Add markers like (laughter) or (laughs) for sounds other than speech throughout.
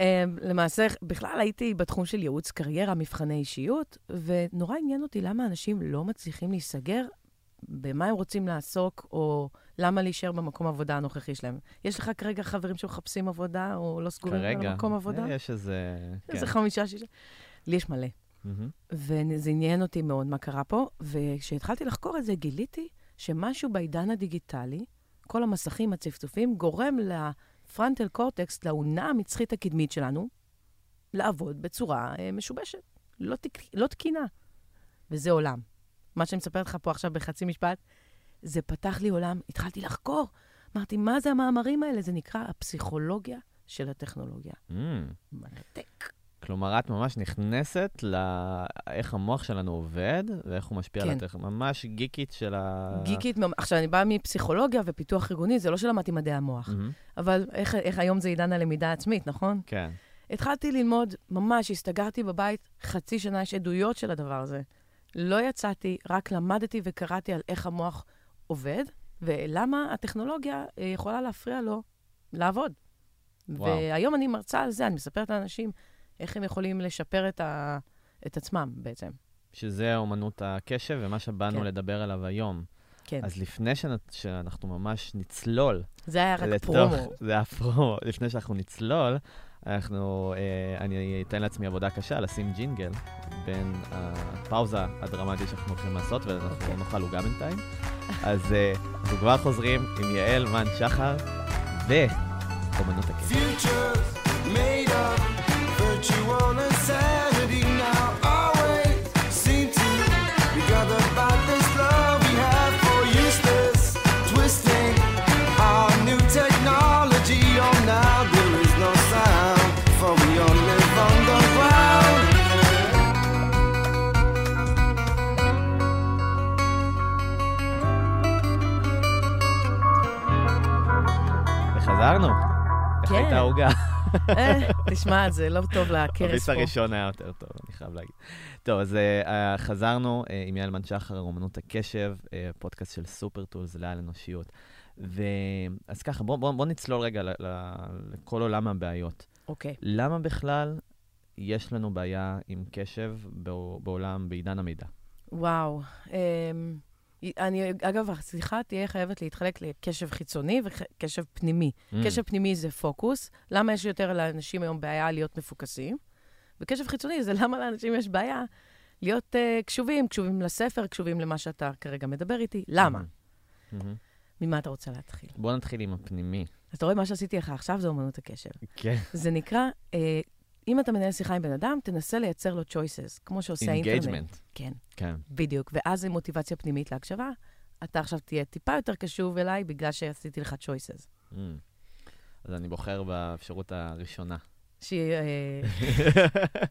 אמ, למעשה, בכלל הייתי בתחום של ייעוץ קריירה, מבחני אישיות, ונורא עניין אותי למה אנשים לא מצליחים להיסגר, במה הם רוצים לעסוק, או למה להישאר במקום העבודה הנוכחי שלהם. יש לך כרגע חברים שמחפשים עבודה, או לא סגורים כרגע, במקום עבודה? יש איזה... איזה כן. חמישה, שישה. לי יש מלא. מהמם. וזה עניין אותי מאוד מה קרה פה, וכשהתחלתי לחקור את זה, גיליתי שמשהו בעידן הדיגיטלי, כל המסכים הצפצופים, גורם לפרונטל קורטקס, לאונה המצחית הקדמית שלנו, לעבוד בצורה אה, משובשת, לא, תק... לא תקינה. וזה עולם. מה שאני מספרת לך פה עכשיו בחצי משפט, זה פתח לי עולם, התחלתי לחקור. אמרתי, מה זה המאמרים האלה? זה נקרא הפסיכולוגיה של הטכנולוגיה. Mm. מרתק. כלומר, את ממש נכנסת לאיך המוח שלנו עובד, ואיך הוא משפיע כן. על הטכ... ממש גיקית של ה... גיקית, עכשיו, אני באה מפסיכולוגיה ופיתוח ארגוני, זה לא שלמדתי מדעי המוח. מהמם. אבל איך, איך היום זה עידן הלמידה העצמית, נכון? כן. התחלתי ללמוד, ממש הסתגרתי בבית חצי שנה, יש עדויות של הדבר הזה. לא יצאתי, רק למדתי וקראתי על איך המוח עובד, ולמה הטכנולוגיה אה, יכולה להפריע לו לעבוד. וואו. והיום אני מרצה על זה, אני מספרת לאנשים איך הם יכולים לשפר את, ה... את עצמם בעצם. שזה אומנות הקשב, ומה שבאנו כן. לדבר עליו היום. כן. אז לפני שנת, שאנחנו ממש נצלול זה היה רק לתוך... פרומו. זה היה פרומו. (laughs) לפני שאנחנו נצלול, אנחנו... אה, אני אתן לעצמי עבודה קשה, לשים ג'ינגל בין הפאוזה הדרמטית שאנחנו הולכים לעשות, ואנחנו אוקיי. נאכל עוגה בינתיים. אז אה, אנחנו כבר חוזרים עם יעל מן שחר ואומנות הקשב. Futures made of virtue on a Saturday now. Always seem to be gathered by this love we have for useless twisting our new technology. Oh, now there is no sound, for we all live underground. וחזרנו. איך כן. הייתה העוגה? אה, תשמע, זה לא טוב הביס פה. הראשון היה יותר טוב, אני חייב להגיד. טוב, אז אה, חזרנו אה, עם יעל מן שחר, אומנות הקשב, פודקאסט של סופר טולס, לעל אנושיות. אז ככה, בואו בוא, בוא נצלול רגע לכל עולם הבעיות. אוקיי. למה בכלל יש לנו בעיה עם קשב בע- בעולם, בעידן המידע? וואו. אמ, אני, אגב, השיחה תהיה חייבת להתחלק לקשב חיצוני וקשב פנימי. Mm. קשב פנימי זה פוקוס. למה יש יותר לאנשים היום בעיה להיות מפוקסים? וקשב חיצוני זה למה לאנשים יש בעיה להיות uh, קשובים, קשובים לספר, קשובים למה שאתה כרגע מדבר איתי. למה? מהמם. ממה אתה רוצה להתחיל? בואו נתחיל עם הפנימי. אז אתה רואה, מה שעשיתי לך עכשיו זה אומנות הקשב. כן. זה נקרא, אה, אם אתה מנהל שיחה עם בן אדם, תנסה לייצר לו choices, כמו שעושה האינטרנט. Engagement. כן. כן. בדיוק, ואז זה מוטיבציה פנימית להקשבה. אתה עכשיו תהיה טיפה יותר קשוב אליי, בגלל שעשיתי לך choices. Mm. אז אני בוחר באפשרות הראשונה. שהיא אה,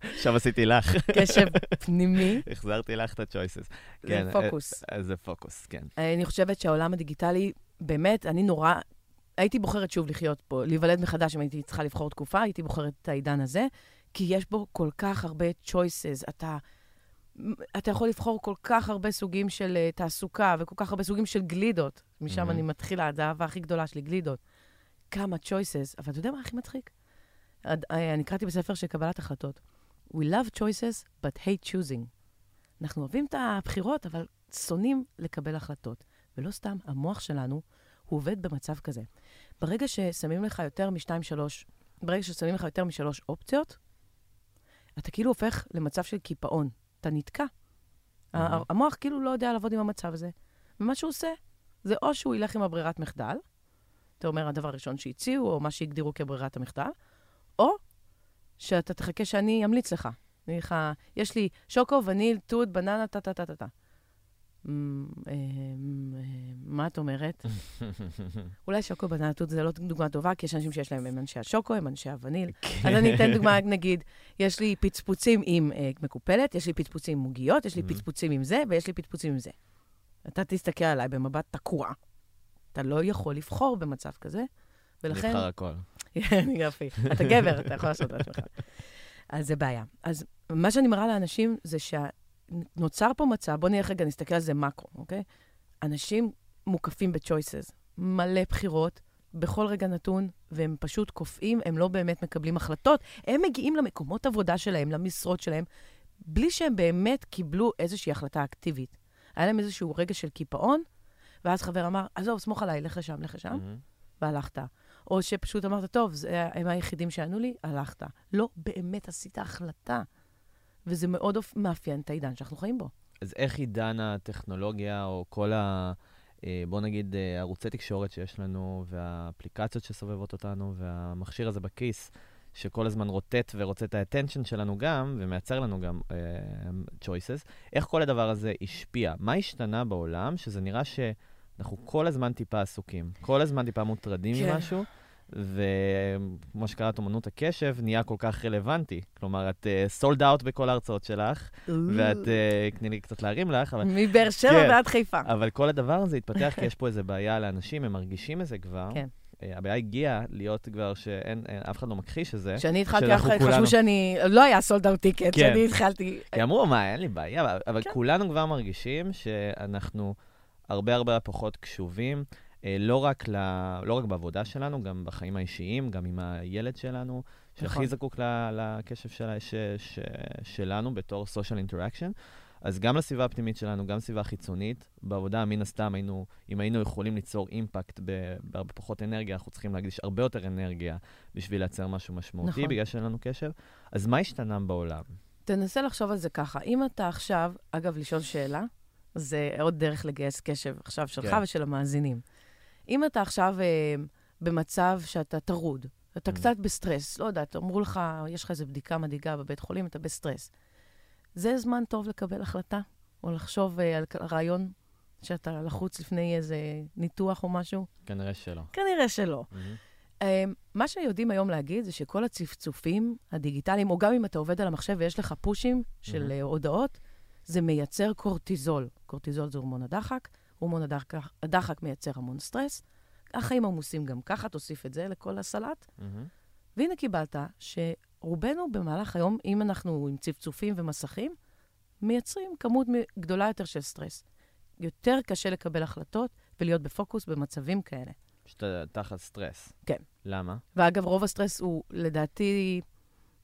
(laughs) עכשיו עשיתי לך. קשב פנימי, (laughs) החזרתי לך את ה-choices. זה פוקוס. אה, זה פוקוס, כן. אני חושבת שהעולם הדיגיטלי, באמת, אני נורא... הייתי בוחרת שוב לחיות פה, להיוולד מחדש, אם הייתי צריכה לבחור תקופה, הייתי בוחרת את העידן הזה, כי יש בו כל כך הרבה choices. אתה, אתה יכול לבחור כל כך הרבה סוגים של uh, תעסוקה וכל כך הרבה סוגים של גלידות. משם מהמם. אני מתחילה, זו האהבה הכי גדולה שלי, גלידות. כמה choices, אבל אתה יודע מה הכי מצחיק? אה, אני קראתי בספר של קבלת החלטות. We love choices, but hate choosing. אנחנו אוהבים את הבחירות, אבל שונאים לקבל החלטות. ולא סתם, המוח שלנו, הוא עובד במצב כזה. ברגע ששמים לך יותר משתיים, שלוש, ברגע ששמים לך יותר משלוש אופציות, אתה כאילו הופך למצב של קיפאון. אתה נתקע. מהמם. המוח כאילו לא יודע לעבוד עם המצב הזה. ומה שהוא עושה, זה או שהוא ילך עם הברירת מחדל, אתה אומר, הדבר הראשון שהציעו, או מה שהגדירו כברירת המחדל, או שאתה תחכה שאני אמליץ לך. אני אגיד לך, יש לי שוקו, וניל, תות, בננה, טה-טה-טה-טה. אמ, אה, מה את אומרת? (laughs) אולי שוקו בננה תות זה לא דוגמה טובה, כי יש אנשים שיש להם, הם אנשי השוקו, הם אנשי הווניל. אז אני אתן דוגמה, נגיד, יש לי פצפוצים עם אה, מקופלת, יש לי פצפוצים עם עוגיות, יש לי. פצפוצים עם זה, ויש לי פצפוצים עם זה. אתה תסתכל עליי במבט תקוע. אתה לא יכול לבחור במצב כזה, ולכן... נבחר הכל. (laughs) יופי. אתה גבר, אתה יכול לעשות לעצמך. אז זה בעיה. אז מה שאני מראה לאנשים זה שנוצר פה מצב, בואו נלך רגע, נסתכל על זה מקרו, אוקיי? אנשים מוקפים ב-choices, מלא בחירות, בכל רגע נתון, והם פשוט קופאים, הם לא באמת מקבלים החלטות. הם מגיעים למקומות עבודה שלהם, למשרות שלהם, בלי שהם באמת קיבלו איזושהי החלטה אקטיבית. היה להם איזשהו רגע של קיפאון, ואז חבר אמר, עזוב, סמוך עליי, לך לשם, לך לשם, מהמם. והלכת. או שפשוט אמרת, טוב, זה, הם היחידים שענו לי, הלכת. לא באמת עשית החלטה. וזה מאוד מאפיין את העידן שאנחנו חיים בו. אז איך עידן הטכנולוגיה, או כל ה... אה, בוא נגיד, אה, ערוצי תקשורת שיש לנו, והאפליקציות שסובבות אותנו, והמכשיר הזה בכיס, שכל הזמן רוטט ורוצה את ה-attention שלנו גם, ומייצר לנו גם uh, choices, איך כל הדבר הזה השפיע? מה השתנה בעולם שזה נראה שאנחנו כל הזמן טיפה עסוקים, כל הזמן טיפה מוטרדים כן. ממשהו, וכמו שקראת אומנות הקשב, נהיה כל כך רלוונטי. כלומר, את סולד uh, אאוט בכל ההרצאות שלך, ואת, uh, תני לי קצת להרים לך, אבל... מבאר שבע כן. ועד חיפה. אבל כל הדבר הזה התפתח כי (laughs) יש פה איזו בעיה לאנשים, הם מרגישים את זה כבר. כן. אה, הבעיה הגיעה להיות כבר שאין, אין- אף אחד לא מכחיש את זה. כשאני התחלתי, חשבו שאני, לא היה סולד אאוט טיקט. כשאני התחלתי. כי אמרו, מה, אין לי בעיה, אבל- כן. כולנו כבר מרגישים שאנחנו הרבה הרבה פחות קשובים, אה, לא רק, ל, לא רק בעבודה שלנו, גם בחיים האישיים, גם עם הילד שלנו, שהכי נכון. זקוק ל- לקשב של, ש, ש, שלנו בתור social interaction. אז גם לסביבה הפנימית שלנו, גם לסביבה החיצונית, בעבודה מן הסתם היינו, אם היינו יכולים ליצור אימפקט בהרבה פחות אנרגיה, אנחנו צריכים להקדיש הרבה יותר אנרגיה בשביל לייצר משהו משמעותי, נכון. בגלל שאין לנו קשב. אז מה השתנה בעולם? תנסה לחשוב על זה ככה. אם אתה עכשיו, אגב, לשאול שאלה, זה עוד דרך לגייס קשב עכשיו שלך כן. ושל המאזינים. אם אתה עכשיו אה, במצב שאתה טרוד, אתה Mm. קצת בסטרס, לא יודעת, אמרו לך, יש לך איזו בדיקה מדאיגה בבית חולים, אתה בסטרס. זה זמן טוב לקבל החלטה, או לחשוב אה, על רעיון שאתה לחוץ לפני איזה ניתוח או משהו? כנראה שלא. כנראה שלא. מהמם. אה, מה שיודעים היום להגיד זה שכל הצפצופים הדיגיטליים, או גם אם אתה עובד על המחשב ויש לך פושים של מהמם. אה, הודעות, זה מייצר קורטיזול. קורטיזול זה הורמון הדחק, הורמון הדחק, הדחק מייצר המון סטרס. החיים עמוסים גם ככה, תוסיף את זה לכל הסלט. מהמם. והנה קיבלת שרובנו במהלך היום, אם אנחנו עם צפצופים ומסכים, מייצרים כמות גדולה יותר של סטרס. יותר קשה לקבל החלטות ולהיות בפוקוס במצבים כאלה. שאתה תחת סטרס. כן. למה? ואגב, רוב הסטרס הוא, לדעתי,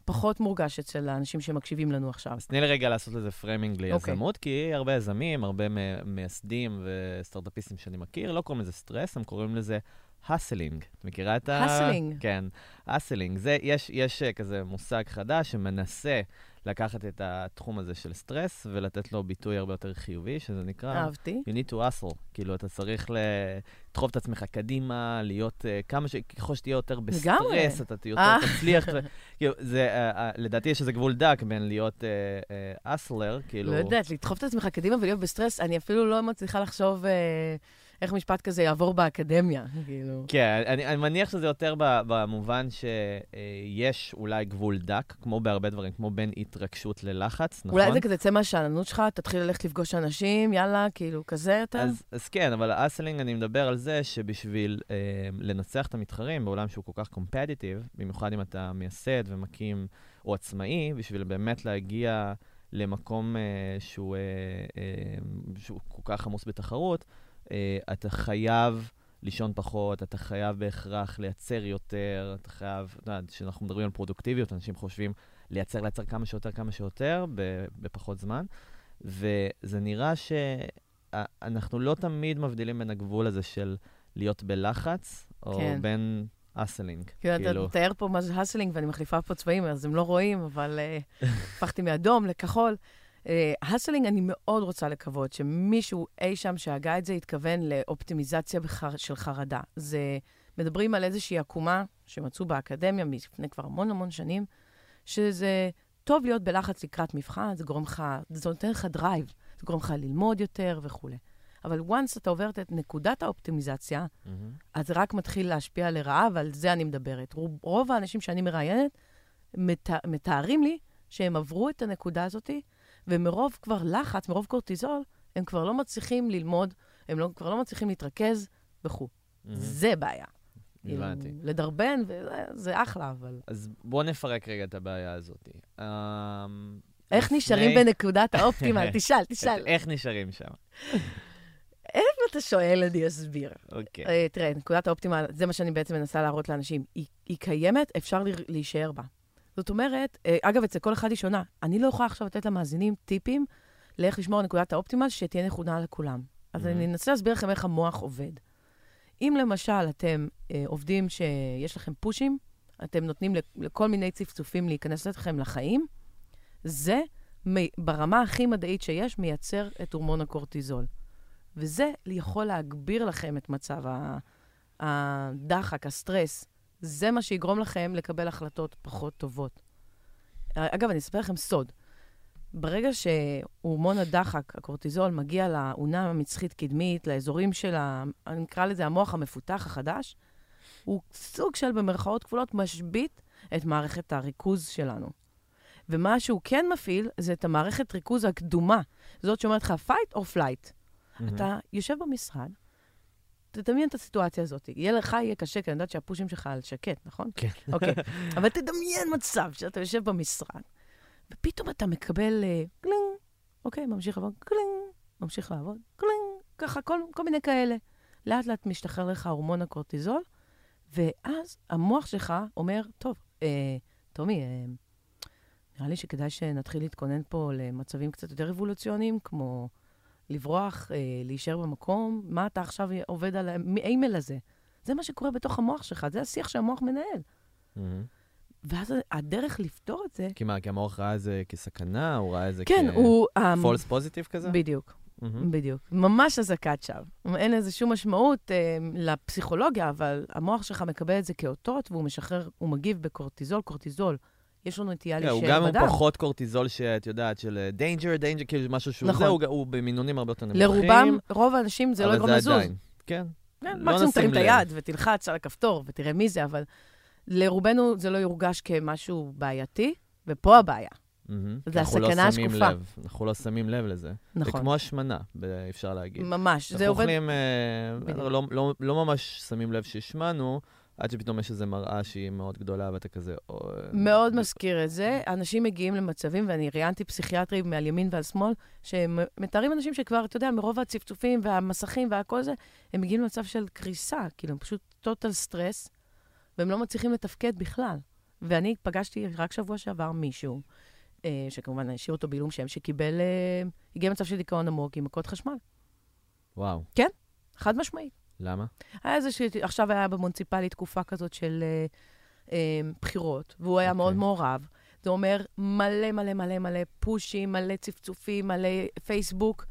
פחות מורגש אצל האנשים שמקשיבים לנו עכשיו. אז תני לי רגע לעשות לזה framing אוקיי. ליזמות, כי הרבה יזמים, הרבה מייסדים וסטארט-אפיסטים שאני מכיר, לא קוראים לזה סטרס, הם קוראים לזה hustling. את מכירה את ה... hustling. כן, hustling. זה, יש, יש אה, כזה מושג חדש שמנסה לקחת את התחום הזה של סטרס ולתת לו ביטוי הרבה יותר חיובי, שזה נקרא... אהבתי. You need to hustle. כאילו, אתה צריך לדחוף את עצמך קדימה, להיות uh, כמה ש... ככל שתהיה יותר לגמרי. בסטרס, אתה יותר אה. תצליח. ו- (laughs) כאילו, זה, uh, uh, לדעתי יש איזה גבול דק בין להיות hustler, כאילו... לא יודעת, לדחוף את עצמך קדימה ולהיות בסטרס, אני אפילו לא מצליחה לחשוב אה, איך משפט כזה יעבור באקדמיה, (laughs) כאילו. כן, אני, אני מניח שזה יותר במובן שיש אולי גבול דק, כמו בהרבה דברים, כמו בין התרגשות ללחץ, נכון? אולי זה כזה, צא מהשאננות שלך, תתחיל ללכת לפגוש אנשים, יאללה, כאילו, כזה יותר. אז, אז כן, אבל האסלינג, אני מדבר על זה שבשביל אה, לנצח את המתחרים בעולם שהוא כל כך קומפטיטיב, במיוחד אם אתה מייסד ומקים, או עצמאי, בשביל באמת להגיע למקום אה, שהוא, אה, אה, שהוא כל כך עמוס בתחרות, אה, אתה חייב לישון פחות, אתה חייב בהכרח לייצר יותר, אתה חייב, אתה יודע, כשאנחנו מדברים על פרודוקטיביות, אנשים חושבים לייצר, לייצר כמה שיותר, כמה שיותר, בפחות זמן. וזה נראה שאנחנו לא תמיד מבדילים בין הגבול הזה של להיות בלחץ, או כן. בין hustling. כאילו, אתה מתאר פה מה זה hustling, ואני מחליפה פה צבעים, אז הם לא רואים, אבל אה, (laughs) הפכתי מאדום לכחול. hustling, אני מאוד רוצה לקוות שמישהו אי שם שהגה את זה התכוון לאופטימיזציה בחר, של חרדה. זה, מדברים על איזושהי עקומה שמצאו באקדמיה מלפני כבר המון המון שנים, שזה טוב להיות בלחץ לקראת מבחן, זה גורם לך, זה נותן לך דרייב, זה גורם לך ללמוד יותר וכולי. אבל once אתה עובר את נקודת האופטימיזציה, מהמם. אז זה רק מתחיל להשפיע לרעה, ועל זה אני מדברת. רוב, רוב האנשים שאני מראיינת מת, מתארים לי שהם עברו את הנקודה הזאת, ומרוב כבר לחץ, מרוב קורטיזול, הם כבר לא מצליחים ללמוד, הם לא, כבר לא מצליחים להתרכז וכו'. מהמם. זה בעיה. הבנתי. כאילו, לדרבן, וזה זה אחלה, אבל... אז בואו נפרק רגע את הבעיה הזאת. אמ, איך לפני- נשארים בנקודת האופטימל? (laughs) תשאל, תשאל. איך נשארים שם? איך אתה שואל, אני אסביר. אוקיי. אה, תראה, נקודת האופטימה, זה מה שאני בעצם מנסה להראות לאנשים. היא, היא קיימת, אפשר לה- להישאר בה. זאת אומרת, אה, אגב, אצל כל אחד היא שונה. אני לא יכולה עכשיו לתת למאזינים טיפים לאיך לשמור על נקודת האופטימה שתהיה נכונה לכולם. אז Mhm. אני אנסה להסביר לכם איך המוח עובד. אם למשל אתם אה, עובדים שיש לכם פושים, אתם נותנים לכ- לכל מיני צפצופים להיכנס לכם לחיים, זה ברמה הכי מדעית שיש, מייצר את הורמון הקורטיזול. וזה יכול להגביר לכם את מצב הדחק, הסטרס. זה מה שיגרום לכם לקבל החלטות פחות טובות. אגב, אני אספר לכם סוד. ברגע שהורמון הדחק, הקורטיזול, מגיע לאונה המצחית קדמית, לאזורים של, ה... אני נקרא לזה המוח המפותח החדש, הוא סוג של, במרכאות כפולות, משבית את מערכת הריכוז שלנו. ומה שהוא כן מפעיל, זה את המערכת ריכוז הקדומה. זאת שאומרת לך, fight or flight. מהמם. אתה יושב במשרד, תדמיין את הסיטואציה הזאת. יהיה לך, יהיה קשה, כי אני יודעת שהפושים שלך על שקט, נכון? כן. אוקיי. אבל תדמיין מצב שאתה יושב במשרד, ופתאום אתה מקבל אה, קלינג, אוקיי, ממשיך לעבוד, קלינג, ממשיך לעבוד, קלינג, ככה, כל, כל מיני כאלה. לאט לאט משתחרר לך הורמון הקורטיזול, ואז המוח שלך אומר, טוב, אה, טומי, אה, נראה לי שכדאי שנתחיל להתכונן פה למצבים קצת יותר אבולוציוניים, כמו לברוח, אה, להישאר במקום, מה אתה עכשיו עובד על האימייל הזה? זה מה שקורה בתוך המוח שלך, זה השיח שהמוח מנהל. מהמם. ואז הדרך לפתור את זה... כי מה, כי המוח ראה את זה כסכנה, הוא ראה את זה כן, הוא... אמ, false positive כזה? בדיוק, מהמם. בדיוק. ממש אזעקת שווא. אין לזה שום משמעות אה, לפסיכולוגיה, אבל המוח שלך מקבל את זה כאותות, והוא משחרר, הוא מגיב בקורטיזול. קורטיזול, יש לנו נטייה כן, הוא להישאר גם בדם. עם פחות קורטיזול שאת יודעת, של danger, danger, כאילו משהו שהוא נכון. זה, הוא- הוא במינונים הרבה יותר נמוכים. לרובם, רוב האנשים זה לא אבל יגרום לזוז. עדיין, כן. כן, לא מקסימום תרים את. היד ותלחץ על הכפתור ותראה מי זה, אבל לרובנו זה לא יורגש כמשהו בעייתי, ופה הבעיה. מהמם. זה אנחנו לא הסכנה השקופה. לב, אנחנו לא שמים לב לזה. זה נכון. כמו השמנה, ב- אפשר להגיד. ממש, זה אנחנו עובד... אוכלים, אה. לא- לא- לא ממש שמים לב שהשמנו, עד שפתאום יש איזו מראה שהיא מאוד גדולה, ואתה כזה... "או, מאוד מזכיר את זה. אנשים מגיעים למצבים, ואני ראיינתי פסיכיאטרים מעל ימין ועל שמאל, שמתארים אנשים שכבר, אתה יודע, מרוב הצפצופים והמסכים והכל זה, הם מגיעים למצב של קריסה, כאילו, הם פשוט טוטל סטרס, והם לא מצליחים לתפקד בכלל. ואני פגשתי רק שבוע שעבר מישהו, אה, שכמובן השאיר אותו בעילום שם, שקיבל, אה, הגיע למצב של דיכאון עמוק עם מכות חשמל. וואו, חד משמעית. למה? היה איזה ש... עכשיו היה במוניציפלי תקופה כזאת של אה, אה, בחירות, והוא היה אוקיי. מאוד מעורב. זה אומר מלא מלא מלא מלא פושים, מלא צפצופים, מלא פייסבוק.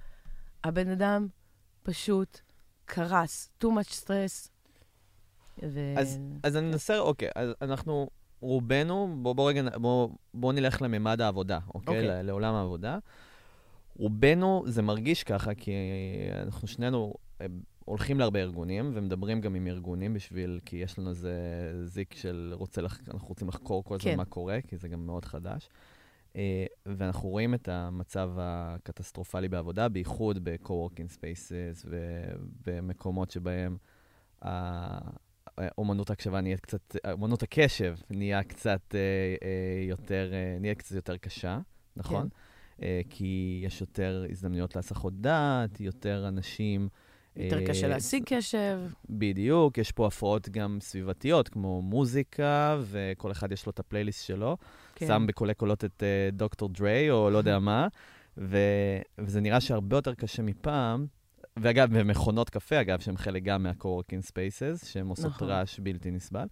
הבן אדם פשוט קרס, too much stress. ו... אז- אז אני אנסה, אוקיי, אז אנחנו, רובנו, בוא, בוא רגע, נ- בוא, בוא נלך לממד העבודה, אוקיי? אוקיי. ל- לעולם העבודה. רובנו, זה מרגיש ככה, כי אנחנו שנינו אה, הולכים להרבה ארגונים, ומדברים גם עם ארגונים בשביל, כי יש לנו איזה זיק של רוצה, לח... אנחנו רוצים לחקור כל הזמן כן. מה קורה, כי זה גם מאוד חדש. אה, ואנחנו רואים את המצב הקטסטרופלי בעבודה, בייחוד ב-co-working spaces ובמקומות שבהם אומנות ההקשבה נהיית קצת, אומנות הקשב נהיה קצת אה, אה, יותר, נהיה קצת יותר קשה, נכון? אה, כי יש יותר הזדמנויות להסחות דעת, יותר אנשים... יותר אה, קשה להשיג קשב. בדיוק, יש פה הפרעות גם סביבתיות, כמו מוזיקה, וכל אחד יש לו את הפלייליסט שלו. כן. שם בקולי קולות את אה, דוקטור דריי, או לא יודע מה, (laughs) ו... וזה נראה שהרבה יותר קשה מפעם. ואגב, במכונות קפה, אגב, שהן חלק גם מה-co-working spaces, שהן עושות נכון. רעש בלתי נסבל.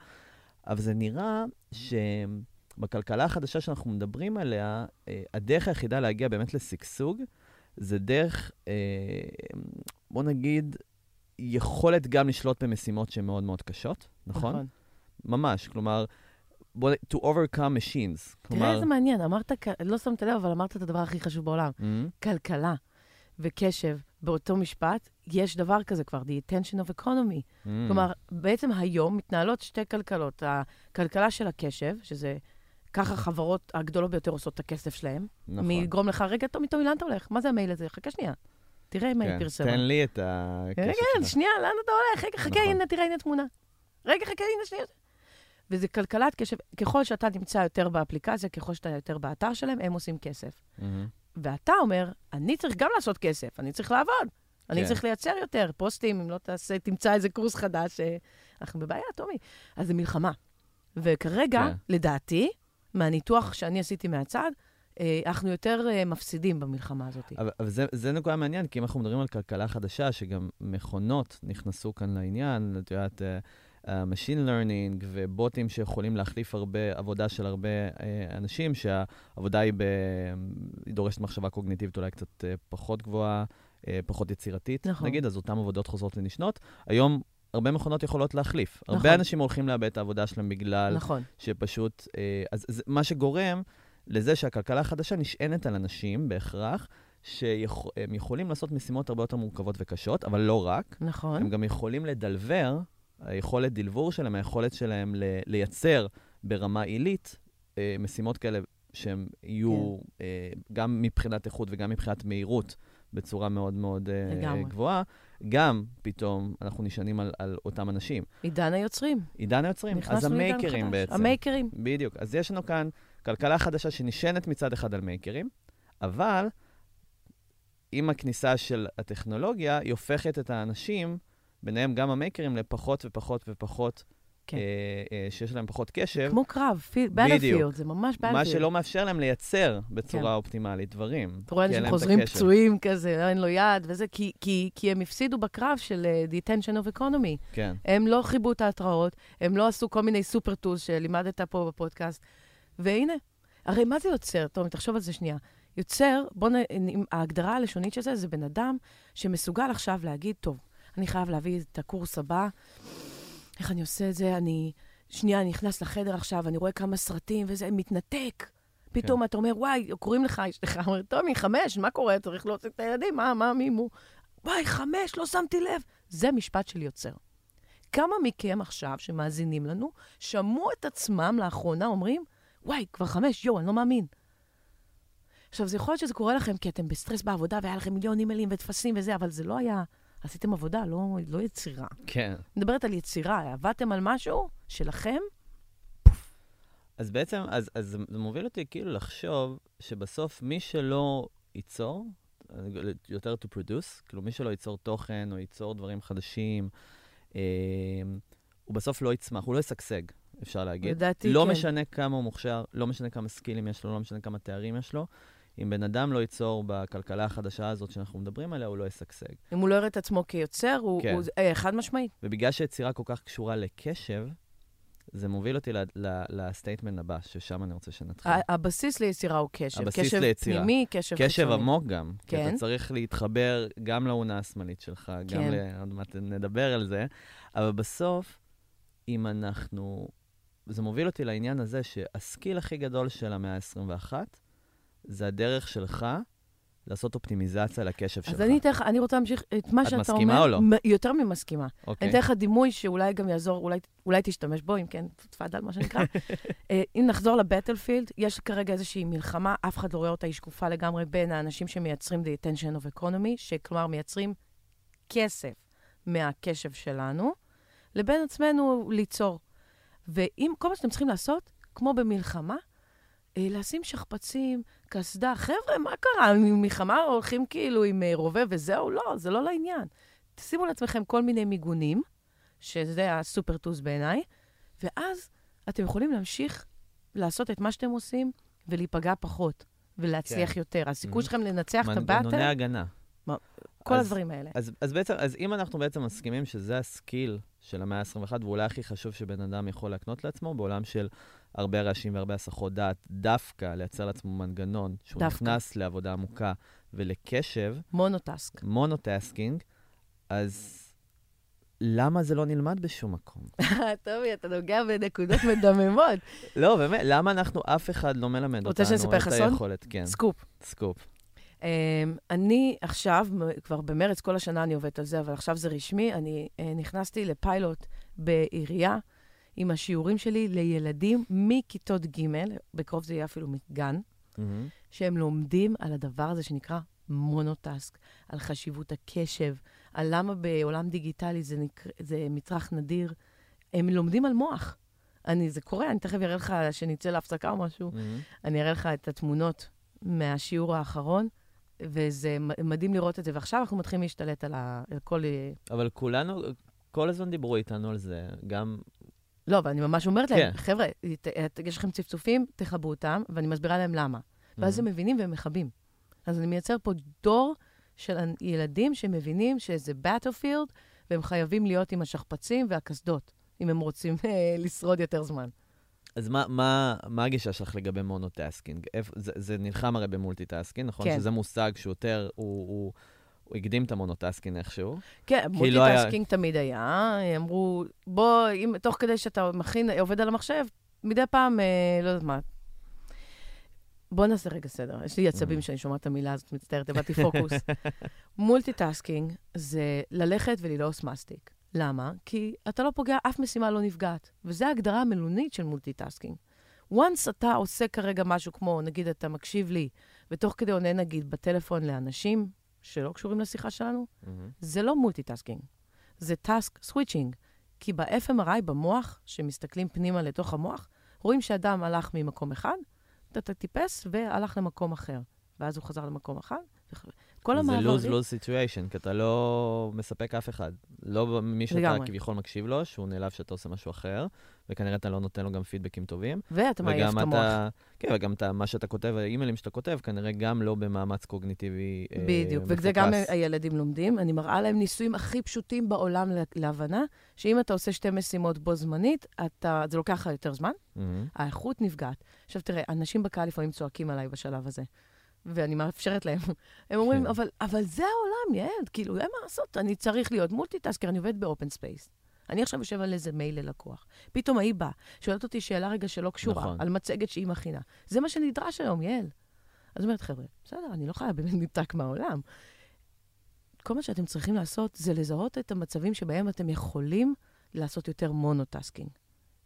אבל זה נראה שבכלכלה החדשה שאנחנו מדברים עליה, אה, הדרך היחידה להגיע באמת לשגשוג, זה דרך, אה, בוא נגיד, יכולת גם לשלוט במשימות שהן מאוד מאוד קשות, נכון? נכון. ממש, כלומר, בוא, to overcome machines. תראה כלומר, איזה מעניין, אמרת, לא שמת לב, אבל אמרת את הדבר הכי חשוב בעולם. Mm, כלכלה וקשב באותו משפט, יש דבר כזה כבר, the attention of economy. mm, כלומר, בעצם היום מתנהלות שתי כלכלות. הכלכלה של הקשב, שזה ככה החברות הגדולות ביותר עושות את הכסף שלהם. נכון. מי יגרום לך, רגע, טומי, טומי, לאן אתה הולך? מה זה המייל הזה? חכה שנייה. תראה מה היא כן, פרסמה. תן לי את הקשב רגע, שלך. שנייה, לאן אתה הולך? רגע, חכה, נכון. הנה, תראה, הנה תמונה. רגע, חכה, הנה, שנייה. וזה כלכלת קשב. ככל שאתה נמצא יותר באפליקציה, ככל שאתה יותר באתר שלהם, הם עושים כסף. ואתה אומר, אני צריך גם לעשות כסף, אני צריך לעבוד. אני כן. צריך לייצר יותר פוסטים, אם לא תעשה, תמצא איזה קורס חדש, אה, אנחנו בבעיה, טומי. אז זה מלחמה. וכרגע, כן. לדעתי, מהניתוח שאני עשיתי מהצד, אה, אנחנו יותר אה, מפסידים במלחמה הזאת. אבל, אבל זה, זה נקודה מעניין, כי אם אנחנו מדברים על כלכלה חדשה, שגם מכונות נכנסו כאן לעניין, את יודעת, uh, Machine Learning ובוטים שיכולים להחליף הרבה עבודה של הרבה uh, אנשים, שהעבודה היא, ב, היא דורשת מחשבה קוגניטיבית אולי קצת uh, פחות גבוהה, uh, פחות יצירתית, נכון. נגיד, אז אותן עבודות חוזרות ונשנות. היום הרבה מכונות יכולות להחליף. הרבה נכון. אנשים הולכים לאבד את העבודה שלהם בגלל נכון. שפשוט... אה, אז זה מה שגורם לזה שהכלכלה החדשה נשענת על אנשים בהכרח, שהם יכולים לעשות משימות הרבה יותר מורכבות וקשות, אבל לא רק. נכון. הם גם יכולים לדלבר, היכולת דלבור שלהם, היכולת שלהם ל- לייצר ברמה עילית אה, משימות כאלה שהם יהיו כן. אה, גם מבחינת איכות וגם מבחינת מהירות בצורה מאוד מאוד אה, לגמרי. גבוהה. גם פתאום אנחנו נשענים על, על אותם אנשים. עידן היוצרים. עידן היוצרים, אז המייקרים. בעצם. המייקרים. בדיוק. אז יש לנו כאן כלכלה חדשה שנשענת מצד אחד על מייקרים, אבל עם הכניסה של הטכנולוגיה, היא הופכת את האנשים, ביניהם גם המייקרים, לפחות ופחות ופחות, כן. אה, אה, שיש להם פחות קשב, כמו קרב. בלפילד, זה ממש בלפילד. מה שלא מאפשר להם לייצר בצורה כן. אופטימלית דברים. אתה רואה אנשים חוזרים. פצועים כזה, אין לו יד וזה, כי, כי, כי הם הפסידו בקרב של uh, The Attention of Economy. כן, הם לא חיבו את ההתראות, הם לא עשו כל מיני סופר טולס שלימדת פה בפודקאסט. והנה, הרי מה זה יוצר? טוב, תחשוב על זה שנייה. יוצר, בוא נ... ההגדרה הלשונית של זה, זה בן אדם שמסוגל עכשיו להגיד, טוב, אני חייב להביא את הקורס הבא, איך אני עושה את זה? אני... שנייה, אני נכנס לחדר עכשיו, אני רואה כמה סרטים וזה, מתנתק. פתאום כן. אתה אומר, וואי, קוראים לך, יש לך, אומר, טומי, חמש, מה קורה? צריך להוציא את הילדים, מה, מה, מי מו? וואי, חמש, לא שמתי לב. זה משפט של יוצר. כמה מכם עכשיו, שמאזינים לנו, שמעו את עצמם לאחרונה אומרים, וואי, כבר חמש, יואו, אני לא מאמין. עכשיו, זה יכול להיות שזה קורה לכם כי אתם בסטרס בעבודה והיה לכם מיליון אימיילים וטפסים וזה, אבל זה לא היה... עשיתם עבודה, לא, לא יצירה. כן. מדברת על יצירה, עבדתם על משהו שלכם, אז בעצם, אז, אז זה מוביל אותי כאילו לחשוב שבסוף מי שלא ייצור, יותר to produce, כאילו מי שלא ייצור תוכן או ייצור דברים חדשים, אה, הוא בסוף לא יצמח, הוא לא ישגשג, אפשר להגיד. לדעתי, לא כן. משנה כמה הוא מוכשר, לא משנה כמה סקילים יש לו, לא משנה כמה תארים יש לו. אם בן אדם לא ייצור בכלכלה החדשה הזאת שאנחנו מדברים עליה, הוא לא ישגשג. אם הוא לא יראה את עצמו כיוצר, הוא, כן. הוא אה, חד משמעית. ובגלל שיצירה כל כך קשורה לקשב, זה מוביל אותי לסטייטמנט הבא, ששם אני רוצה שנתחיל. הבסיס ליצירה הוא קשב. הבסיס קשב ליצירה. פנימי, קשב קשב חיצוני. עמוק גם. כי כן. אתה צריך להתחבר גם לאונה השמאלית שלך, גם כן. ל... עוד מעט נדבר על זה, אבל בסוף, אם אנחנו... זה מוביל אותי לעניין הזה שהסקיל הכי גדול של המאה ה-21, זה הדרך שלך לעשות אופטימיזציה לקשב שלך. אז אני אתן לך, אני רוצה להמשיך את מה את שאתה אומר. מסכימה או לא? יותר ממסכימה. אוקיי. אני אתן לך דימוי שאולי גם יעזור, אולי, אולי תשתמש בו, אם כן, תפאדל, מה שנקרא. (laughs) אה, אם נחזור לבטלפילד, יש כרגע איזושהי מלחמה, אף אחד לא רואה אותה, היא שקופה לגמרי, בין האנשים שמייצרים the attention of economy, שכלומר מייצרים כסף מהקשב שלנו, לבין עצמנו ליצור. ואם כל מה שאתם צריכים לעשות, כמו במלחמה, אה, לשים שכפ"צים, קסדה. חבר'ה, מה קרה? מלחמה הולכים כאילו עם אה, רובה וזהו? לא, זה לא לעניין. תשימו לעצמכם כל מיני מיגונים, שזה הסופר טוס בעיניי, ואז אתם יכולים להמשיך לעשות את מה שאתם עושים ולהיפגע פחות, ולהצליח כן. יותר. הסיכוי Mhm. שלכם לנצח את מנגנוני הבטל, הגנה. כל אז- הדברים האלה. אז, אז בעצם, אז אם אנחנו בעצם מסכימים שזה ה skill של המאה ה-21, ואולי הכי חשוב שבן אדם יכול להקנות לעצמו, בעולם של הרבה רעשים והרבה הסחות דעת, דווקא לייצר לעצמו מנגנון שהוא דווקא. נכנס לעבודה עמוקה ולקשב, monotask. monotasking, אז למה זה לא נלמד בשום מקום? (laughs) טובי, אתה נוגע בנקודות מדממות. לא, באמת, למה אנחנו, אף אחד לא מלמד רוצה אותנו שנספר לך את סוד? היכולת? כן, סקופ. סקופ. Um, אני עכשיו, כבר במרץ, כל השנה אני עובדת על זה, אבל עכשיו זה רשמי, אני uh, נכנסתי לפיילוט בעירייה עם השיעורים שלי לילדים מכיתות ג', בקרוב זה יהיה אפילו מגן, מהמם. שהם לומדים על הדבר הזה שנקרא מונוטסק, על חשיבות הקשב, על למה בעולם דיגיטלי זה, נקר... זה מצרך נדיר. הם לומדים על מוח. אני, זה קורה, אני תכף אראה לך, שנצא להפסקה או משהו, מהמם. אני אראה לך את התמונות מהשיעור האחרון. וזה מדהים לראות את זה, ועכשיו אנחנו מתחילים להשתלט על, ה, על כל... אבל כולנו, כל הזמן דיברו איתנו על זה, גם... לא, אבל אני ממש אומרת להם, כן. חבר'ה, ת- ת- יש לכם צפצופים, תכבו אותם, ואני מסבירה להם למה. ואז הם מבינים והם מכבים. אז אני מייצר פה דור של ילדים שמבינים שזה battlefield, והם חייבים להיות עם השכפ"צים והקסדות, אם הם רוצים אה, לשרוד יותר זמן. אז מה, מה, מה הגישה שלך לגבי monotasking? זה, זה נלחם הרי ב multitasking, נכון? כן. שזה מושג שהוא יותר, הוא, הוא, הוא הקדים את ה monotasking איכשהו. כן, כי לא היה- תמיד היה. אמרו, בוא, אם, תוך כדי שאתה מכין, עובד על המחשב, מדי פעם, אה, לא יודעת מה. בוא נעשה רגע סדר. יש לי עצבים Mm. שאני שומעת את המילה הזאת, מצטערת, איבדתי פוקוס. (laughs) multitasking זה ללכת וללעוס מסטיק. למה? כי אתה לא פוגע, אף משימה לא נפגעת. וזו ההגדרה המילונית של multitasking. once אתה עושה כרגע משהו כמו, נגיד, אתה מקשיב לי, ותוך כדי עונה, נגיד, בטלפון לאנשים שלא קשורים לשיחה שלנו, זה לא multitasking, זה task switching. כי ב-fMRI, במוח, שמסתכלים פנימה לתוך המוח, רואים שאדם הלך ממקום אחד, אתה טיפס והלך למקום אחר. ואז הוא חזר למקום אחד. וח- כל זה המעברים... lose-lose situation, כי אתה לא מספק אף אחד. לא מי שאתה לגמרי. כביכול מקשיב לו, שהוא נעלב שאתה עושה משהו אחר, וכנראה אתה לא נותן לו גם פידבקים טובים. ואתה מעייף את המוח. כן, וגם אתה, מה שאתה כותב, האימיילים שאתה כותב, כנראה גם לא במאמץ קוגניטיבי אה, בדיוק, מפוקס. וזה גם הילדים לומדים. אני מראה להם ניסויים הכי פשוטים בעולם לה- להבנה, שאם אתה עושה שתי משימות בו זמנית, אתה, זה לוקח לך יותר זמן, מהמם. האיכות נפגעת. עכשיו תראה, אנשים בקהל לפעמים צועקים עליי בשלב הזה, ואני מאפשרת להם. (laughs) הם אומרים, כן. אבל, אבל זה העולם, יעל, כאילו, אין מה לעשות, אני צריך להיות multitasker, אני עובד ב open space. אני עכשיו יושב על איזה מייל ללקוח. פתאום ההיא באה, שואלת אותי שאלה רגע שלא קשורה, נכון. על מצגת שהיא מכינה. זה מה שנדרש היום, יעל. אז אומרת, חבר'ה, בסדר, אני לא חיה בעמת ניתק מהעולם. כל מה שאתם צריכים לעשות זה לזהות את המצבים שבהם אתם יכולים לעשות יותר monotasking.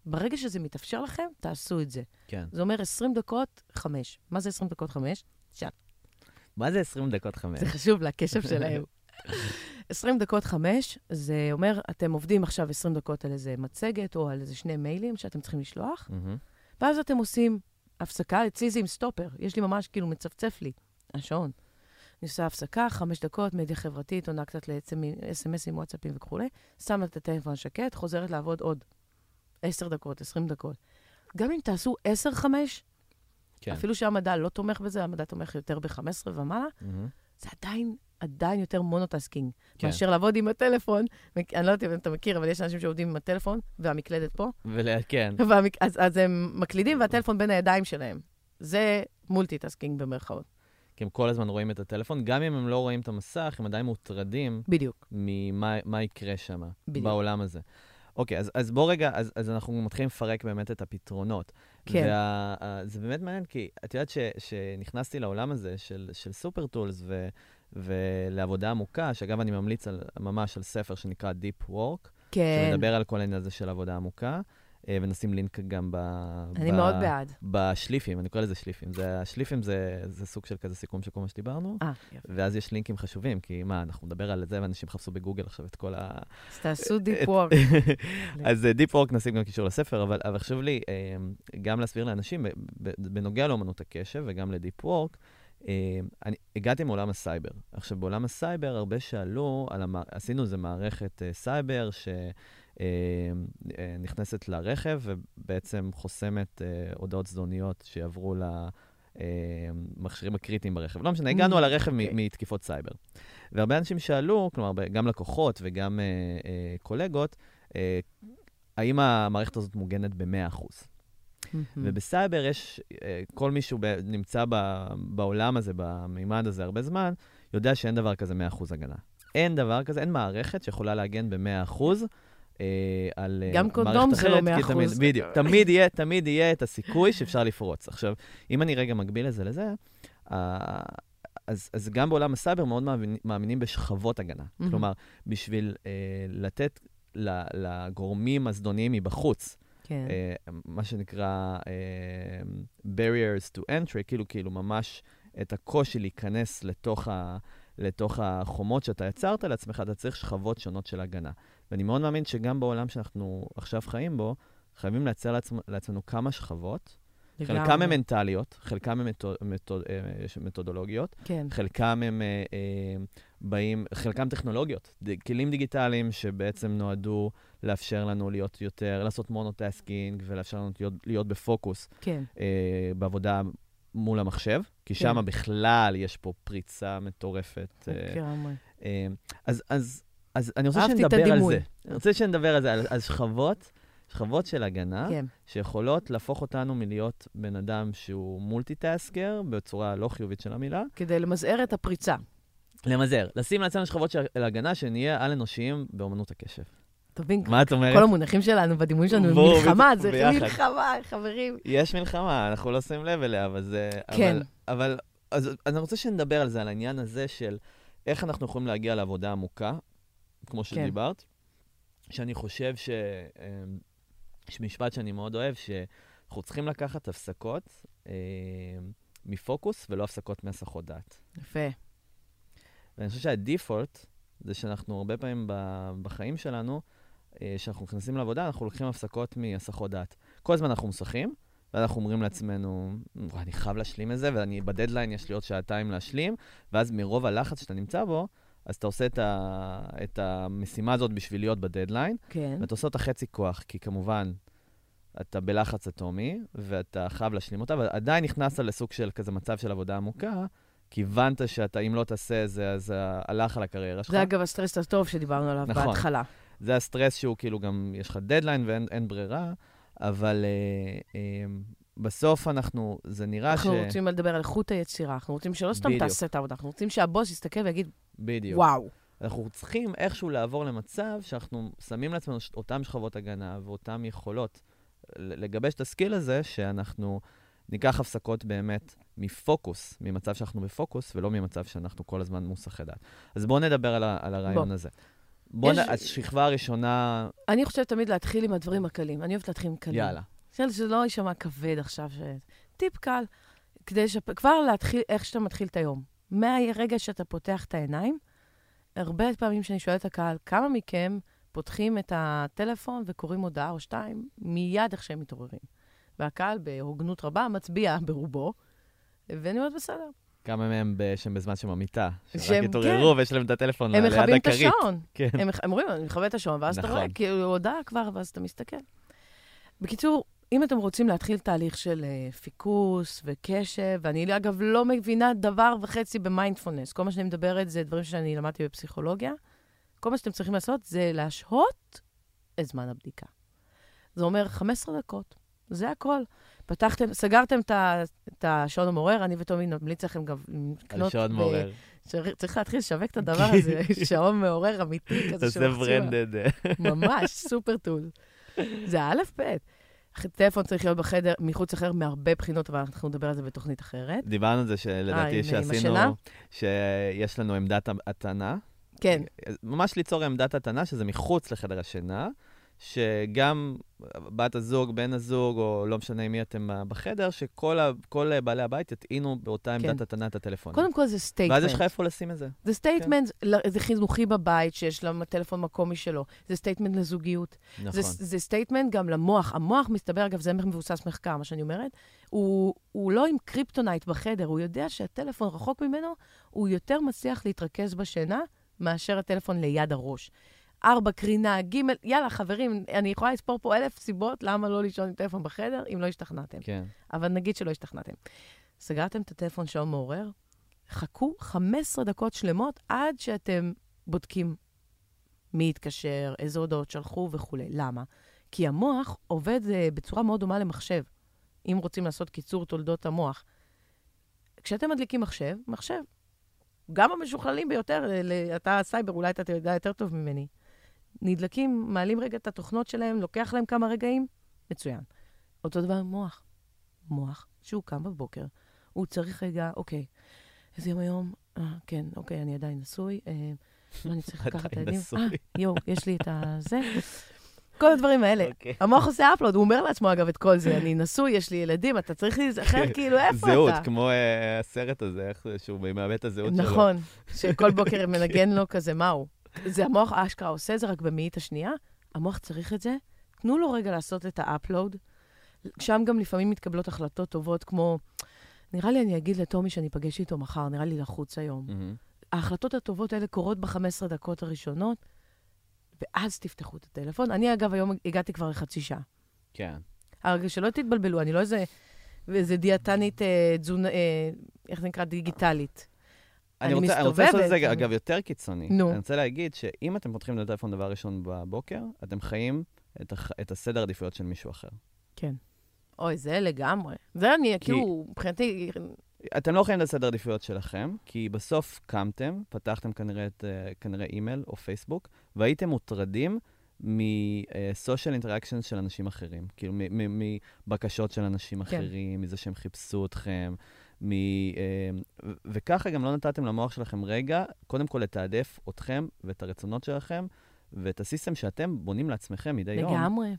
ברגע שזה מתאפשר לכם, תעשו את זה. כן. זה אומר 20 דקות, 5. מה זה 20 דקות 5? שעה. מה זה 20 דקות חמש? זה חשוב לקשב שלהם. (laughs) 20 דקות 5, זה אומר, אתם עובדים עכשיו 20 דקות על איזה מצגת או על איזה שני מיילים שאתם צריכים לשלוח, מהמם. ואז אתם עושים הפסקה, אצלי זה עם סטופר, יש לי ממש כאילו מצפצף לי, השעון. אני עושה הפסקה, חמש דקות, מדיה חברתית, עונה קצת לאס.אם.אסים, וואטסאפים וכולי, שמה את הטלפון שקט, חוזרת לעבוד עוד 10 דקות, 20 דקות. גם אם תעשו 10-5, כן. אפילו שהמדע לא תומך בזה, המדע תומך יותר ב-15 ומעלה, מהמם. זה עדיין, עדיין יותר monotasking, כן. מאשר לעבוד עם הטלפון. אני לא יודעת אם אתה מכיר, אבל יש אנשים שעובדים עם הטלפון, והמקלדת פה, ול- כן. (laughs) והמק... אז, אז הם מקלידים והטלפון בין הידיים שלהם. זה multitasking במרכאות. כי הם כל הזמן רואים את הטלפון, גם אם הם לא רואים את המסך, הם עדיין מוטרדים בדיוק. ממה מה יקרה שם. בעולם הזה. אוקיי, אז, אז בוא רגע, אז, אז אנחנו מתחילים לפרק באמת את הפתרונות. כן. וה, זה באמת מעניין, כי את יודעת ש- שנכנסתי לעולם הזה של, של super tools ו, ולעבודה עמוקה, שאגב, אני ממליץ על, ממש על ספר שנקרא Deep Work, כן. שמדבר על כל העניין הזה של עבודה עמוקה, ונשים לינק גם ב... אני ב- מאוד בעד. בשליפים, אני קורא לזה שליפים. זה, השליפים זה, זה סוג של כזה סיכום של כל מה שדיברנו, אה, יופי. ואז יש לינקים חשובים, כי מה, אנחנו נדבר על זה, ואנשים יחפשו בגוגל עכשיו את כל ה... אז תעשו deep work. (laughs) אז deep work נשים גם קישור לספר, אבל, אבל חשוב לי אה, גם להסביר לאנשים, בנוגע לאמנות הקשב וגם ל deep work, אה, אני הגעתי מעולם הסייבר. עכשיו, בעולם הסייבר הרבה שאלו, על המע... עשינו איזה מערכת אה, סייבר שנכנסת לרכב ובעצם חוסמת אה, הודעות זדוניות שיעברו למכשירים הקריטיים ברכב. לא משנה, הגענו Mm, על הרכב אוקיי. מתקיפות סייבר. והרבה אנשים שאלו, כלומר, גם לקוחות וגם אה, אה, קולגות, אה, האם המערכת הזאת מוגנת ב-100%. מהמם. ובסייבר יש, אה, כל מי שהוא נמצא בעולם הזה, במימד הזה הרבה זמן, יודע שאין דבר כזה 100% הגנה. אין דבר כזה, אין מערכת שיכולה להגן ב-100% אה, על אה, גם מערכת קונדום זה לא אחרת, 100%. תמיד, בדיוק, תמיד יהיה, תמיד יהיה את הסיכוי שאפשר לפרוץ. עכשיו, אם אני רגע מגביל את זה לזה, אה, אז, אז גם בעולם הסייבר מאוד מאמינים, מאמינים בשכבות הגנה. מהמם. כלומר, בשביל אה, לתת ל- לגורמים הזדוניים מבחוץ, כן. אה, מה שנקרא אה, barriers to entry, כאילו, כאילו ממש את הקושי להיכנס לתוך, ה, לתוך החומות שאתה יצרת לעצמך, אתה צריך שכבות שונות של הגנה. ואני מאוד מאמין שגם בעולם שאנחנו עכשיו חיים בו, חייבים לייצר לעצמ, לעצמנו כמה שכבות, לגמרי. חלקם הם מנטליות, חלקם הם מתו- מתו- אה, מתודולוגיות, כן, חלקם הם אה, אה, באים, חלקם טכנולוגיות, ד- כלים דיגיטליים שבעצם נועדו לאפשר לנו להיות יותר, לעשות monotasking ולאפשר לנו להיות, להיות בפוקוס כן. אה, בעבודה מול המחשב, כי כן. שם בכלל יש פה פריצה מטורפת. אה, לגמרי. אה, אז, אז, אז אני רוצה שנדבר על. זה. אני רוצה שנדבר על זה, על, על שכבות, שכבות של הגנה, כן, שיכולות להפוך אותנו מלהיות בן אדם שהוא מולטיטאסקר, בצורה לא חיובית של המילה, כדי למזער את הפריצה. למזער, לשים לעצמנו שכבות של הגנה, שנהיה על-אנושיים באמנות הקשב. אתה מבין? מה את אומרת? כל המונחים שלנו בדימוי שלנו הם מלחמה, זה. מלחמה, חברים. יש מלחמה, אנחנו לא שמים לב אליה, אבל זה... כן. אבל, אז אני רוצה שנדבר על זה, על העניין הזה של איך אנחנו יכולים להגיע לעבודה עמוקה, כמו שדיברת, שאני חושב ש... אמ, יש משפט שאני מאוד אוהב, שאנחנו צריכים לקחת הפסקות אה, מפוקוס ולא הפסקות מהסחות דעת. יפה. ואני חושב שהדיפולט זה שאנחנו הרבה פעמים ב- בחיים שלנו, אה, כשאנחנו נכנסים לעבודה, אנחנו לוקחים הפסקות מהסחות דעת. כל הזמן אנחנו מוסכים, ואנחנו אומרים לעצמנו, "וואי, אני חייב להשלים את זה, ואני בדדליין, יש לי עוד שעתיים להשלים, ואז מרוב הלחץ שאתה נמצא בו, אז אתה עושה את, ה- את המשימה הזאת בשביל להיות בדדליין, כן. ואתה עושה אותה חצי כוח, כי כמובן, אתה בלחץ אטומי, ואתה חייב להשלים אותה, אבל עדיין נכנסת לסוג של כזה מצב של עבודה עמוקה, כי הבנת שאתה, אם לא תעשה זה, אז הלך על הקריירה שלך. זה אגב הסטרס הטוב שדיברנו עליו נכון. בהתחלה. זה הסטרס שהוא כאילו גם, יש לך דדליין ואין אין ברירה, אבל אה, אה, בסוף אנחנו, זה נראה אנחנו ש... רוצים לדבר על איכות היצירה, אנחנו רוצים שלא סתם בדיוק. תעשה את העבודה, אנחנו רוצים שהבוס יסתכל ויגיד, בדיוק. וואו. אנחנו צריכים איכשהו לעבור למצב שאנחנו שמים לעצמנו אותן שכבות הגנה ואותן יכולות לגבש את הסקיל הזה, שאנחנו ניקח הפסקות באמת מפוקוס, ממצב שאנחנו בפוקוס, ולא ממצב שאנחנו כל הזמן מוסחי דעת. אז בואו נדבר על, ה- על הרעיון בוא. הזה. בואו יש- נ... השכבה הראשונה, אני חושבת תמיד להתחיל עם הדברים הקלים. אני אוהבת להתחיל עם קלים. יאללה. שזה לא יישמע כבד עכשיו. ש... טיפ קל, כדי ש... כבר להתחיל איך שאתה מתחיל את היום. מהרגע שאתה פותח את העיניים, הרבה פעמים שאני שואלת את הקהל, כמה מכם פותחים את הטלפון וקוראים הודעה או שתיים מיד איך שהם מתעוררים? והקהל, בהוגנות רבה, מצביע (laughs) ברובו, ואני אומרת, בסדר. כמה מהם שהם בזמן שהם במיטה, שרק שהם- התעוררו ויש להם את הטלפון הם ליד מכבים את הכרית. השעון. כן. הם, הם אומרים, אני מכבה את השעון, ואז אתה נכון. רואה, כאילו, הודעה כבר, ואז אתה מסתכל. בקיצור, אם אתם רוצים להתחיל תהליך של uh, פיקוס וקשב, ואני אגב לא מבינה דבר וחצי במיינדפולנס, כל מה שאני מדברת זה דברים שאני למדתי בפסיכולוגיה, כל מה שאתם צריכים לעשות זה להשהות את זמן הבדיקה. זה אומר 15 דקות, זה הכל. פתחתם, סגרתם את השעון המעורר, אני וטומי נמליץ לכם גם על לקנות... שעון ב- מעורר. צריך- להתחיל לשווק את הדבר (laughs) הזה, שעון מעורר אמיתי כזה תעשה. ברנדד. ממש, סופר טול. זה האלף-בית. טלפון צריך להיות בחדר, מחוץ לחדר מהרבה בחינות, אבל אנחנו נדבר על זה בתוכנית אחרת. דיברנו על זה אה, שלדעתי עם שעשינו? שיש לנו עמדת הטענה. כן, ממש ליצור עמדת הטענה, שזה מחוץ לחדר השינה, שגם בת הזוג, בן הזוג, או לא משנה מי אתם בחדר, שכל ה- בעלי הבית יטעינו באותה עמדת כן. הטענה את הטלפון. קודם כל זה ואז יש לך statement. איפה לשים את זה. זה statement, זה חינוכי בבית, שיש לה טלפון מקום משלו. זה statement לזוגיות. נכון. זה, זה statement גם למוח. המוח, מסתבר, אגב, זה מבוסס מחקר, מה שאני אומרת, הוא, הוא לא עם קריפטונייט בחדר, הוא יודע שהטלפון רחוק ממנו, הוא יותר מצליח להתרכז בשינה מאשר הטלפון ליד הראש. ארבע, קרינה, ג', יאללה, חברים, אני יכולה לספור פה אלף סיבות למה לא לישון עם טלפון בחדר, אם לא השתכנעתם. כן. אבל נגיד שלא השתכנעתם. סגרתם את הטלפון שעון מעורר, חכו 15 דקות שלמות עד שאתם בודקים מי התקשר, איזה הודעות שלחו וכולי. למה? כי המוח עובד uh, בצורה מאוד דומה למחשב, אם רוצים לעשות קיצור תולדות המוח. כשאתם מדליקים מחשב, מחשב, גם המשוכללים ביותר, ל- אתה סייבר, אולי אתה יודע יותר טוב ממני, נדלקים, מעלים רגע את התוכנות שלהם, לוקח להם כמה רגעים, מצוין. אותו דבר עם מוח. מוח, שהוא קם בבוקר, הוא צריך רגע, אוקיי, איזה יום היום? אה, כן, אוקיי, אני עדיין נשוי. אה, מה אני צריך לקחת את הילדים? אה, יואו, יש לי את הזה. כל הדברים האלה. אוקיי. המוח עושה אפלוד, הוא אומר לעצמו, אגב, את כל זה. אני נשוי, יש לי ילדים, אתה צריך להיזכר כאילו, איפה אתה? זהות, כמו אה, הסרט הזה, איך זה, שהוא מאבד את הזהות שלו. נכון, (laughs) שכל בוקר מנגן לו כזה, מה הוא? זה המוח אשכרה עושה זה רק במאית השנייה, המוח צריך את זה. תנו לו רגע לעשות את ה upload, שם גם לפעמים מתקבלות החלטות טובות, כמו, נראה לי אני אגיד לטומי שאני אפגש איתו מחר, נראה לי לחוץ היום. מהמם. ההחלטות הטובות האלה קורות ב-15 דקות הראשונות, ואז תפתחו את הטלפון. אני, אגב, היום הגעתי כבר לחצי שעה. כן. הרגע שלא תתבלבלו, אני לא איזה, איזה דיאטנית, אה, תזונה, אה, איך זה נקרא, דיגיטלית. אני אני רוצה, אני רוצה לעשות את זה. אגב, יותר קיצוני. נו. אני רוצה להגיד שאם אתם פותחים את הטלפון דבר ראשון בבוקר, אתם חיים את, הח... את הסדר עדיפויות של מישהו אחר. כן. אוי, זה לגמרי. זה אני, כאילו, מבחינתי, אתם לא חיים את הסדר עדיפויות שלכם, כי בסוף קמתם, פתחתם כנראה, את, אה, כנראה אימייל או פייסבוק, והייתם מוטרדים מ-social interactions של אנשים אחרים. כאילו, מ- מ- מבקשות של אנשים כן. אחרים, מזה שהם חיפשו אתכם, מ... אה, וככה גם לא נתתם למוח שלכם רגע, קודם כל לתעדף אתכם ואת הרצונות שלכם, ואת הסיסטם שאתם בונים לעצמכם מדי יום. לגמרי.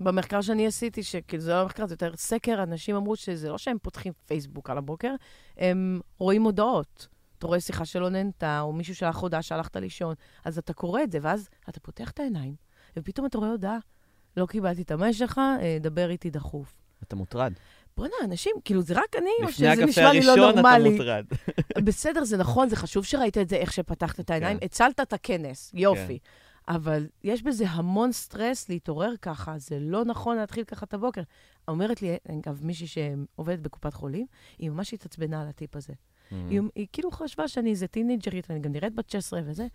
במחקר שאני עשיתי, שכאילו זה לא מחקר, זה יותר סקר, אנשים אמרו שזה לא שהם פותחים פייסבוק על הבוקר, הם רואים הודעות. אתה רואה שיחה שלא נהנתה, או מישהו שלח הודעה שהלכת לישון, אז אתה קורא את זה, ואז אתה פותח את העיניים, ופתאום אתה רואה הודעה, לא קיבלתי את המייל שלך, אה, דבר איתי דחוף. אתה מוטרד. בוא'נה, אנשים, כאילו, זה רק אני, או לפני שזה הקפה נשמע לי לא הראשון אתה נורמלי? מוטרד. (laughs) בסדר, זה נכון, זה חשוב שראית את זה, איך שפתחת את העיניים. כן. הצלת את הכנס, יופי. אבל יש בזה המון סטרס להתעורר ככה, זה לא נכון להתחיל ככה את הבוקר. אומרת לי, אגב, מישהי שעובדת בקופת חולים, היא ממש התעצבנה על הטיפ הזה. Mm-hmm. היא, היא כאילו חשבה שאני איזה טינג'רית, אני גם נראית בת 16 וזה.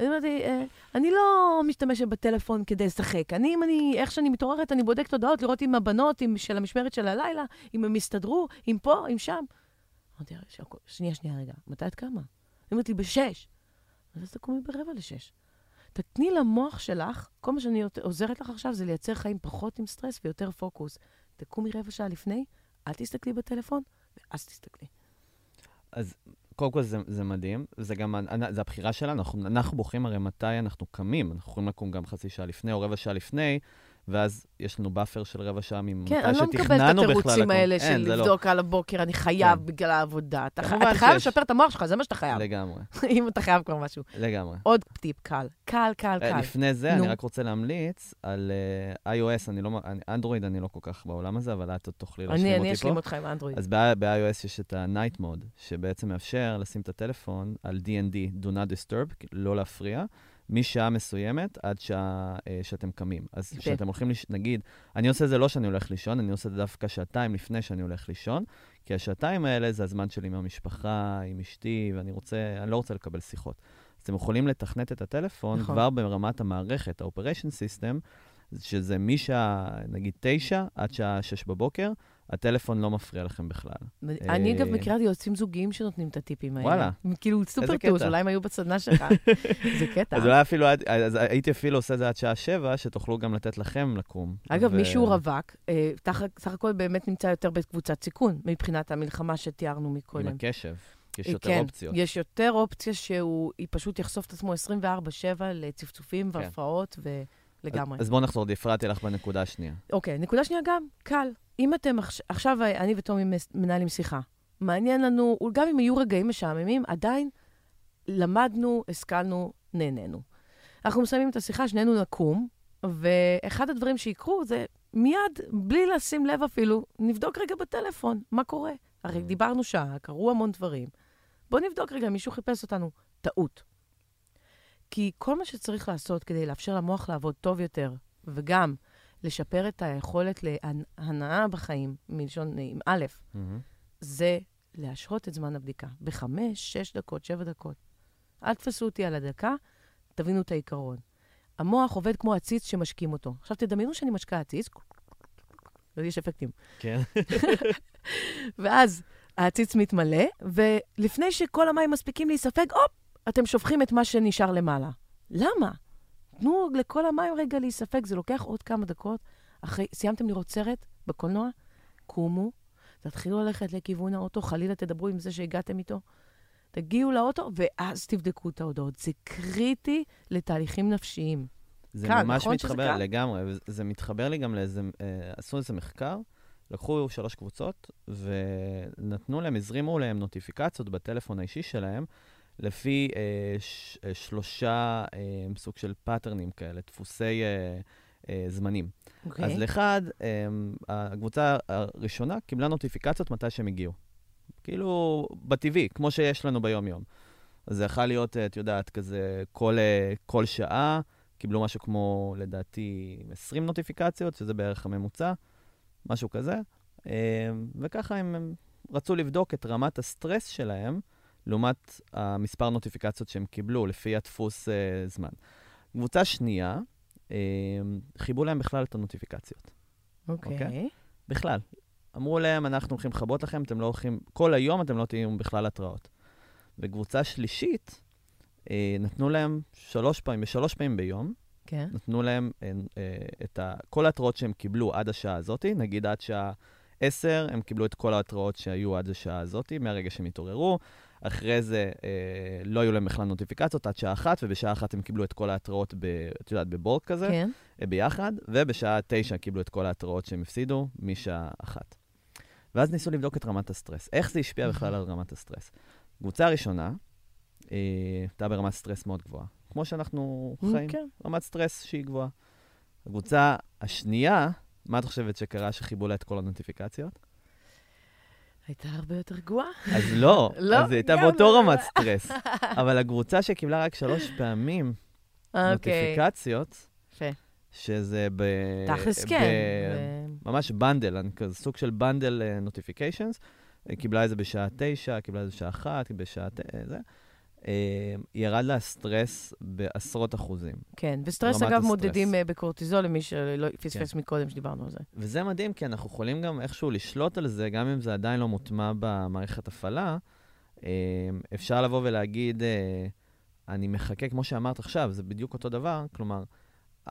אני אומרת לי, "אה, אני לא משתמשת בטלפון כדי לשחק. אני, אם אני, איך שאני מתעוררת, אני בודקת הודעות, לראות אם הבנות, אם של המשמרת של הלילה, אם הם הסתדרו, אם פה, אם שם. אמרתי "שהכל- שנייה, שנייה, רגע, מתי את קמה? היא אומרת לי, בשש. אז תקומי ברבע לשש. תתני למוח שלך, כל מה שאני עוזרת לך עכשיו זה לייצר חיים פחות עם סטרס ויותר פוקוס. תקומי רבע שעה לפני, אל תסתכלי בטלפון, ואז תסתכלי. אז קודם כל זה, זה מדהים, זה גם, זה הבחירה שלנו, אנחנו, אנחנו בוחרים הרי מתי אנחנו קמים, אנחנו יכולים לקום גם חצי שעה לפני או רבע שעה לפני, ואז יש לנו buffer של רבע שעה ממתי כן, אני לא שתכננו מקבלת את בכלל התירוצים. האלה אין, של לא. לבדוק על הבוקר, אני חייב כן. בגלל העבודה. אתה ח- כמובן אתה חייב שיש. לשפר את המוח שלך, זה מה שאתה חייב. לגמרי, (laughs) אם אתה חייב כבר משהו. לגמרי. עוד טיפ קל. קל, קל, אה, קל. לפני זה, נו. אני רק רוצה להמליץ על אה, iOS, אני לא, אני- אנדרואיד אני לא כל כך בעולם הזה, אבל את עוד תוכלי להשלים אותי פה. אני אשלים אותך עם אנדרואיד. אז ב-iOS יש את ה-Night Mode, שבעצם מאפשר לשים את הטלפון על D&D, Do Not Disturb, לא להפריע, משעה מסוימת עד שעה אה, שאתם קמים. אז. כשאתם הולכים, לש... נגיד, אני עושה את זה לא שאני הולך לישון, אני עושה את זה דווקא שעתיים לפני שאני הולך לישון, כי השעתיים האלה זה הזמן שלי עם המשפחה, עם אשתי, ואני רוצה, אני לא רוצה לקבל שיחות. אז אתם יכולים לתכנת את הטלפון נכון. כבר ברמת המערכת, ה-Operation System, שזה משעה, נגיד, תשע עד שעה שש בבוקר, הטלפון לא מפריע לכם בכלל. אני אגב אה, מכירה יועצים זוגיים שנותנים את הטיפים האלה. וואלה. כאילו סופר. טוס, אולי הם היו בסדנה שלך. (laughs) זה קטע. אז אולי אפילו, אז הייתי אפילו עושה את זה עד שעה שבע, שתוכלו גם לתת לכם לקום. אגב, ו- מישהו רווק, אה, סך הכל באמת נמצא יותר בקבוצת סיכון, מבחינת המלחמה שתיארנו עם מקודם. הקשב, כי יש אה, יותר כן, אופציות. יש יותר אופציה שהוא פשוט יחשוף את עצמו 24-7 לצפצופים כן. והפרעות, ולגמרי. אז בואו נחזור, הפרעתי לך בנקודה השנייה. אוקיי, נקודה שנייה גם, קל. אם אתם עכש- עכשיו, אני וטומי מנהלים שיחה, מעניין לנו, גם אם יהיו רגעים משעממים, עדיין למדנו, השכלנו, נהנינו. אנחנו מסיימים את השיחה, שנינו נקום, ואחד הדברים שיקרו זה מיד, בלי לשים לב אפילו, נבדוק רגע בטלפון, מה קורה. הרי דיברנו שעה, קרו המון דברים. בואו נבדוק רגע, מישהו חיפש אותנו. טעות. כי כל מה שצריך לעשות כדי לאפשר למוח לעבוד טוב יותר, וגם לשפר את היכולת להנאה בחיים, מלשון עם א', זה להשהות את זמן הבדיקה. בחמש, שש דקות, שבע דקות. אל תפסו אותי על הדקה, תבינו את העיקרון. המוח עובד כמו עציץ שמשקים אותו. עכשיו תדמיינו שאני משקה עציץ, יש אפקטים. כן. (laughs) ואז העציץ מתמלא, ולפני שכל המים מספיקים להיספג, הופ, אתם שופכים את מה שנשאר למעלה. למה? תנו לכל המים רגע להיספג, זה לוקח עוד כמה דקות. אחרי, סיימתם לראות סרט בקולנוע? קומו, תתחילו ללכת לכיוון האוטו, חלילה תדברו עם זה שהגעתם איתו. תגיעו לאוטו, ואז תבדקו את ההודעות. זה קריטי לתהליכים נפשיים. זה קל, ממש נכון שזה מתחבר קל? לגמרי, וזה מתחבר לי גם לאיזה, אה, עשו איזה מחקר, לקחו שלוש קבוצות ונתנו להם, הזרימו להם נוטיפיקציות בטלפון האישי שלהם, לפי אה, ש, אה, שלושה אה, סוג של pattern ים כאלה, דפוסי אה, אה, זמנים. אוקיי. אז לאחד, אה, הקבוצה הראשונה קיבלה נוטיפיקציות מתי שהם הגיעו. כאילו, בטבעי, כמו שיש לנו ביום-יום. אז זה יכול להיות, אה, את יודעת, כזה, כל, אה, כל שעה קיבלו משהו כמו, לדעתי, 20 נוטיפיקציות, שזה בערך הממוצע, משהו כזה. אה, וככה הם, הם רצו לבדוק את רמת הסטרס שלהם, לעומת המספר נוטיפיקציות שהם קיבלו, לפי הדפוס אה, זמן. קבוצה שנייה, אה, חיבו להם בכלל את הנוטיפיקציות. אוקיי. אוקיי. בכלל. אמרו להם, אנחנו הולכים לכבות לכם, אתם לא הולכים, כל היום אתם לא תהיו בכלל התראות. וקבוצה שלישית, אה, נתנו להם שלוש פעמים, בשלוש פעמים ביום, כן. נתנו להם אה, אה, את ה, כל ההתראות שהם קיבלו עד השעה הזאת, נגיד עד שעה 10, הם קיבלו את כל ההתראות שהיו עד השעה הזאת, מהרגע שהם התעוררו. אחרי זה אה, לא היו להם בכלל נוטיפיקציות עד שעה אחת, ובשעה אחת הם קיבלו את כל ההתראות, ב, את יודעת, בבורג כזה, כן. אה, ביחד, ובשעה תשע קיבלו את כל ההתראות שהם הפסידו משעה אחת. ואז ניסו לבדוק את רמת הסטרס. איך זה השפיע בכלל על רמת הסטרס? קבוצה ראשונה אה, הייתה ברמת סטרס מאוד גבוהה. כמו שאנחנו חיים, כן. רמת סטרס שהיא גבוהה. הקבוצה השנייה, מה את חושבת שקרה שכיבו לה את כל הנוטיפיקציות? הייתה הרבה יותר גרועה. אז לא, לא, אז היא הייתה באותו לא. רמת סטרס. אבל הקבוצה שקיבלה רק שלוש פעמים אוקיי. נוטיפיקציות. שזה ב... תכלס כן. ממש bundle, כזה סוג של bundle notifications. היא קיבלה את זה בשעה תשע, קיבלה את זה בשעה אחת, בשעה ת... זה. אה, ירד לה סטרס בעשרות אחוזים. כן, וסטרס אגב הסטרס. מודדים אה, בקורטיזול למי שלא פספס כן. מקודם שדיברנו על זה. וזה מדהים, כי אנחנו יכולים גם איכשהו לשלוט על זה, גם אם זה עדיין לא מוטמע במערכת הפעלה. אה, אפשר לבוא ולהגיד, אני מחכה, כמו שאמרת עכשיו, זה בדיוק אותו דבר. כלומר,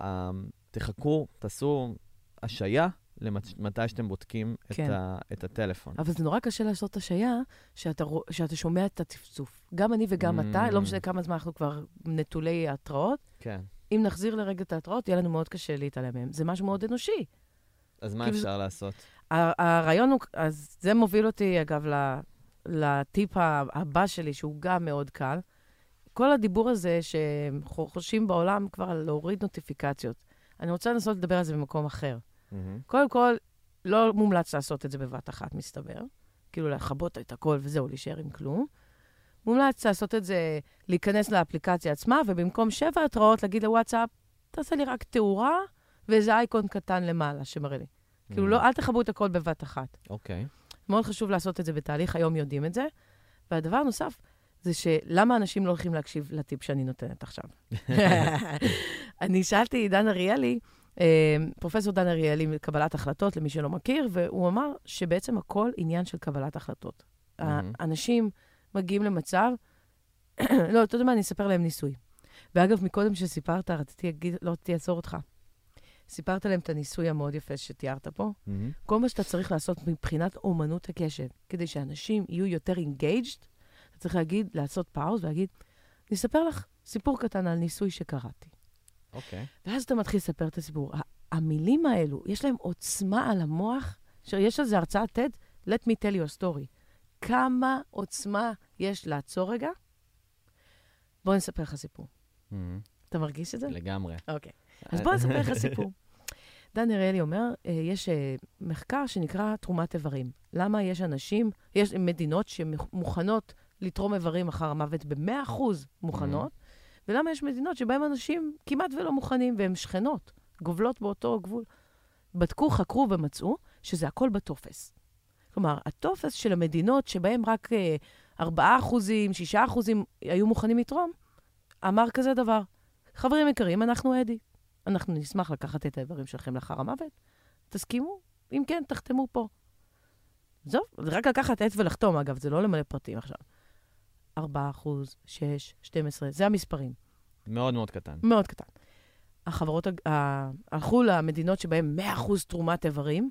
אה, תחכו, תעשו השעיה למתי שאתם בודקים כן. את, ה, את הטלפון. אבל זה נורא קשה לעשות השעיה, שאתה, שאתה שומע את הצפצוף. גם אני וגם Mm. אתה, לא משנה כמה זמן אנחנו כבר נטולי התראות, כן. אם נחזיר לרגע את ההתראות, יהיה לנו מאוד קשה להתעלם מהם. זה משהו מאוד אנושי. אז מה אפשר לעשות? ה- הרעיון הוא, אז זה מוביל אותי, אגב, לטיפ הבא שלי, שהוא גם מאוד קל. כל הדיבור הזה שחושבים בעולם כבר על להוריד נוטיפיקציות. אני רוצה לנסות לדבר על זה במקום אחר. מהמם. קודם כל, לא מומלץ לעשות את זה בבת אחת, מסתבר. כאילו, לכבות את הכל וזהו, להישאר עם כלום. מומלץ לעשות את זה, להיכנס לאפליקציה עצמה, ובמקום שבע התראות, להגיד לוואטסאפ, תעשה לי רק תאורה ואיזה אייקון קטן למעלה שמראה לי. כאילו, Mhm. לא, אל תכבו את הכל בבת אחת. אוקיי. מאוד חשוב לעשות את זה בתהליך, היום יודעים את זה. והדבר הנוסף, זה שלמה אנשים לא הולכים להקשיב לטיפ שאני נותנת עכשיו. (laughs) (laughs) אני שאלתי דן אריאלי, פרופסור דן אריאלי מקבלת החלטות, למי שלא מכיר, והוא אמר שבעצם הכל עניין של קבלת החלטות. מהמם. האנשים מגיעים למצב, (clears throat) לא, אתה יודע מה, אני אספר להם ניסוי. ואגב, מקודם שסיפרת, רציתי להגיד, לא רציתי לעצור אותך. סיפרת להם את הניסוי המאוד יפה שתיארת פה. מהמם. כל מה שאתה צריך לעשות מבחינת אומנות הקשב, כדי שאנשים יהיו יותר engaged, אתה צריך להגיד, לעשות פאוז ולהגיד, אני אספר לך סיפור קטן על ניסוי שקראתי. אוקיי. ואז אתה מתחיל לספר את הסיפור. המילים האלו, יש להם עוצמה על המוח, שיש על זה הרצאת TED, let me tell you a story. כמה עוצמה יש לעצור רגע? בוא נספר לך סיפור. מהמם. אתה מרגיש את זה? לגמרי. אוקיי. אז בוא נספר לך סיפור. (laughs) דן אריאלי אומר, אה, יש אה, מחקר שנקרא תרומת איברים. למה יש אנשים, יש מדינות שמוכנות לתרום איברים אחר המוות ב-100% מוכנות, ולמה יש מדינות שבהן אנשים כמעט ולא מוכנים, והן שכנות, גובלות באותו גבול. בדקו, חקרו ומצאו שזה הכל בטופס. כלומר, הטופס של המדינות שבהן רק אה, 4 אחוזים, 6 אחוזים היו מוכנים לתרום, אמר כזה דבר. חברים יקרים, אנחנו אדי. אנחנו נשמח לקחת את האיברים שלכם לאחר המוות. תסכימו? אם כן, תחתמו פה. זהו, זה רק לקחת עט ולחתום, אגב, זה לא למלא פרטים עכשיו. 4 אחוז, 6, 12, זה המספרים. מאוד מאוד קטן. מאוד קטן. החברות הלכו למדינות שבהן 100% תרומת איברים,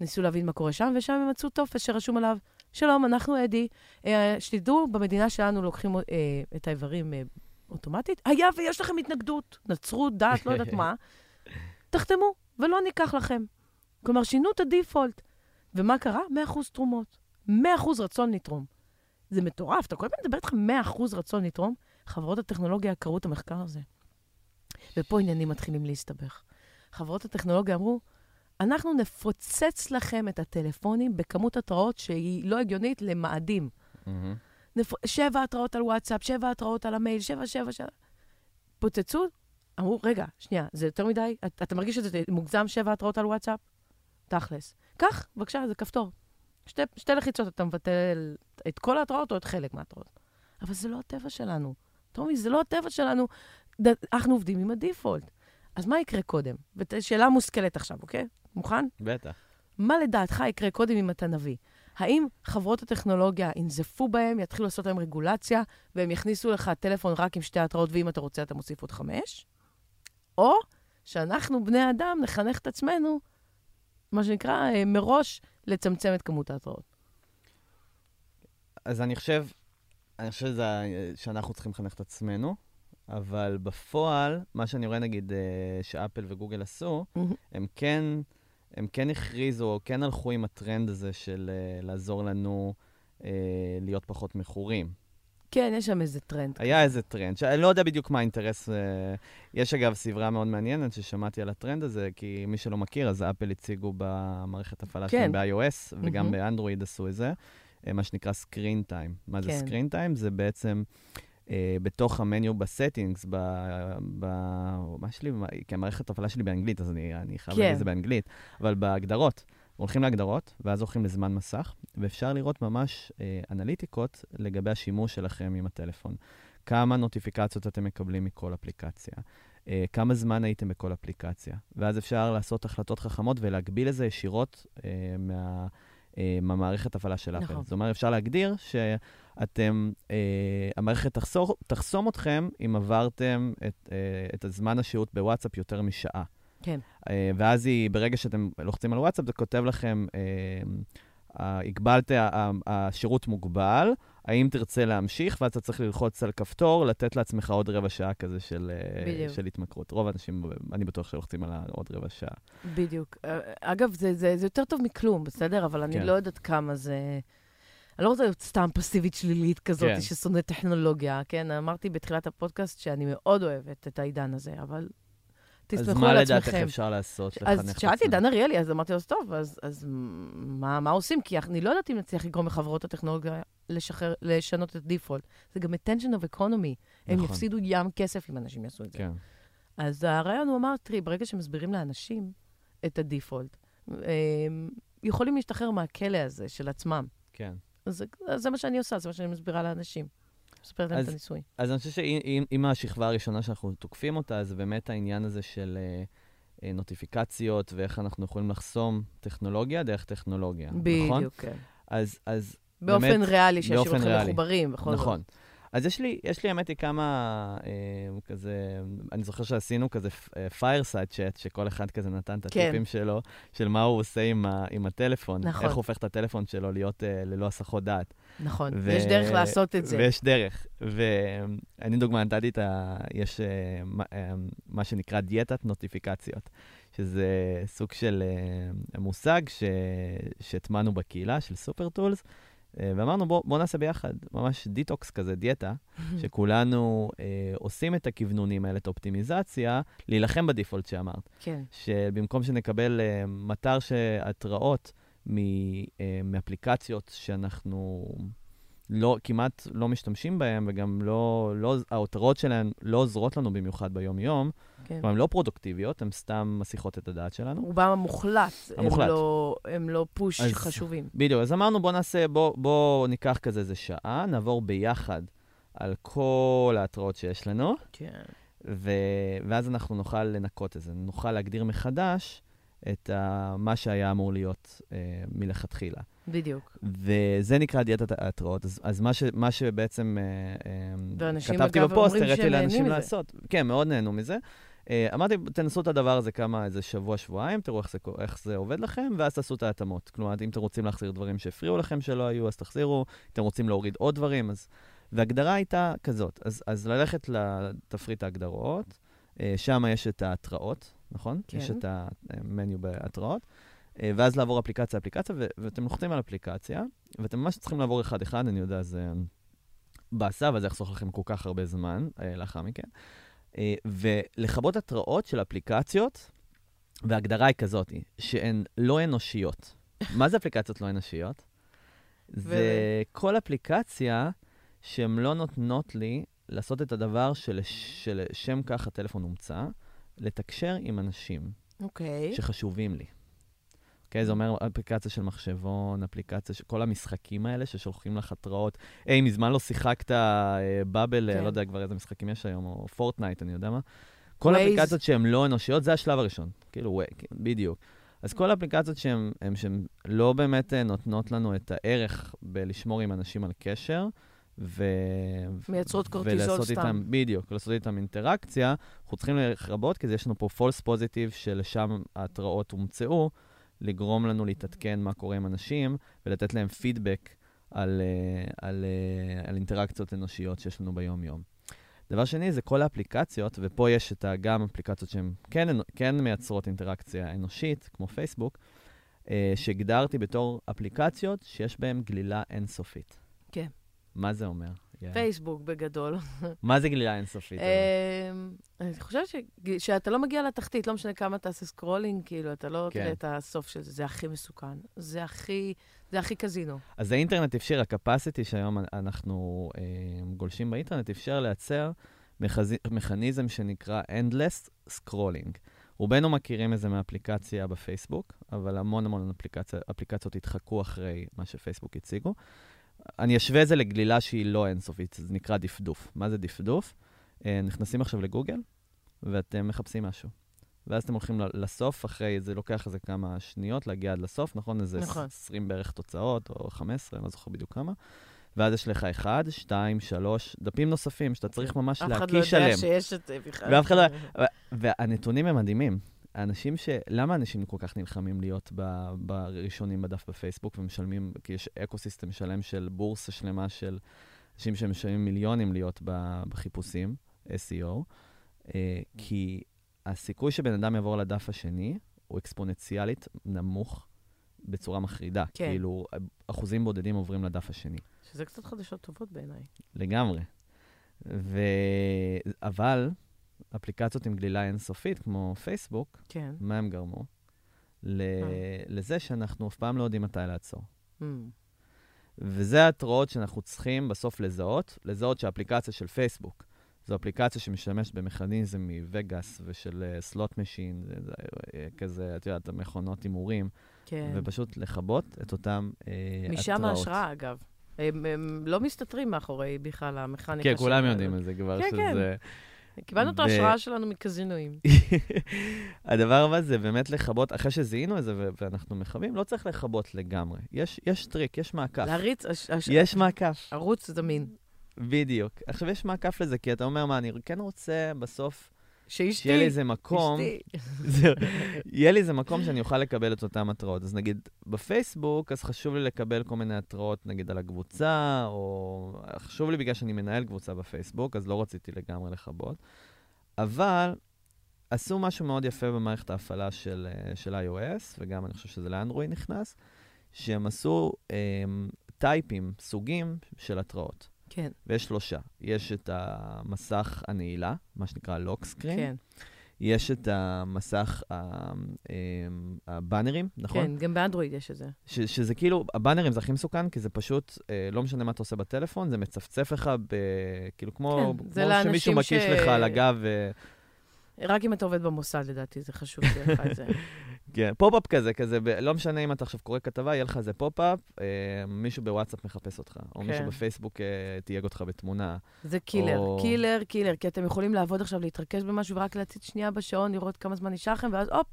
ניסו להבין מה קורה שם, ושם הם מצאו טופס שרשום עליו, שלום, אנחנו אדי, אה, שתדעו, במדינה שלנו לוקחים אה, את האיברים אה, אוטומטית. היה ויש לכם התנגדות, נצרות, דת, לא יודעת מה, (laughs) תחתמו, ולא ניקח לכם. כלומר, שינו את הדיפולט. ומה קרה? 100% תרומות. 100% רצון לתרום. זה מטורף, אתה כל הזמן מדבר איתך 100% רצון לתרום? חברות הטכנולוגיה קראו את המחקר הזה. ופה עניינים מתחילים להסתבך. חברות הטכנולוגיה אמרו, אנחנו נפוצץ לכם את הטלפונים בכמות התראות שהיא לא הגיונית למאדים. מהמם. נפ... שבע התראות על וואטסאפ, שבע התראות על המייל, שבע, שבע, שבע. פוצצו, אמרו, רגע, שנייה, זה יותר מדי? את, אתה מרגיש שזה מוגזם שבע התראות על וואטסאפ? תכלס. קח, בבקשה, זה כפתור. שתי, שתי לחיצות אתה מבטל את כל ההתראות או את חלק מההתראות. אבל זה לא הטבע שלנו. טומי, זה לא הטבע שלנו. ד... אנחנו עובדים עם הדיפולט. אז מה יקרה קודם? ושאלה מושכלת עכשיו, אוקיי? מוכן? בטח. מה לדעתך יקרה קודם אם אתה נביא? האם חברות הטכנולוגיה ינזפו בהם, יתחילו לעשות להם רגולציה, והם יכניסו לך טלפון רק עם שתי התראות, ואם אתה רוצה אתה מוסיף עוד חמש? או שאנחנו, בני אדם, נחנך את עצמנו, מה שנקרא, אה, מראש לצמצם את כמות ההתראות. אז אני חושב, אני חושב שזה, שאנחנו צריכים לחנך את עצמנו, אבל בפועל, מה שאני רואה, נגיד, אה, שאפל וגוגל עשו, הם כן, הם כן הכריזו, או כן הלכו עם הטרנד הזה של uh, לעזור לנו uh, להיות פחות מכורים. כן, יש שם איזה טרנד. היה איזה טרנד, שאני לא יודע בדיוק מה האינטרס. Uh, יש אגב סברה מאוד מעניינת ששמעתי על הטרנד הזה, כי מי שלא מכיר, אז אפל הציגו במערכת הפעלה כן. שלהם ב-iOS, וגם מהמם. באנדרואיד עשו את זה, uh, מה שנקרא screen time. מה זה כן. screen time? זה בעצם... Uh, בתוך ה menu ב settings, ב... ב... מה שלי, כי המערכת הפעלה שלי באנגלית, אז אני, אני חייב כן. להגיד את זה באנגלית, אבל בהגדרות, הולכים להגדרות, ואז הולכים לזמן מסך, ואפשר לראות ממש אה, אנליטיקות לגבי השימוש שלכם עם הטלפון. כמה נוטיפיקציות אתם מקבלים מכל אפליקציה, אה, כמה זמן הייתם בכל אפליקציה, ואז אפשר לעשות החלטות חכמות ולהגביל את זה ישירות אה, מה, אה, מהמערכת הפעלה של אפל. נכון. זאת אומרת, אפשר להגדיר שאתם, אה, המערכת תחסור, תחסום אתכם אם עברתם את, אה, את הזמן השהות בוואטסאפ יותר משעה. כן. אה, ואז היא, ברגע שאתם לוחצים על וואטסאפ, זה כותב לכם, אה, אה, הגבלת, השירות מוגבל, האם תרצה להמשיך, ואז אתה צריך ללחוץ על כפתור, לתת לעצמך עוד רבע שעה כזה של, בדיוק. של התמכרות. רוב האנשים, אני בטוח שלוחצים על עוד רבע שעה. בדיוק. אגב, זה, זה, זה יותר טוב מכלום, בסדר? אבל אני כן. לא יודעת כמה זה... אני לא רוצה להיות סתם פסיבית שלילית כזאת, כן. ששונאת טכנולוגיה, כן? אמרתי בתחילת הפודקאסט שאני מאוד אוהבת את העידן הזה, אבל אז תסמכו מה על לדעתך עצמכם. אפשר לעשות? לחנך אז את שאלתי את? דן אריאלי, אז אמרתי לו, "אז טוב, אז, אז מה, מה עושים? כי אני לא יודעת אם נצליח לגרום לחברות הטכנולוגיה לשחרר, לשנות את הדיפולט. זה גם attention of economy. הם נכון. יפסידו ים כסף אם אנשים יעשו את זה. כן. אז הרעיון הוא אמר, תראי, ברגע שמסבירים לאנשים את הדיפולט, הם יכולים להשתחרר מהכלא הזה של עצמם. כן. אז אז זה מה שאני עושה, זה מה שאני מסבירה לאנשים. מספרת להם את הניסוי. אז אני חושב שאם אם השכבה הראשונה שאנחנו תוקפים אותה, זה באמת העניין הזה של אה, אה, נוטיפיקציות ואיך אנחנו יכולים לחסום טכנולוגיה דרך טכנולוגיה, נכון? בדיוק, כן. אז, אז באופן באמת, ריאלי, ריאלי. מחוברים, בכל זאת. נכון. אז יש לי, יש לי, האמת היא, כמה אה, כזה, אני זוכר שעשינו כזה fireside chat, שכל אחד כזה נתן את כן. הטיפים שלו, של מה הוא עושה עם, ה, עם הטלפון. נכון. איך הופך את הטלפון שלו להיות אה, ללא הסחות דעת. נכון, ו- ויש דרך לעשות את זה. ויש דרך. ואני דוגמא נתתי את ה... יש אה, אה, מה שנקרא דיאטת נוטיפיקציות, שזה סוג של אה, מושג ש- שהטמענו בקהילה של סופר tools, אה, ואמרנו בוא, בוא נעשה ביחד, ממש detox כזה, דיאטה, (laughs) שכולנו אה, עושים את הכוונונים האלה, את האופטימיזציה, להילחם ב default שאמרת. כן, שבמקום שנקבל uh, מטר שהתראות מ, uh, מאפליקציות שאנחנו לא, כמעט לא משתמשים בהן, וגם לא, לא, ההותרות שלהן לא עוזרות לנו במיוחד ביום-יום, כן. כלומר, הן לא פרודוקטיביות, הן סתם מסיחות את הדעת שלנו. רובם המוחלט, הם המוחלט. לא, הם לא פוש אז- חשובים. בדיוק, אז אמרנו, בוא נעשה, בוא, בוא ניקח כזה איזה שעה, נעבור ביחד על כל ההתראות שיש לנו, כן. ו... ואז אנחנו נוכל לנקות את זה, נוכל להגדיר מחדש את ה... מה שהיה אמור להיות אה, מלכתחילה. בדיוק. וזה נקרא דיאטת ההתראות. אז, אז מה, ש... מה שבעצם אה, אה, כתבתי בפוסט, הראיתי לאנשים מזה. לעשות. כן, מאוד נהנו מזה. אה, אמרתי, תנסו את הדבר הזה כמה, איזה שבוע, שבועיים, תראו איך זה, איך זה עובד לכם, ואז תעשו את ההתאמות. כלומר, אם אתם רוצים להחזיר דברים שהפריעו לכם שלא היו, אז תחזירו. אם אתם רוצים להוריד עוד דברים, אז... והגדרה הייתה כזאת, אז, אז ללכת לתפריט ההגדרות, שם יש את ההתראות, נכון? כן. יש את המניו בהתראות, ואז לעבור אפליקציה-אפליקציה, ו- ואתם לוחצים על אפליקציה, ואתם ממש צריכים לעבור אחד-אחד, אני יודע, זה באסה, אבל זה יחסוך לכם כל כך הרבה זמן אה, לאחר מכן. אה, ולכבות התראות של אפליקציות, וההגדרה היא כזאת, שהן לא אנושיות. (laughs) מה זה אפליקציות לא אנושיות? זה כל אפליקציה שהן לא נותנות לי לעשות את הדבר של- שלשם כך הטלפון הומצא, לתקשר עם אנשים אוקיי. שחשובים לי. אוקיי, זה אומר אפליקציה של מחשבון, אפליקציה של כל המשחקים האלה ששולחים לך התראות. היי, מזמן לא שיחקת אה, באבל, אה, כן. לא יודע כבר איזה משחקים יש היום, או פורטנייט, אני יודע מה. כל. האפליקציות שהן לא אנושיות, זה השלב הראשון. כאילו, וואי, בדיוק. אז כל האפליקציות שהן לא באמת אה, נותנות לנו את הערך בלשמור עם אנשים על קשר, ו... מייצרות קורטיזול סתם. איתם, בדיוק, לעשות איתם אינטראקציה, אנחנו צריכים לרבות, כי יש לנו פה false positive שלשם ההתראות הומצאו, לגרום לנו להתעדכן מה קורה עם אנשים, ולתת להם פידבק על, אה, על, אה, על אינטראקציות אנושיות שיש לנו ביום-יום. דבר שני, זה כל האפליקציות, ופה יש את גם אפליקציות שהן כן, כן מייצרות אינטראקציה אנושית, כמו פייסבוק, אה, שהגדרתי בתור אפליקציות שיש בהן גלילה אינסופית. כן. מה זה אומר? יעל? פייסבוק בגדול. מה זה גלילה אינסופית? אמ, אני חושבת שאתה לא מגיע לתחתית, לא משנה כמה תעשה scrolling, כאילו, אתה לא כן. תראה את הסוף של זה, זה הכי מסוכן. זה הכי, זה הכי קזינו. אז האינטרנט אפשר, ה capacity שהיום אנחנו אה, גולשים באינטרנט, אפשר לייצר. מכניזם שנקרא Endless Scrolling. רובנו מכירים את זה מאפליקציה בפייסבוק, אבל המון המון אפליקציה, אפליקציות התחקו אחרי מה שפייסבוק הציגו. אני אשווה את זה לגלילה שהיא לא אינסופית, זה נקרא דפדוף. מה זה דפדוף? אה, נכנסים עכשיו לגוגל, ואתם מחפשים משהו. ואז אתם הולכים לסוף, אחרי, זה לוקח איזה כמה שניות להגיע עד לסוף, נכון? איזה נכון. 20 בערך תוצאות, או 15, אני לא זוכר בדיוק כמה. ואז יש לך 1, 2, 3, דפים נוספים שאתה צריך ממש אף אחד לא להקיש יודע עליהם. שיש את זה בכלל. ואף אחד לא- והנתונים הם מדהימים. האנשים ש... למה אנשים כל כך נלחמים להיות ב... בראשונים בדף בפייסבוק ומשלמים, כי יש ecosystem שלם של בורסה שלמה של אנשים שמשלמים מיליונים להיות ב... בחיפושים, SEO, אה, כי הסיכוי שבן אדם יעבור לדף השני הוא אקספוננציאלית נמוך בצורה מחרידה. כן. כאילו, אחוזים בודדים עוברים לדף השני. שזה קצת חדשות טובות בעיניי. לגמרי. ו... אבל אפליקציות עם גלילה אינסופית, כמו פייסבוק, כן. מה הם גרמו? ל... לזה שאנחנו אף פעם לא יודעים מתי לעצור. Mm. וזה ההתראות שאנחנו צריכים בסוף לזהות, לזהות שהאפליקציה של פייסבוק זו אפליקציה שמשתמשת במכניזם מווגאס ושל slot machine, זה, זה, אה, כזה, את יודעת, מכונות הימורים, כן. ופשוט לכבות את אותם אה, התראות. משם ההשראה, אגב. הם, הם לא מסתתרים מאחורי בכלל המכניקה כן, כולם של- יודעים את זה כבר, כן, כן. קיבלנו את ההשראה שלנו מקזינואים. (laughs) הדבר הבא זה באמת לכבות, אחרי שזיהינו את זה ואנחנו מכבים, לא צריך לכבות לגמרי. יש, יש טריק, יש מעקף. להריץ, הש- הש- יש מעקף, ערוץ זמין. בדיוק. עכשיו, יש מעקף לזה, כי אתה אומר, מה, אני כן רוצה בסוף שאשתי, שיהיה לי איזה מקום, אשתי. (laughs) יהיה לי איזה מקום שאני אוכל לקבל את אותן התראות. אז נגיד, בפייסבוק, אז חשוב לי לקבל כל מיני התראות, נגיד, על הקבוצה, או חשוב לי בגלל שאני מנהל קבוצה בפייסבוק, אז לא רציתי לגמרי לכבות. אבל עשו משהו מאוד יפה במערכת ההפעלה של, אה, של iOS, וגם אני חושב שזה לאנדרואיד נכנס, שהם עשו הם, טייפים, סוגים של התראות. כן, ויש שלושה. יש את המסך הנעילה, מה שנקרא לוק סקרין. כן, יש את המסך, ה- אמ, הבאנרים, נכון? כן, גם באנדרואיד יש את זה. ש- שזה כאילו, הבאנרים זה הכי מסוכן, כי זה פשוט, אה, לא משנה מה אתה עושה בטלפון, זה מצפצף לך, ב, כאילו כמו, כן, כמו שמישהו מקיש ש- לך על הגב, ו... רק אם אתה עובד במוסד, לדעתי, זה חשוב שיהיה לך את זה. (laughs) כן, pop-up כזה, כזה, ב- לא משנה אם אתה עכשיו קורא כתבה, יהיה לך איזה pop-up, אה, מישהו בוואטסאפ מחפש אותך, או כן. מישהו בפייסבוק אה, תייג אותך בתמונה. זה קילר, או- קילר, קילר, כי אתם יכולים לעבוד עכשיו, להתרכז במשהו ורק להציץ שנייה בשעון, לראות כמה זמן נשאר לכם, ואז הופ,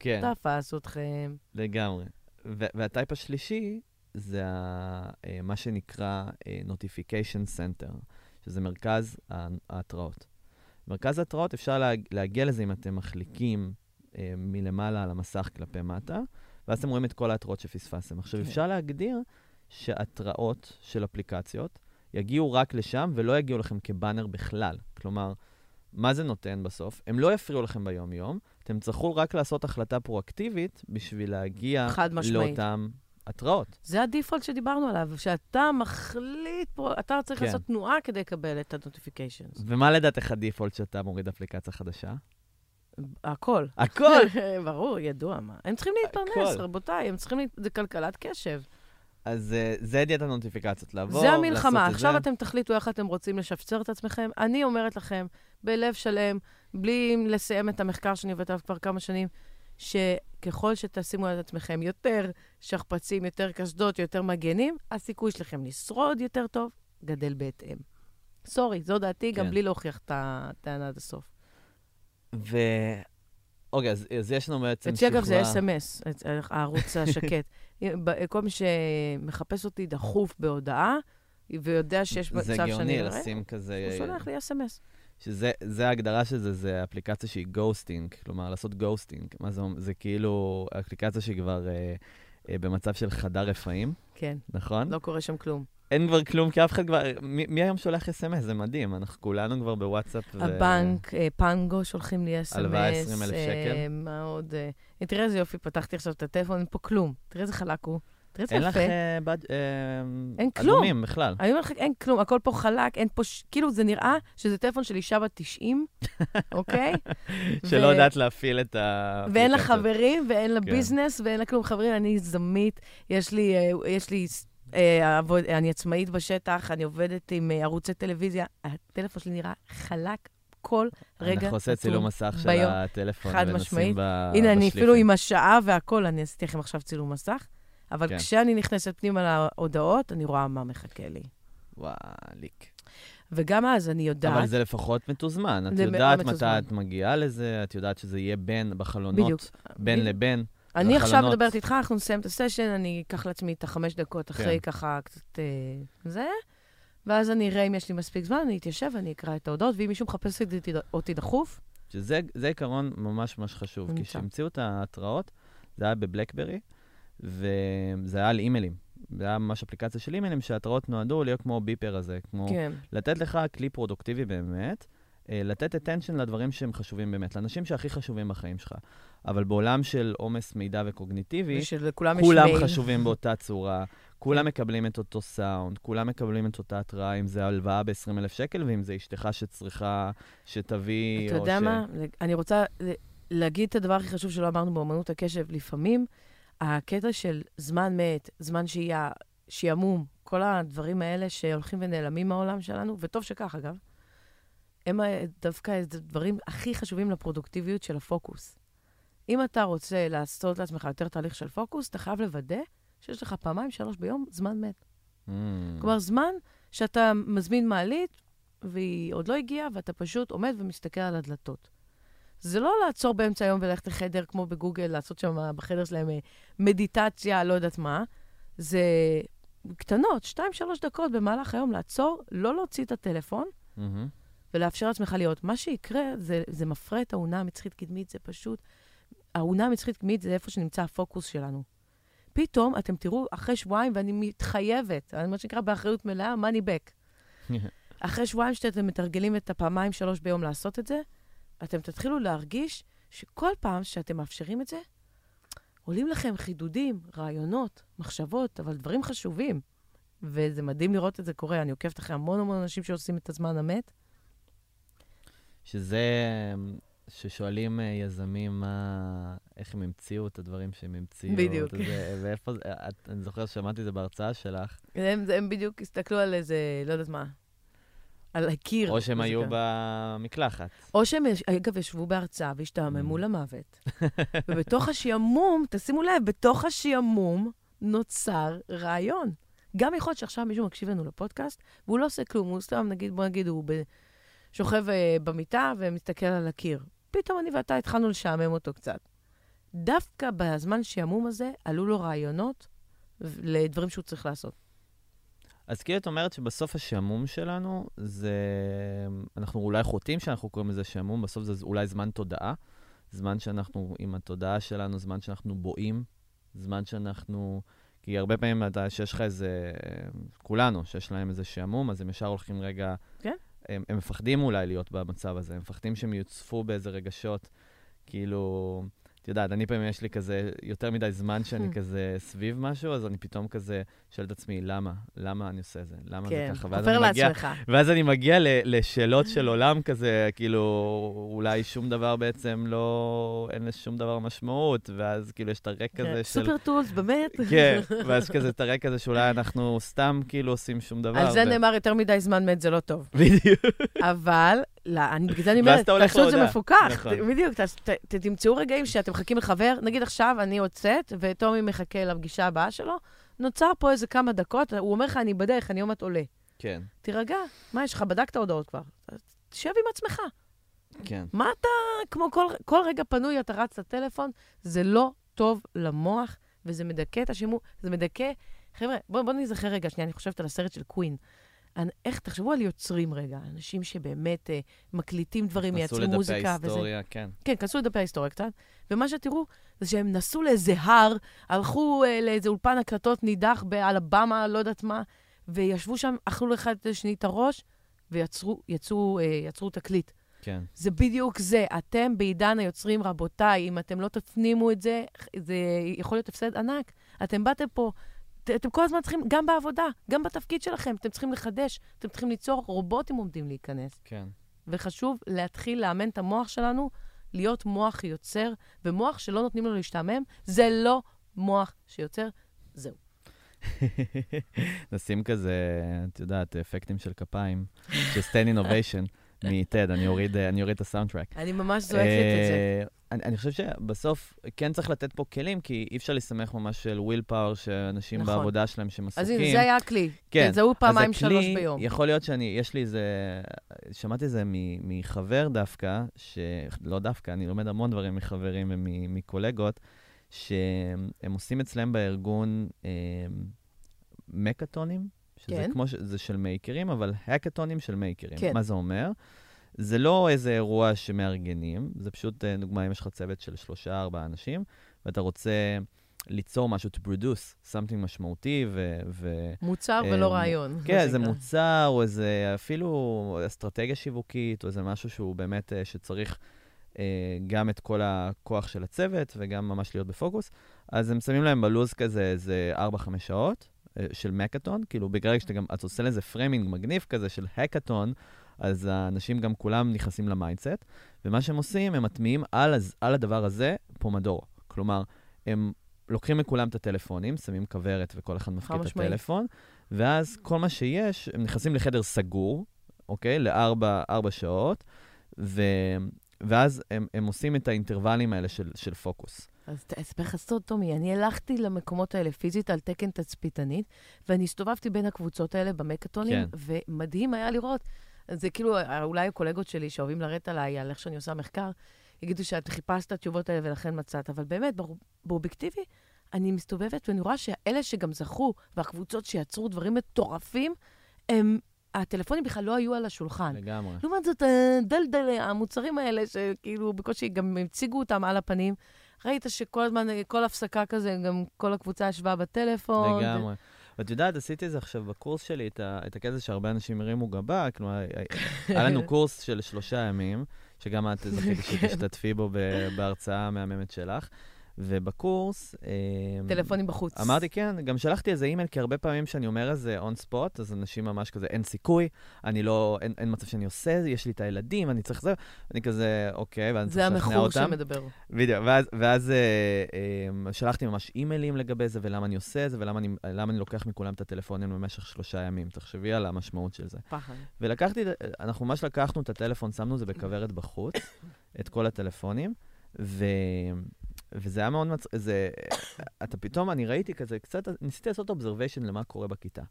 כן. תפס אתכם. לגמרי. ו- וה type השלישי זה ה- אה, מה שנקרא אה, Notification Center, שזה מרכז ההתראות. מרכז ההתראות, אפשר לה- להגיע לזה אם אתם מחליקים אה, מלמעלה על המסך כלפי מטה, ואז אתם רואים את כל ההתראות שפספסתם. עכשיו, כן. אפשר להגדיר שהתראות של אפליקציות יגיעו רק לשם ולא יגיעו לכם כבאנר בכלל. כלומר, מה זה נותן בסוף? הם לא יפריעו לכם ביום-יום, אתם צריכו רק לעשות החלטה פרואקטיבית בשביל להגיע. לאותן התראות. זה הדיפולט שדיברנו עליו, שאתה מחליט, פה, אתה צריך כן. לעשות תנועה כדי לקבל את ה-notifications. ומה לדעתך הדיפולט שאתה מוריד אפליקציה חדשה? הכל. הכל. (laughs) ברור, ידוע מה. הם צריכים להתפרנס. רבותיי, הם צריכים, להת- זה כלכלת קשב. אז אה, זה דיאטת הנוטיפיקציות, לעבור, זה המלחמה. לעשות את עכשיו זה. אתם תחליטו איך אתם רוצים לשפצר את עצמכם. אני אומרת לכם, בלב שלם, בלי לסיים את המחקר שאני עובדת עליו כבר כמה שנים, שככל שתשימו על עצמכם יותר שכפ"צים, יותר קסדות, יותר מגנים, הסיכוי שלכם לשרוד יותר טוב גדל בהתאם. סורי, זו דעתי, גם כן. בלי להוכיח את הטענה עד הסוף. ו... אוקיי, אז, אז יש לנו בעצם אצלי, אגב, זה שכבה- אס.אם.אס, הערוץ השקט. (laughs) כל מי שמחפש אותי דחוף בהודעה, ויודע שיש מצב זה שאני... גאוני אראה, לשים כזה... הוא שולח לי אס.אם.אס. שזה זה ההגדרה של זה, זה אפליקציה שהיא ghosting, כלומר, לעשות ghosting. מה זה אומר? זה כאילו אפליקציה שהיא כבר אה, אה, במצב של עיר רפאים, כן, נכון? לא קורה שם כלום. אין כבר כלום, כי אף אחד כבר... מי, מי היום שולח אס.אם.אס? זה מדהים, אנחנו כולנו כבר בוואטסאפ. ו- הבנק, אה, פנגו שולחים לי אס.אם.אס. הלוואה 20,000 שקל. אה, מה עוד? אה, תראה איזה יופי, פתחתי עכשיו את הטלפון, אין פה כלום. תראה איזה חלק הוא. תראה אין. לך אה, בד... אה, אין כלום. אדומים בכלל. אני אומר לך, אין כלום, הכל פה חלק, אין פה... ש- כאילו, זה נראה שזה טלפון של אישה בת 90, (laughs) אוקיי? שלא ו- יודעת להפעיל את ה... ואין לה חברים, ואין לה כן. ביזנס, ואין לה כלום חברים. אני זמית, יש לי, אה, יש לי, אה, עבוד, אני עצמאית בשטח, אני עובדת עם אה, ערוצי טלוויזיה. הטלפון שלי נראה חלק כל רגע אנחנו עושה צילום מסך של. הטלפון חד משמעית. הנה, אני אפילו. עם השעה והכול, אני עשיתי לכם עכשיו צילום מסך, אבל כן. כשאני נכנסת פנימה להודעות, אני רואה מה מחכה לי. וואליק. וגם אז אני יודעת... אבל זה לפחות מתוזמן. את יודעת מתי מתוזמן. את מגיעה לזה, את יודעת שזה יהיה בין, בחלונות, בדיוק. בין בדיוק. לבין. אני עכשיו בחלונות. מדברת איתך, אנחנו נסיים את הסשן, אני אקח לעצמי את החמש דקות אחרי כן. ככה קצת אה, זה, ואז אני אראה אם יש לי מספיק זמן, אני אתיישב ואני אקרא את ההודעות, ואם מישהו מחפש אותי, דחוף, שזה זה עיקרון ממש ממש חשוב. כי. כשהמציאו את ההתראות, זה היה בבלקברי, וזה היה על אימיילים. זה היה ממש אפליקציה של אימיילים, שההתראות נועדו להיות כמו ביפר הזה, כמו כן, לתת לך כלי פרודוקטיבי באמת, אה, לתת attention לדברים שהם חשובים באמת, לאנשים שהכי חשובים בחיים שלך. אבל בעולם של עומס מידע וקוגניטיבי, כולם מייל. חשובים באותה (laughs) צורה, כולם מקבלים את אותו סאונד, כולם מקבלים את אותה התראה, אם זה הלוואה ב-20,000 שקל, ואם זה אשתך שצריכה שתביא, אתה יודע ש... מה? אני רוצה להגיד את הדבר הכי חשוב שלא אמרנו באמנות הקשב. לפעמים הקטע של זמן מת, זמן שהייה, שעמום, כל הדברים האלה שהולכים ונעלמים מהעולם שלנו, וטוב שכך, אגב, הם דווקא הדברים הכי חשובים לפרודוקטיביות של הפוקוס. אם אתה רוצה לעשות לעצמך יותר תהליך של פוקוס, אתה חייב לוודא שיש לך פעמיים, שלוש ביום זמן מת. Mm. כלומר, זמן שאתה מזמין מעלית, והיא עוד לא הגיעה, ואתה פשוט עומד ומסתכל על הדלתות. זה לא לעצור באמצע היום וללכת לחדר, כמו בגוגל, לעשות שם בחדר שלהם אה, מדיטציה, לא יודעת מה. זה קטנות, שתיים, שלוש דקות במהלך היום, לעצור, לא להוציא את הטלפון, מהמם. ולאפשר לעצמך להיות. מה שיקרה, זה, זה מפרה את האונה המצחית קדמית, זה פשוט... האונה המצחית קדמית זה איפה שנמצא הפוקוס שלנו. פתאום אתם תראו, אחרי שבועיים, ואני מתחייבת, מה שנקרא באחריות מלאה, money back. (laughs) אחרי שבועיים שאתם מתרגלים את הפעמיים, שלוש ביום לעשות את זה, אתם תתחילו להרגיש שכל פעם שאתם מאפשרים את זה, עולים לכם חידודים, רעיונות, מחשבות, אבל דברים חשובים. וזה מדהים לראות את זה קורה. אני עוקבת אחרי המון המון אנשים שעושים את הזמן המת. שזה, ששואלים אה, יזמים מה, איך הם המציאו את הדברים שהם המציאו. בדיוק. זה, ואיפה את, אני זוכר ששמעתי את זה בהרצאה שלך, הם, הם בדיוק הסתכלו על איזה, לא יודעת מה, על הקיר. או שהם היו. במקלחת. או שהם, אגב, ישבו בהרצאה והשתעממו Mm. למוות. (laughs) ובתוך השעמום, תשימו לב, בתוך השעמום נוצר רעיון. גם יכול להיות שעכשיו מישהו מקשיב לנו לפודקאסט, והוא לא עושה כלום, הוא סתם, נגיד, בוא נגיד, הוא ב... שוכב אה, במיטה ומסתכל על הקיר. פתאום אני ואתה התחלנו לשעמם אותו קצת. דווקא בזמן שעמום הזה, עלו לו רעיונות לדברים שהוא צריך לעשות. אז כאילו את אומרת שבסוף השעמום שלנו, זה... אנחנו אולי חוטאים שאנחנו קוראים לזה שעמום, בסוף זה אולי זמן תודעה. זמן שאנחנו, עם התודעה שלנו, זמן שאנחנו בואים, זמן שאנחנו... כי הרבה פעמים אתה, שיש לך איזה... כולנו, שיש להם איזה שעמום, אז הם ישר הולכים רגע... כן. הם, הם מפחדים אולי להיות במצב הזה, הם מפחדים שהם יוצפו באיזה רגשות, כאילו... את יודעת, אני פעמים יש לי כזה יותר מדי זמן שאני. (laughs) כזה סביב משהו, אז אני פתאום כזה שואל את עצמי, למה? למה אני עושה זה? למה זה כן, ככה? ואז עובר אני מגיע- לעצמך. ואז אני מגיע לשאלות של (laughs) עולם כזה, כאילו, אולי שום דבר בעצם לא, אין לשום דבר משמעות, ואז כאילו יש את הרקע הזה של... כן, סופר טולס, באמת? (laughs) כן, ואז כזה את הרקע הזה שאולי אנחנו סתם כאילו עושים שום דבר. על זה ו- נאמר יותר מדי זמן מת זה לא טוב. בדיוק. אבל, לא, אני, בגלל זה אני אומרת, תעשו את זה. מפוקח. נכון. בדיוק, תמצאו רגעים שאתם מחכים לחבר, נגיד עכשיו אני יוצאת, וטומי מחכה לפגישה הבאה שלו, נוצר פה איזה כמה דקות, הוא אומר לך, אני בדרך, אני עוד מעט עולה. כן, תירגע, מה יש לך? בדקת הודעות כבר. תשב עם עצמך. כן. מה אתה, כמו כל, כל רגע פנוי, אתה רץ לטלפון, זה לא טוב למוח, וזה מדכא את השימוש, זה מדכא... חבר'ה, בואו בוא נזכר רגע, שנייה, אני חושבת על הסרט של קווין. איך, תחשבו על יוצרים רגע, אנשים שבאמת אה, מקליטים דברים, מייצרים מוזיקה נסו לדפי וזה. היסטוריה, כן. כן, כנסו לדפי ההיסטוריה קצת, ומה שתראו זה שהם נסעו לאיזה הר, הלכו אה, לאיזה אולפן הקלטות נידח באלבמה, לא יודעת מה, וישבו שם, אכלו אחד את השני את הראש, ויצרו יצאו, אה, יצרו תקליט. כן. זה בדיוק זה. אתם בעידן היוצרים, רבותיי, אם אתם לא תפנימו את זה, זה יכול להיות הפסד ענק. אתם באתם פה, אתם כל הזמן צריכים, גם בעבודה, גם בתפקיד שלכם, אתם צריכים לחדש, אתם צריכים ליצור, רובוטים עומדים להיכנס. כן. וחשוב להתחיל לאמן את המוח שלנו, להיות מוח יוצר, ומוח שלא נותנים לו להשתעמם, זה לא מוח שיוצר, זהו. (laughs) נשים כזה, את יודעת, אפקטים של כפיים, של סטן אינוביישן מטד, אני אוריד אה, אני אוריד את הסאונדטרק. אני ממש זועקת את זה. אני, אני חושב שבסוף כן צריך לתת פה כלים, כי אי אפשר להסתמך ממש של will power, שאנשים נכון. בעבודה שלהם שהם עסוקים. אז הנה, זה היה הכלי. כן, תזהו פעמיים, שלוש ביום. יכול להיות שאני, יש לי איזה, שמעתי את זה מ- מחבר דווקא, שלא דווקא, אני לומד המון דברים מחברים ומקולגות, שהם עושים אצלם בארגון אה, makeathonים, שזה כן. כמו, ש- זה של makerים, אבל האקאטונים של makerים. כן. מה זה אומר? זה לא איזה אירוע שמארגנים, זה פשוט, אה, דוגמה, אם יש לך צוות של שלושה, ארבעה אנשים, ואתה רוצה ליצור משהו, to produce something משמעותי, ו... ו- מוצר אה, ולא רעיון. מה כן, איזה. מוצר, או איזה אפילו אסטרטגיה שיווקית, או איזה משהו שהוא באמת, אה, שצריך אה, גם את כל הכוח של הצוות וגם ממש להיות בפוקוס. אז הם שמים להם בלוז כזה איזה 4-5 שעות של makeathon, כאילו בגלל שאתה גם, את עושה לזה framing מגניב כזה של האקאתון, אז האנשים גם כולם נכנסים ל mindset, ומה שהם עושים, הם מטמיעים על, על הדבר הזה pomodoro. כלומר, הם לוקחים מכולם את הטלפונים, שמים כוורת וכל אחד מפקיד את. הטלפון, ואז כל מה שיש, הם נכנסים לחדר סגור, אוקיי? לארבע ארבע שעות, ו... ואז הם, הם עושים את האינטרוולים האלה של, של פוקוס. אז אספר לך סוד, טומי, אני הלכתי למקומות האלה פיזית על תקן תצפיתנית, ואני הסתובבתי בין הקבוצות האלה במקאטונים, כן. ומדהים היה לראות. זה כאילו, אולי הקולגות שלי שאוהבים לרדת עליי על איך שאני עושה מחקר, יגידו שאת חיפשת את התשובות האלה ולכן מצאת, אבל באמת, באוב- באובייקטיבי, אני מסתובבת ואני רואה שאלה שגם זכו, והקבוצות שיצרו דברים מטורפים, הם, הטלפונים בכלל לא היו על השולחן. לגמרי. לעומת זאת, דלדל, המוצרים האלה, שכאילו בקושי גם הציגו אותם על הפנים, ראית שכל הזמן, כל הפסקה כזה, גם כל הקבוצה ישבה בטלפון. לגמרי. ואת יודעת, עשיתי את זה עכשיו בקורס שלי, את, ה, את הקטע שהרבה אנשים הרימו גבה, כלומר, היה לנו (laughs) קורס של שלושה ימים, שגם את זכיתי (laughs) שתשתתפי בו בהרצאה המהממת שלך, ובקורס... אה, טלפונים בחוץ. אמרתי כן, גם שלחתי איזה אימייל, כי הרבה פעמים כשאני אומר איזה און ספוט, אז אנשים ממש כזה, אין סיכוי, אני לא, אין, אין מצב שאני עושה, זה, יש לי את הילדים, אני צריך זה, אני כזה, אוקיי, ואני זה צריך לשכנע המכור אותם. שמדבר. בדיוק, ואז, ואז אה, אה, שלחתי ממש אימיילים לגבי זה, ולמה אני עושה זה, ולמה אני, אני לוקח מכולם את הטלפונים במשך שלושה ימים. תחשבי על המשמעות של זה. פחד. ולקחתי, אנחנו ממש לקחנו את הטלפון, שמנו את זה בכוורת בחוץ, את כל הטלפונים, ו... וזה היה מאוד מצ... זה... אתה פתאום, אני ראיתי כזה, קצת, ניסיתי לעשות אובזרוויישן למה קורה בכיתה.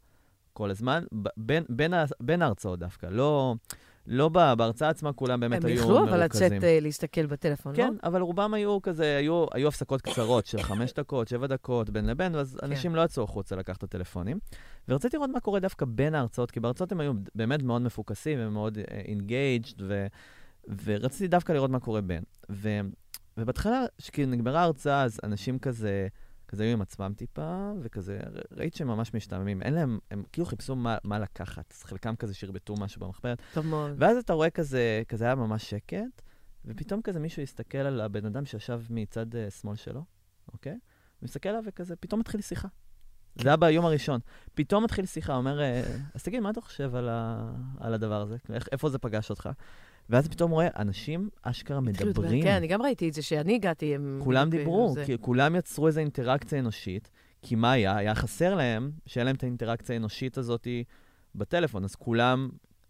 כל הזמן, בין, בין, בין ההרצאות דווקא, לא, לא ב- בהרצאה עצמה כולם באמת הם היו יכלו מרוכזים. אבל לצאת אה, להסתכל בטלפון, לא? כן, אבל רובם היו כזה, היו, היו הפסקות קצרות של חמש דקות, שבע דקות, בין לבין, ואז כן. אנשים לא יצאו החוצה לקחת את הטלפונים. ורציתי לראות מה קורה דווקא בין ההרצאות, כי בהרצאות הם היו באמת מאוד מפוקסים ומאוד engaged, ו, ורציתי דווקא לראות מה קורה בין. ו, ובהתחלה, כשכאילו נגמרה ההרצאה, אז אנשים כזה, כזה היו עם עצמם טיפה, וכזה, ראית שהם ממש משתעממים. אין להם, הם כאילו חיפשו מה, מה לקחת. חלקם כזה שרבטו משהו במחברת. טוב מאוד. ואז אתה רואה כזה, כזה היה ממש שקט, ופתאום כזה מישהו יסתכל על הבן אדם שישב מצד אה, שמאל שלו, אוקיי? הוא מסתכל עליו וכזה, פתאום מתחיל שיחה. זה היה ביום הראשון. פתאום מתחיל שיחה, אומר, אה, אז תגיד, מה אתה חושב על, ה... על הדבר הזה? איך, איפה זה פגש אותך? ואז פתאום רואה, אנשים אשכרה. מדברים. כן, אני גם ראיתי את זה, שאני הגעתי, הם... כולם דיברו, זה. כולם יצרו איזו אינטראקציה אנושית, כי מה היה? היה חסר להם שיהיה להם את האינטראקציה האנושית הזאת בטלפון, אז כולם,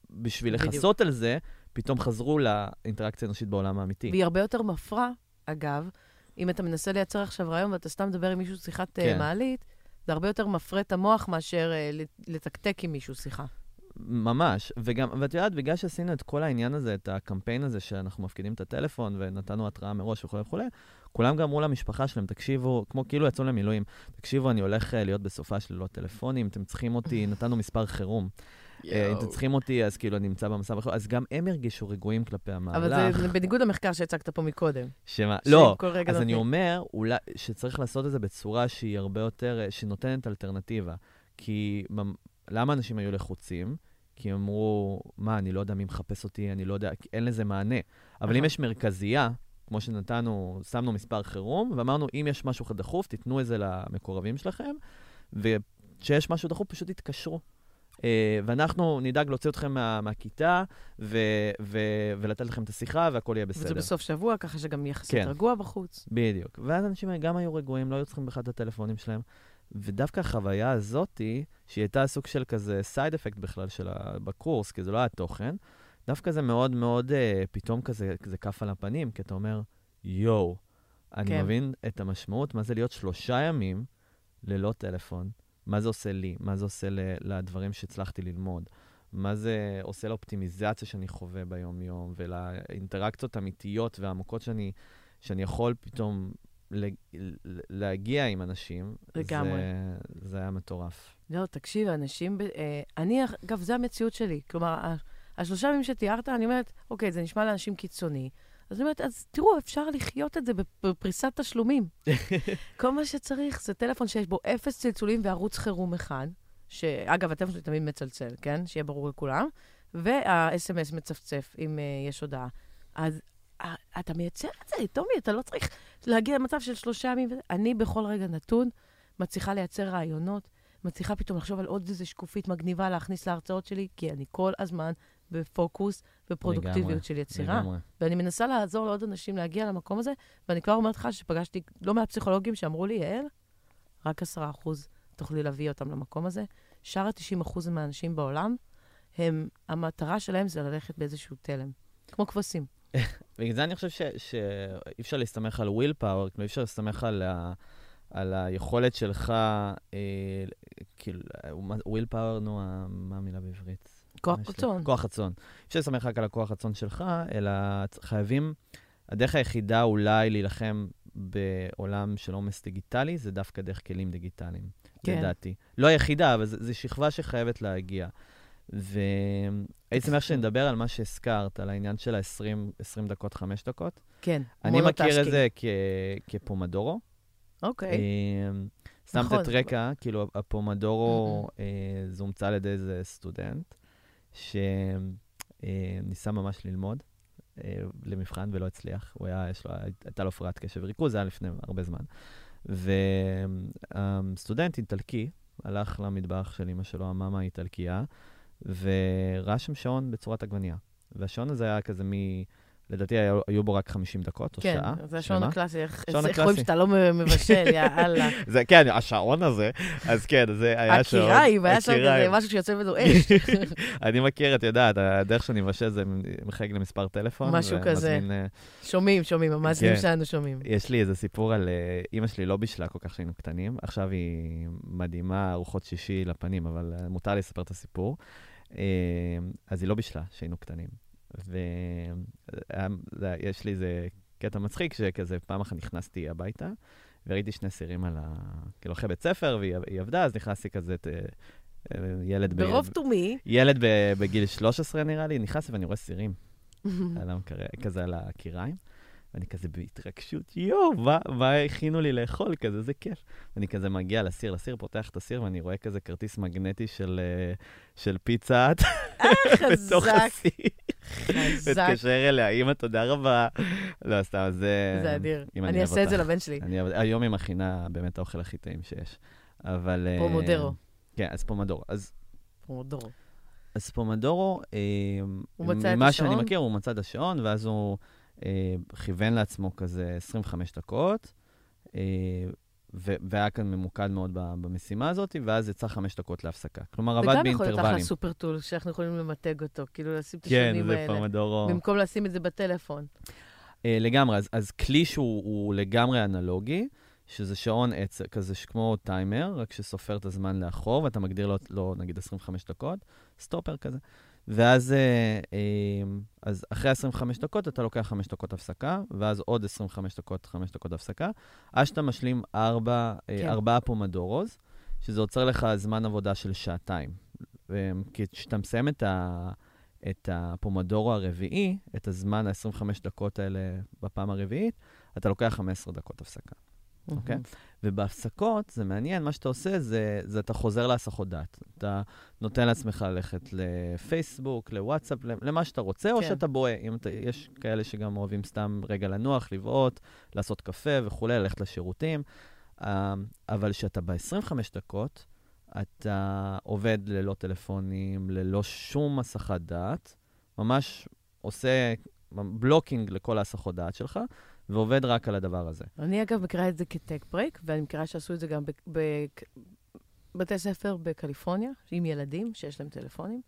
בשביל. לכסות על זה, פתאום חזרו לאינטראקציה האנושית בעולם האמיתי. והיא הרבה יותר מפרה, אגב, אם אתה מנסה לייצר עכשיו רעיון ואתה סתם מדבר עם מישהו שיחת אה, כן. מעלית, זה הרבה יותר מפרה את המוח מאשר אה, לת- לתקתק עם מישהו שיחה. ממש, וגם, ואת יודעת, בגלל שעשינו את כל העניין הזה, את הקמפיין הזה שאנחנו מפקידים את הטלפון ונתנו התראה מראש וכולי וכולי, כולם גם אמרו למשפחה שלהם, תקשיבו, כמו כאילו יצאו למילואים, תקשיבו, אני הולך אה, להיות בסופה של ללא טלפונים, אתם צריכים אותי, (laughs) נתנו מספר חירום. אה, אם אתם צריכים אותי, אז כאילו אני נמצא במצב אחר, אז גם הם הרגישו רגועים כלפי המהלך. אבל זה בניגוד למחקר שהצגת פה מקודם. שמה? לא, אז אני נותנים. אומר, אולי, שצריך לעשות את זה בצורה שהיא הרבה יותר, אה, שנותנת אלטרנטיבה. כי למה אנשים היו לחוצים? כי אמרו, מה, אני לא יודע מי מחפש אותי, אני לא יודע, אין לזה מענה. אבל אם. יש מרכזייה, כמו שנתנו, שמנו מספר חירום, ואמרנו, אם יש משהו דחוף, תיתנו את זה למקורבים שלכם, וכשיש משהו דחוף, פשוט תתקשרו. אה, ואנחנו נדאג להוציא אתכם מה, מהכיתה, ו, ו, ולתת לכם את השיחה, והכל יהיה בסדר. וזה בסוף שבוע, ככה שגם יחסית כן. רגוע בחוץ. בדיוק. ואז אנשים גם היו רגועים, לא היו צריכים בכלל את הטלפונים שלהם. ודווקא החוויה הזאתי, שהיא הייתה סוג של כזה סייד אפקט בכלל של ה... בקורס, כי זה לא היה תוכן, דווקא זה מאוד מאוד, אה, פתאום כזה, כזה כף על הפנים, כי אתה אומר, יואו, אני כן. מבין את המשמעות, מה זה להיות שלושה ימים ללא טלפון, מה זה עושה לי, מה זה עושה ל- לדברים שהצלחתי ללמוד, מה זה עושה לאופטימיזציה שאני חווה ביום-יום, ולאינטראקציות אמיתיות ועמוקות שאני, שאני יכול פתאום להגיע עם אנשים. לגמרי. זה, זה היה מטורף. לא, תקשיב, אנשים... ב- אה, אני, אגב, זו המציאות שלי. כלומר, השלושה ימים שתיארת, אני אומרת, אוקיי, זה נשמע לאנשים קיצוני. אז אני אומרת, אז תראו, אפשר לחיות את זה בפ- בפריסת תשלומים. (laughs) כל מה שצריך זה טלפון שיש בו אפס צלצולים וערוץ חירום אחד, שאגב, הטלפון שלי תמיד מצלצל, כן? שיהיה ברור לכולם, וה-SMS מצפצף אם uh, יש הודעה. אז אתה מייצר את זה, טומי, אתה לא צריך להגיע למצב של שלושה ימים. אני בכל רגע נתון מצליחה לייצר רעיונות, מצליחה פתאום לחשוב על עוד איזה שקופית מגניבה להכניס להרצאות שלי, כי אני כל הזמן בפוקוס ופרודוקטיביות לגמרי, של יצירה. לגמרי. ואני מנסה לעזור לעוד אנשים להגיע למקום הזה, ואני כבר אומרת לך שפגשתי לא מעט פסיכולוגים שאמרו לי, יעל, רק עשרה אחוז תוכלי להביא אותם למקום הזה. שאר ה-90 אחוז מהאנשים בעולם, הם, המטרה שלהם זה ללכת באיזשהו תלם. כמו כבשים. בגלל זה אני חושב ש- שאי אפשר להסתמך על will power, כאילו אי אפשר להסתמך על, ה, על היכולת שלך, אה, כאילו, will power, נו, מה המילה בעברית? כוח? רצון. כוח רצון. אי אפשר להסתמך רק על הכוח רצון שלך, אלא חייבים, הדרך היחידה אולי להילחם בעולם של עומס דיגיטלי, זה דווקא דרך כלים דיגיטליים, כן. לדעתי. לא היחידה, אבל זו שכבה שחייבת להגיע. והייתי שמח שנדבר על מה שהזכרת, על העניין של ה-20 20 דקות, 5 דקות. כן, אני מכיר את monotasking. זה כ- כ pomodoro. אוקיי. אמ, סתם נכון. את רקע, כאילו, ה pomodoro אה, זה הומצא על ידי איזה סטודנט, שניסה ממש ללמוד אה, למבחן ולא הצליח. הוא היה, יש לו, הייתה לו הפרעת קשב וריכוז, זה היה לפני הרבה זמן. והסטודנט איטלקי הלך למטבח של אמא שלו, המאמה איטלקייה, וראה שם שעון בצורת עגבנייה. והשעון הזה היה כזה מ... לדעתי היו, היו בו רק 50 דקות או כן, שעה. זה השעון. הקלאסי. איך איך רואים. שאתה לא מבשל, יא אללה. (laughs) זה, כן, השעון הזה, אז כן, זה היה שעון. הקיריים, היה שם כזה. משהו שיוצא ממנו (laughs) אש. אני מכיר, את יודעת, הדרך שאני מבשל זה מחייג למספר טלפון. משהו כזה. אה, שומעים, שומעים, המאזינים כן. שלנו שומעים. יש לי איזה סיפור על... אה, אימא שלי לא בישלה כל כך כשהיינו קטנים, עכשיו היא מדהימה, ארוחות שישי לפנים, אבל אה, מותר לי לספר את הסיפור. אה, אז היא לא בישלה כשהיינו קטנים. ויש לי איזה קטע מצחיק, שכזה פעם אחת נכנסתי הביתה, וראיתי שני סירים על ה... כאילו אחרי בית ספר, והיא היא עבדה, אז נכנסתי כזה את... אה, אה, ילד ב- ברוב תומי, ילד ב- בגיל 13 נראה לי, נכנס ואני רואה סירים (laughs) על המקרר, כזה על הקיריים, ואני כזה בהתרגשות, יואו, מה, מה הכינו לי לאכול? כזה, זה כיף. ואני כזה מגיע לסיר, לסיר, פותח את הסיר, ואני רואה כזה כרטיס מגנטי של, אה, של פיצה (laughs) האט בתוך חזק, הסיר. חזק. מתקשר אליה, אמא, תודה רבה. לא, סתם, זה... זה אדיר. אם אני אעשה את זה. לבן שלי. אני היום היא מכינה באמת האוכל הכי טעים שיש. אבל... אה, פומודרו. כן, אז פומדורו. אז פומודורו. אז פומדורו, אה, את ממה שאני? מכיר, הוא מצא את השעון, ואז הוא אה, כיוון לעצמו כזה 25 דקות, אה, והיה כאן ממוקד מאוד במשימה הזאת, ואז יצא חמש דקות להפסקה. כלומר, זה עבד גם יכול להיות באינטרוולים. אחלה סופר טול, שאנחנו יכולים למתג אותו, כאילו לשים את כן, השעונים זה האלה. פומדורו. במקום לשים את זה בטלפון. אה, לגמרי, אז, אז כלי שהוא הוא לגמרי אנלוגי, שזה שעון עץ, כזה כמו טיימר, רק שסופר את הזמן לאחור, ואתה מגדיר לו, לו נגיד 25 דקות, סטופר כזה. ואז אה, אה, אז אחרי 25 דקות אתה לוקח 5 דקות הפסקה, ואז עוד 25 דקות, 5 דקות הפסקה, עד שאתה משלים 4, כן. כן. 4 פומדורוז, שזה עוצר לך זמן עבודה של שעתיים. כי כשאתה מסיים את ה... את הפומדורו הרביעי, את הזמן ה-25 דקות האלה בפעם הרביעית, אתה לוקח 15 דקות הפסקה. אוקיי? ובהפסקות, זה מעניין, מה שאתה עושה זה, זה אתה חוזר להסחות דעת. אתה נותן לעצמך ללכת לפייסבוק, לוואטסאפ, למה שאתה רוצה, או כן. שאתה בוהה. אם אתה, יש כאלה שגם אוהבים סתם רגע לנוח, לבעוט, לעשות קפה וכולי, ללכת לשירותים. אה, אבל כשאתה ב-25 דקות, אתה עובד ללא טלפונים, ללא שום הסחת דעת, ממש עושה blocking לכל ההסחות דעת שלך, ועובד רק על הדבר הזה. אני אגב מכירה את זה כ tech break, ואני מכירה שעשו את זה גם בבתי ספר בקליפורניה, עם ילדים שיש להם טלפונים.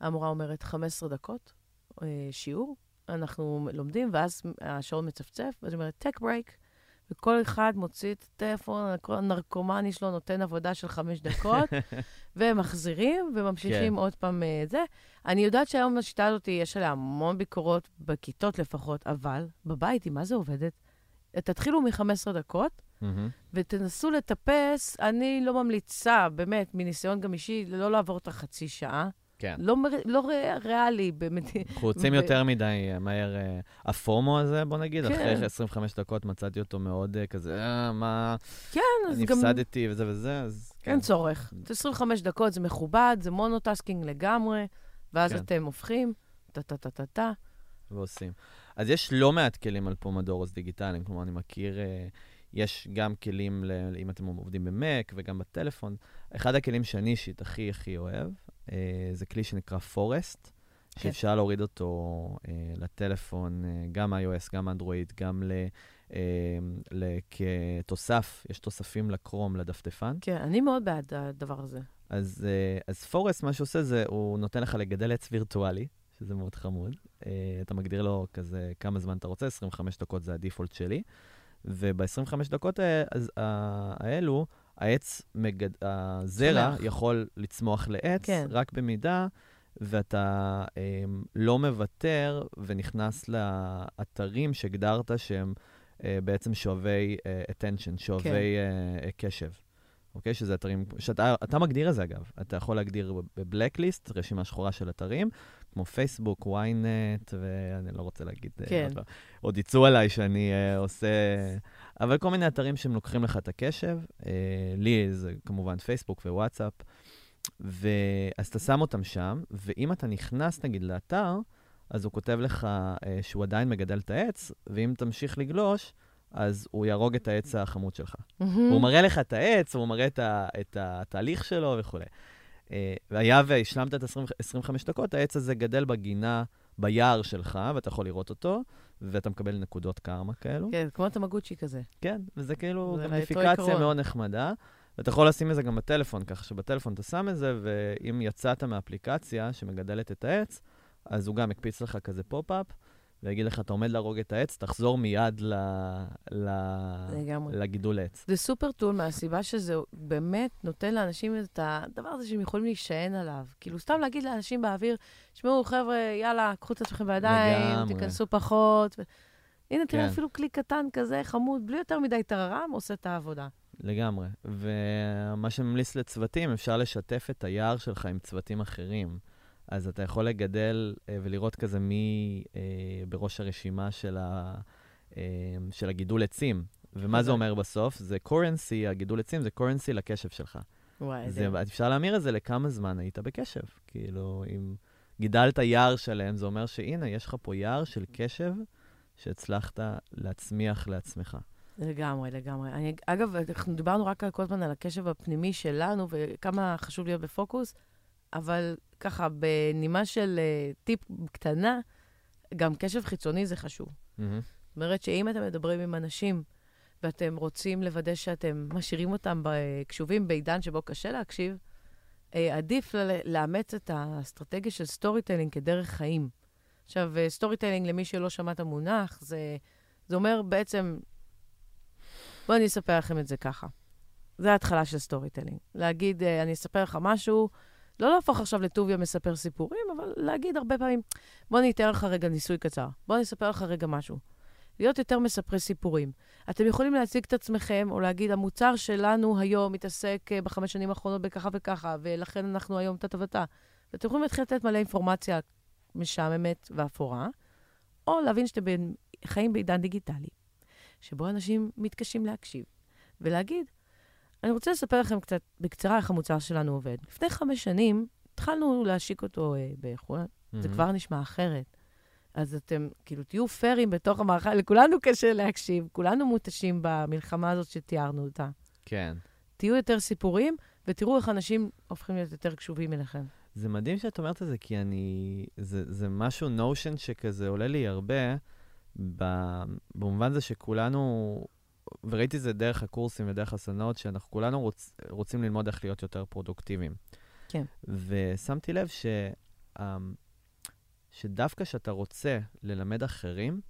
המורה אומרת 15 דקות אה, שיעור, אנחנו לומדים, ואז השעון מצפצף, ואז היא אומרת tech break, וכל אחד מוציא את הטלפון, הנרקומני שלו נותן עבודה של חמש דקות, (laughs) והם מחזירים וממשיכים כן. עוד פעם אה, זה. אני יודעת שהיום השיטה הזאת, יש עליה המון ביקורות, בכיתות לפחות, אבל בבית היא מה זה עובדת? תתחילו מ-15 דקות, מהמם. ותנסו לטפס, אני לא ממליצה, באמת, מניסיון גם אישי, לא לעבור את החצי שעה. כן. לא, לא ריאלי, ריאלי, באמת. אנחנו רוצים ו- יותר מדי אה, מהר. אה, ה pomo הזה, בוא נגיד, כן. אחרי 25 דקות מצאתי אותו מאוד אה, כזה, אה, מה, כן, אז גם הפסדתי וזה וזה, אז כן. אין צורך. זה 25 דקות, זה מכובד, זה monotasking לגמרי, ואז כן. אתם הופכים, טה-טה-טה-טה-טה. ועושים. אז יש לא מעט כלים על pomodoros דיגיטליים, כלומר, אני מכיר, יש גם כלים, ל, אם אתם עובדים ב Mac וגם בטלפון. אחד הכלים שאני אישית הכי הכי אוהב, אה, זה כלי שנקרא פורסט, כן. שאפשר להוריד אותו אה, לטלפון, אה, גם iOS, גם אנדרואיד, גם ל, אה, ל, כתוסף, יש תוספים לקרום, לדפדפן. כן, אני מאוד בעד הדבר הזה. אז, אה, אז פורסט, מה שהוא עושה זה, הוא נותן לך לגדל עץ וירטואלי, שזה מאוד חמוד. אה, אתה מגדיר לו כזה כמה זמן אתה רוצה, 25 דקות זה הדיפולט שלי. וב-25 דקות האלו, העץ, מגד... הזרע צומח. יכול לצמוח לעץ, כן. רק במידה ואתה אה, לא מוותר ונכנס לאתרים שהגדרת שהם אה, בעצם שואבי אה, attention, שואבי כן. אה, קשב. אוקיי? שזה אתרים, שאתה אתה מגדיר את זה אגב. אתה יכול להגדיר בבלקליסט, רשימה שחורה של אתרים, כמו פייסבוק, ynet, ואני לא רוצה להגיד... אה, כן. עוד יצאו עליי שאני אה, עושה... אבל כל מיני אתרים שהם לוקחים לך את הקשב. אה, לי זה כמובן פייסבוק ווואטסאפ. ואז אתה שם אותם שם, ואם אתה נכנס נגיד לאתר, אז הוא כותב לך אה, שהוא עדיין מגדל את העץ, ואם תמשיך לגלוש, אז הוא יהרוג את העץ החמוד שלך. הוא מראה לך את העץ, הוא מראה את, ה, את התהליך שלו וכולי. אה, והיה והשלמת את 20, 25 דקות, העץ הזה גדל בגינה, ביער שלך, ואתה יכול לראות אותו, ואתה מקבל נקודות קרמה כאלו. כן, כמו תמגוצ'י כזה. כן, וזה כאילו עיקרון. מאוד נחמדה. ואתה יכול לשים את זה גם בטלפון, ככה שבטלפון אתה שם את זה, ואם יצאת מאפליקציה שמגדלת את העץ, אז הוא גם יקפיץ לך כזה pop-up, ויגיד לך, אתה עומד להרוג את העץ, תחזור מיד ל... ל... לגמרי. לגידול עץ. זה super tool מהסיבה שזה באמת נותן לאנשים את הדבר הזה שהם יכולים להישען עליו. כאילו, סתם להגיד לאנשים באוויר, תשמעו, חבר'ה, יאללה, קחו את עצמכם בידיים, לגמרי. תיכנסו פחות. ו... הנה, תראה, כן. אפילו כלי קטן כזה, חמוד, בלי יותר מדי טררם, עושה את העבודה. לגמרי. ומה שממליץ לצוותים, אפשר לשתף את היער שלך עם צוותים אחרים. אז אתה יכול לגדל אה, ולראות כזה מי אה, בראש הרשימה של, ה, אה, של הגידול עצים. ומה זה. אומר בסוף? זה קורנסי, הגידול עצים זה קורנסי לקשב שלך. וואי, זה, זה... אפשר להמיר את זה לכמה זמן היית בקשב. כאילו, אם גידלת יער שלם, זה אומר שהנה, יש לך פה יער של קשב שהצלחת להצמיח לעצמך. לגמרי, לגמרי. אני, אגב, אנחנו דיברנו רק כל הזמן על הקשב הפנימי שלנו וכמה חשוב להיות בפוקוס, אבל ככה, בנימה של uh, טיפ קטנה, גם קשב חיצוני זה חשוב. מהמם. זאת אומרת שאם אתם מדברים עם אנשים ואתם רוצים לוודא שאתם משאירים אותם קשובים בעידן שבו קשה להקשיב, אה, עדיף ל- לאמץ את האסטרטגיה של storytelling כדרך חיים. עכשיו, storytelling, למי שלא שמע את המונח, זה, זה אומר בעצם, בואו אני אספר לכם את זה ככה. זה ההתחלה של storytelling. להגיד, אה, אני אספר לך משהו, לא להפוך עכשיו לטוביה מספר סיפורים, אבל להגיד הרבה פעמים, בוא אני אתן לך רגע ניסוי קצר. בוא אני אספר לך רגע משהו. להיות יותר מספרי סיפורים. אתם יכולים להציג את עצמכם, או להגיד, המוצר שלנו היום מתעסק אה, בחמש שנים האחרונות בככה וככה, ולכן אנחנו היום טה וטה. ואתם יכולים להתחיל לתת מלא אינפורמציה משעממת ואפורה, או להבין שאתם חיים בעידן דיגיטלי, שבו אנשים מתקשים להקשיב, ולהגיד, אני רוצה לספר לכם קצת בקצרה איך המוצר שלנו עובד. לפני חמש שנים התחלנו להשיק אותו אה, בחו"ל, זה מהמם. כבר נשמע אחרת. אז אתם, כאילו, תהיו פיירים בתוך המערכה, לכולנו קשה להקשיב, כולנו מותשים במלחמה הזאת שתיארנו אותה. כן. תהיו יותר סיפורים, ותראו איך אנשים הופכים להיות יותר קשובים אליכם. זה מדהים שאת אומרת את זה, כי אני... זה, זה משהו, נושן שכזה עולה לי הרבה, במובן זה שכולנו, וראיתי את זה דרך הקורסים ודרך הסדנאות, שאנחנו כולנו רוצ, רוצים ללמוד איך להיות יותר פרודוקטיביים. כן. ושמתי לב ש, אמ, שדווקא כשאתה רוצה ללמד אחרים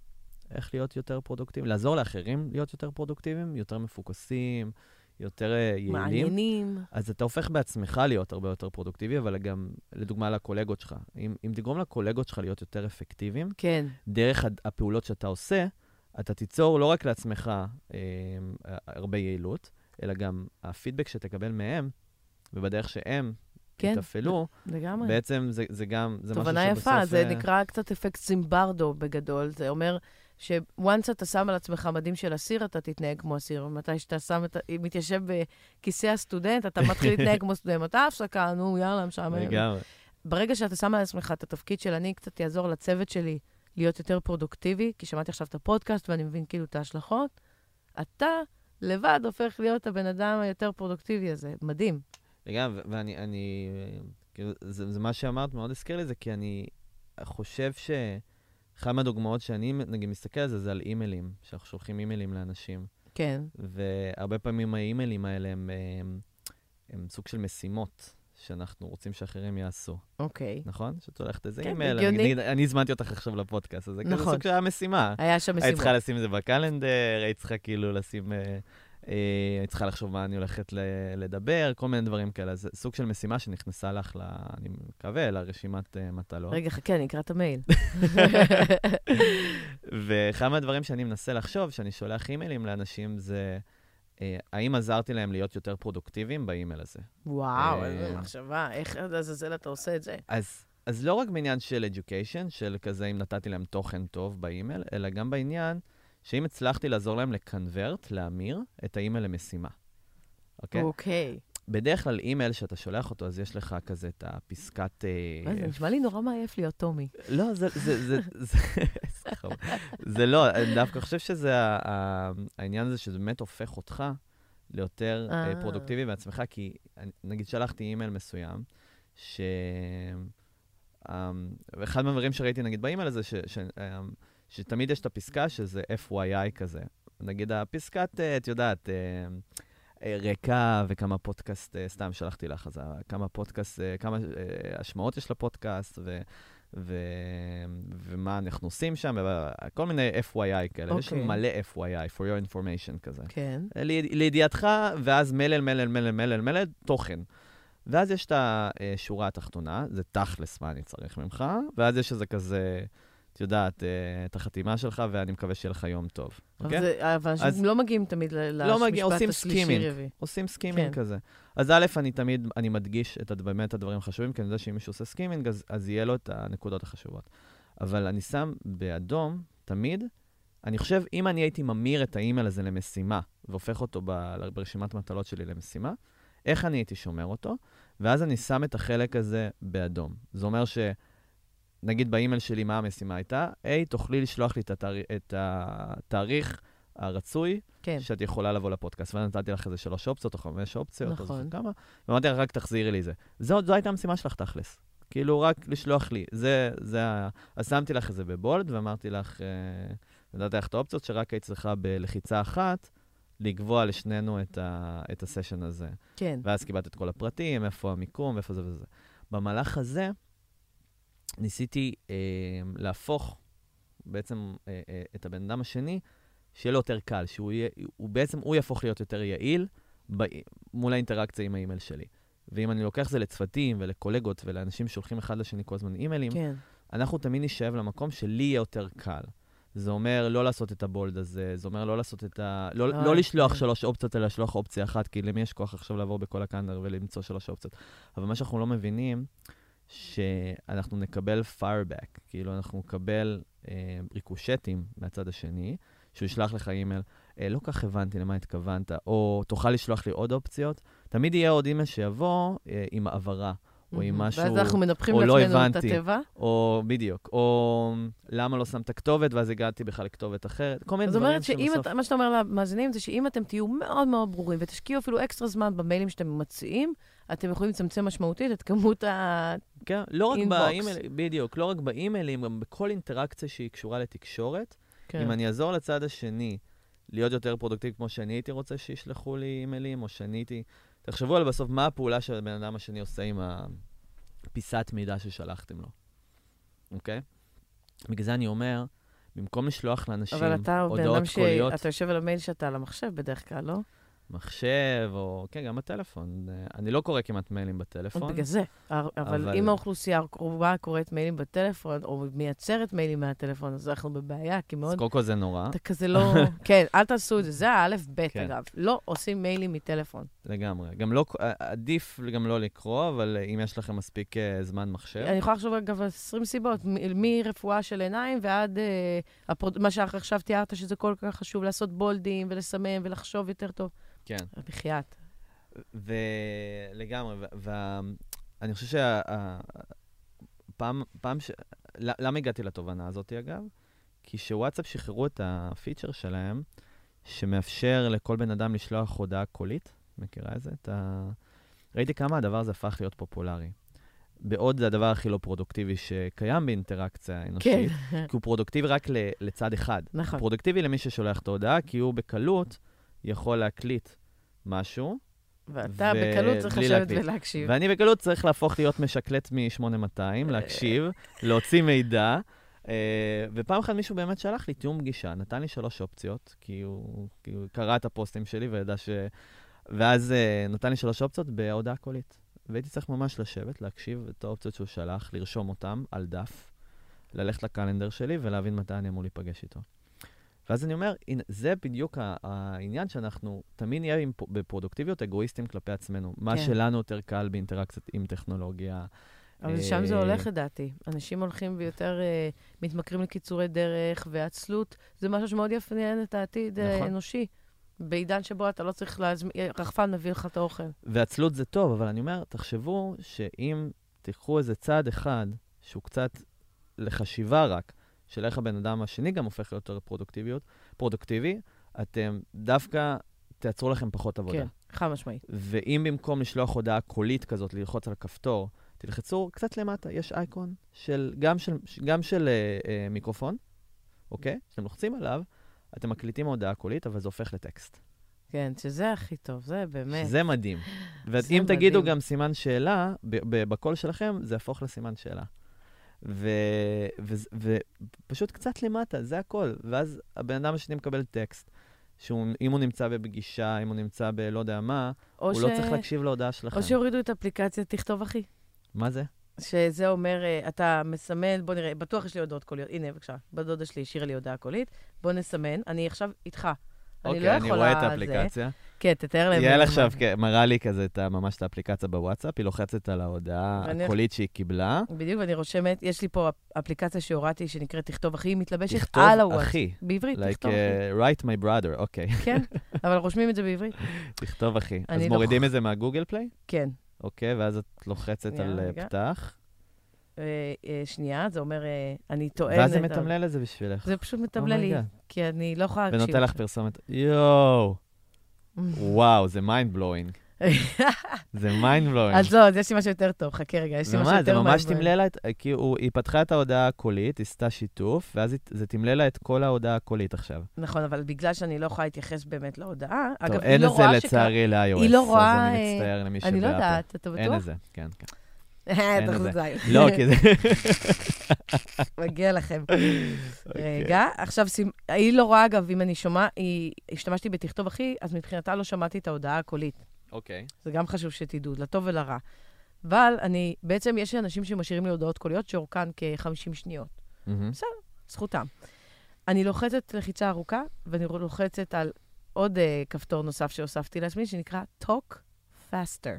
איך להיות יותר פרודוקטיביים, לעזור לאחרים להיות יותר פרודוקטיביים, יותר מפוקסים, יותר אה, יעילים, מעניינים. אז אתה הופך בעצמך להיות הרבה יותר פרודוקטיבי, אבל גם, לדוגמה, לקולגות שלך. אם, אם תגרום לקולגות שלך להיות יותר אפקטיביים, כן, דרך הפעולות שאתה עושה, אתה תיצור לא רק לעצמך אה, הרבה יעילות, אלא גם הפידבק שתקבל מהם, ובדרך שהם כן, יתפעלו, לגמרי. בעצם זה, זה גם, זה משהו תובנה שבסוף... יפה, זה אה, נקרא קצת אפקט זימברדו בגדול. זה אומר ש-once אתה שם על עצמך מדים של אסיר, אתה תתנהג כמו אסיר. ומתי שאתה שם את ה... מתיישב בכיסא הסטודנט, אתה מתחיל להתנהג כמו סטודנט. מתי הפסקה? נו, יאללה, משעמם. לגמרי. ברגע שאתה שם על עצמך את התפקיד של אני קצת אעזור לצוות שלי להיות יותר פרודוקטיבי, כי שמעתי עכשיו את הפודקאסט ואני מבין כאילו את ההשלכות, אתה לבד הופך להיות הבן אדם היותר פרודוקטיבי הזה. מדהים. לגמרי, ואני, אני, אה, כאילו, זה, זה מה שאמרת מאוד הזכיר לי זה, כי אני חושב שאחת מהדוגמאות שאני נגיד מסתכל על זה, זה על אימיילים, שאנחנו שולחים אימיילים לאנשים. כן. והרבה פעמים האימיילים האלה הם, הם, הם סוג של משימות שאנחנו רוצים שאחרים יעשו, אוקיי. נכון? שאת הולכת איזה כן, אימייל, הגיוני. נגיד, אני הזמנתי אותך עכשיו לפודקאסט, אז זה כזה נכון. סוג של המשימה. היה שם היית משימות. צריכה לשים את זה בקלנדר, היית צריכה כאילו לשים... אה, אה, היית צריכה לחשוב מה אני הולכת ל- לדבר, כל מיני דברים כאלה. זה סוג של משימה שנכנסה לך, ל, אני מקווה, לרשימת אה, מטלות. רגע, חכה, אני אקרא את המייל. (laughs) ואחד מהדברים שאני מנסה לחשוב, שאני שולח אימיילים לאנשים, זה האם עזרתי להם להיות יותר פרודוקטיביים באימייל הזה. וואו, אה, איזה מחשבה, איך לעזאזל אתה עושה את זה? אז, אז לא רק בעניין של education, של כזה אם נתתי להם תוכן טוב באימייל, אלא גם בעניין שאם הצלחתי לעזור להם לקנברט, להמיר את האימייל למשימה. אוקיי? אוקיי. בדרך כלל אימייל שאתה שולח אותו, אז יש לך כזה את הפסקת... אה, זה נשמע לי נורא מעייף להיות טומי. לא, זה, זה, זה, לא, אני דווקא חושב שזה העניין הזה שזה באמת הופך אותך ליותר אה, אה. פרודוקטיבי בעצמך, כי נגיד שלחתי אימייל מסוים, ש... אמ, ואחד מהדברים שראיתי נגיד באימייל הזה, אמ, שתמיד יש את הפסקה שזה FYI כזה. נגיד הפסקת, את יודעת, אה, רקע וכמה פודקאסט, אה, סתם שלחתי לך, אז כמה פודקאסט, אה, כמה השמעות יש לפודקאסט, ו... ו... ומה אנחנו עושים שם, כל מיני FYI כאלה. יש אוקיי. מלא FYI, for your information כזה. כן. ליד- לידיעתך, ואז מלל, מלל, מלל, מלל, מלל, תוכן. ואז יש את השורה התחתונה, זה תכלס מה אני צריך ממך, ואז יש איזה כזה, את יודעת, אה, את החתימה שלך, ואני מקווה שיהיה לך יום טוב. אבל אוקיי? זה- אבל אז- לא מגיעים תמיד לא למשפט עושים השלישי skimming. רביעי. עושים skimming כן. כזה. אז א', אני תמיד, אני מדגיש את, באמת הדברים החשובים, כי אני יודע שאם מישהו עושה skimming, אז, אז יהיה לו את הנקודות החשובות. אבל אני שם באדום, תמיד, אני חושב, אם אני הייתי ממיר את האימייל הזה למשימה, והופך אותו ב, ברשימת מטלות שלי למשימה, איך אני הייתי שומר אותו? ואז אני שם את החלק הזה באדום. זה אומר נגיד באימייל שלי, מה המשימה הייתה? היי, תוכלי לשלוח לי את, התאר... את התאריך הרצוי כן. שאת יכולה לבוא לפודקאסט. ואז נתתי לך איזה שלוש אופציות או חמש אופציות, או נכון. זוכר כמה, ואמרתי לך, רק תחזירי לי זה. זו, זו הייתה המשימה שלך, תכלס. כאילו, רק לשלוח לי. זה, זה ה... אז שמתי לך את זה בבולד, ואמרתי לך, אה, נתתי לך את האופציות, שרק היית צריכה בלחיצה אחת לקבוע לשנינו את, ה... את הסשן הזה. כן. ואז קיבלת את כל הפרטים, איפה המיקום, איפה זה וזה. במהלך הזה, ניסיתי אה, להפוך בעצם אה, אה, את הבן אדם השני, שיהיה לו יותר קל, שהוא יהיה, הוא בעצם, הוא יהפוך להיות יותר יעיל ב, מול האינטראקציה עם האימייל שלי. ואם אני לוקח זה לצוותים ולקולגות ולאנשים שולחים אחד לשני כל הזמן אימיילים, כן. אנחנו תמיד נשאב למקום שלי יהיה יותר קל. זה אומר לא לעשות את הבולד הזה, זה אומר לא לעשות את ה... לא, אוי, לא לשלוח כן. שלוש אופציות, אלא לשלוח אופציה אחת, כי למי יש כוח עכשיו לעבור בכל הקאנדר ולמצוא שלוש אופציות. אבל מה שאנחנו לא מבינים, שאנחנו נקבל fireback, כאילו אנחנו נקבל אה, ריקושטים מהצד השני, שהוא ישלח לך אימייל, אה, לא כך הבנתי למה התכוונת, או תוכל לשלוח לי עוד אופציות. תמיד יהיה עוד אימייל שיבוא אה, עם העברה, או עם מהמם. משהו... ואז אנחנו מנפחים לא לעצמנו את הבנתי. התיבה. או בדיוק, או למה לא שמת כתובת ואז הגעתי בכלל לכתובת אחרת, כל מיני זאת דברים אומרת שבסוף... אתה- מה שאתה אומר למאזינים זה שאם אתם תהיו מאוד מאוד ברורים ותשקיעו אפילו אקסטרה זמן במיילים שאתם מציעים, אתם יכולים לצמצם משמעותית את כמות ה... כן, לא רק inbox. באימייל, בדיוק, לא רק באימיילים, גם בכל אינטראקציה שהיא קשורה לתקשורת. כן. אם אני אעזור לצד השני להיות יותר פרודוקטיבי כמו שאני הייתי רוצה שישלחו לי אימיילים, או שאני הייתי... תחשבו על בסוף מה הפעולה שהבן אדם השני עושה עם הפיסת מידע ששלחתם לו, אוקיי? בגלל זה אני אומר, במקום לשלוח לאנשים אבל אתה בן הודעות אדם קוליות... שאתה יושב על המייל שאתה על המחשב בדרך כלל, לא? מחשב, או... כן, גם בטלפון. אני לא קורא כמעט מיילים בטלפון. בגלל זה. אבל, אבל- אם האוכלוסייה הקרובה קוראת מיילים בטלפון, או מייצרת מיילים מהטלפון, אז אנחנו בבעיה, כי אז מאוד... קודם כל זה נורא, אתה כזה לא... (laughs) כן, אל תעשו את זה. זה האלף-בית, כן. אגב. לא עושים מיילים מטלפון. לגמרי. גם לא... אה, עדיף גם לא לקרוא, אבל אה, אם יש לכם מספיק אה, זמן מחשב. אני יכולה לחשוב, אגב, על 20 סיבות, מרפואה של עיניים ועד הפרוד... מה שעכשיו תיארת, שזה כל כך חשוב, לעשות בולדים ולסמן ולחשוב יותר טוב. כן. בחייאת. ולגמרי, ואני חושב שה... ה- פעם, פעם ש... למה הגעתי לתובנה הזאת, אגב? כי שוואטסאפ שחררו את הפיצ'ר שלהם, שמאפשר לכל בן אדם לשלוח הודעה קולית, מכירה את זה? את ה... ראיתי כמה הדבר הזה הפך להיות פופולרי. בעוד זה הדבר הכי לא פרודוקטיבי שקיים באינטראקציה כן, אנושית, כי הוא פרודוקטיבי רק ל- לצד אחד. נכון. פרודוקטיבי למי ששולח את ההודעה, כי הוא בקלות יכול להקליט משהו, ואתה ו- בקלות צריך לשבת להקליט. ולהקשיב. ואני בקלות צריך להפוך להיות משקלט מ-8200, להקשיב, להוציא מידע. אה, ופעם אחת מישהו באמת שלח לי תיאום פגישה, נתן לי שלוש אופציות, כי הוא, כי הוא קרא את הפוסטים שלי וידע ש... ואז אה, נתן לי שלוש אופציות בהודעה קולית. והייתי צריך ממש לשבת, להקשיב את האופציות שהוא שלח, לרשום אותן על דף, ללכת לקלנדר שלי ולהבין מתי אני אמור להיפגש איתו. ואז אני אומר, הנה, זה בדיוק העניין שאנחנו תמיד נהיה עם, בפרודוקטיביות אגואיסטים כלפי עצמנו. מה כן. שלנו יותר קל באינטראקציות עם טכנולוגיה. אבל שם זה אה, הולך, לדעתי. אנשים הולכים ויותר אה, מתמכרים לקיצורי דרך, ועצלות זה משהו שמאוד יפניין את העתיד נכון. האנושי. בעידן שבו אתה לא צריך להזמין, רחפן מביא לך את האוכל. ועצלות זה טוב, אבל אני אומר, תחשבו שאם תיקחו איזה צעד אחד, שהוא קצת לחשיבה רק, של איך הבן אדם השני גם הופך להיות יותר פרודוקטיביות, פרודוקטיבי, אתם דווקא תייצרו לכם פחות עבודה. כן, חד משמעית. ואם במקום לשלוח הודעה קולית כזאת, ללחוץ על הכפתור, תלחצו קצת למטה, יש אייקון של, גם של, גם של אה, אה, מיקרופון, אוקיי? כשאתם לוחצים עליו, אתם מקליטים הודעה קולית, אבל זה הופך לטקסט. כן, שזה הכי טוב, זה באמת. זה מדהים. ואם תגידו. גם סימן שאלה, בקול שלכם, זה יהפוך לסימן שאלה. ופשוט קצת למטה, זה הכל. ואז הבן אדם השני מקבל טקסט, שאם הוא נמצא בפגישה, אם הוא נמצא בלא יודע מה, הוא ש... לא צריך להקשיב להודעה שלכם. או שהורידו את אפליקציית תכתוב אחי. מה זה? שזה אומר, אה, אתה מסמן, בוא נראה, בטוח יש לי הודעות קוליות. הנה, בבקשה, בת דודה שלי השאירה לי הודעה קולית. בוא נסמן, אני עכשיו איתך. אני לא אוקיי, אני רואה את יכולה... האפליקציה. כן, תתאר להם. יעל עכשיו כן, מראה לי כזה את ממש את האפליקציה בוואטסאפ, היא לוחצת על ההודעה הקולית שהיא קיבלה. בדיוק, ואני רושמת, יש לי פה אפליקציה שהורדתי שנקראת תכתוב אחי, היא מתלבשת תכתוב על הוואטסאפ. אחי. בעברית, Like תכתוב אחי. write my brother, אוקיי. כן, (laughs) אבל רושמים את זה בעברית. תכתוב אחי. אז מורידים לוח- את זה מהגוגל פליי? כן. אוקיי, ואז את לוחצת שנייה, על אה, רגע. פתח. אה, אה, שנייה, זה אומר, אה, אני טוענת... ואז זה מתמלל את זה בשבילך. זה פשוט מתמלל לי, oh my god. כי אני לא יכולה להקשיב. ונותן לך פרסומת. יואו, וואו, זה mind blowing. זה mind blowing. אז לא, אז יש לי משהו יותר טוב, חכה רגע, יש לי משהו יותר... זה ממש. תמלל לה את, כי היא פתחה את ההודעה הקולית, עשתה שיתוף, ואז זה תמלל לה את כל ההודעה הקולית עכשיו. נכון, אבל בגלל שאני לא יכולה להתייחס באמת להודעה, אגב, היא אין לא את זה רואה שקרה... לצערי ל-iOS, היא לא רואה, אז אני מצטער למי שבאפל. אני לא יודעת, אתה אין בטוח? את זה, כן, כן. (laughs) אין את תחזור זה. זין. לא, כי זה... (laughs) מגיע לכם. אוקיי. רגע, עכשיו, היא לא רואה, אגב, אם אני שומע, היא, השתמשתי בתכתוב אחי, אז מבחינתה לא שמעתי את ההודעה הקולית. אוקיי. זה גם חשוב שתדעו, לטוב ולרע. אבל אני, בעצם יש אנשים שמשאירים לי הודעות קוליות שאורכן כ-50 שניות. מהמם. זכותם. אני לוחצת לחיצה ארוכה, ואני לוחצת על עוד uh, כפתור נוסף שהוספתי לעצמי, שנקרא Talk Faster.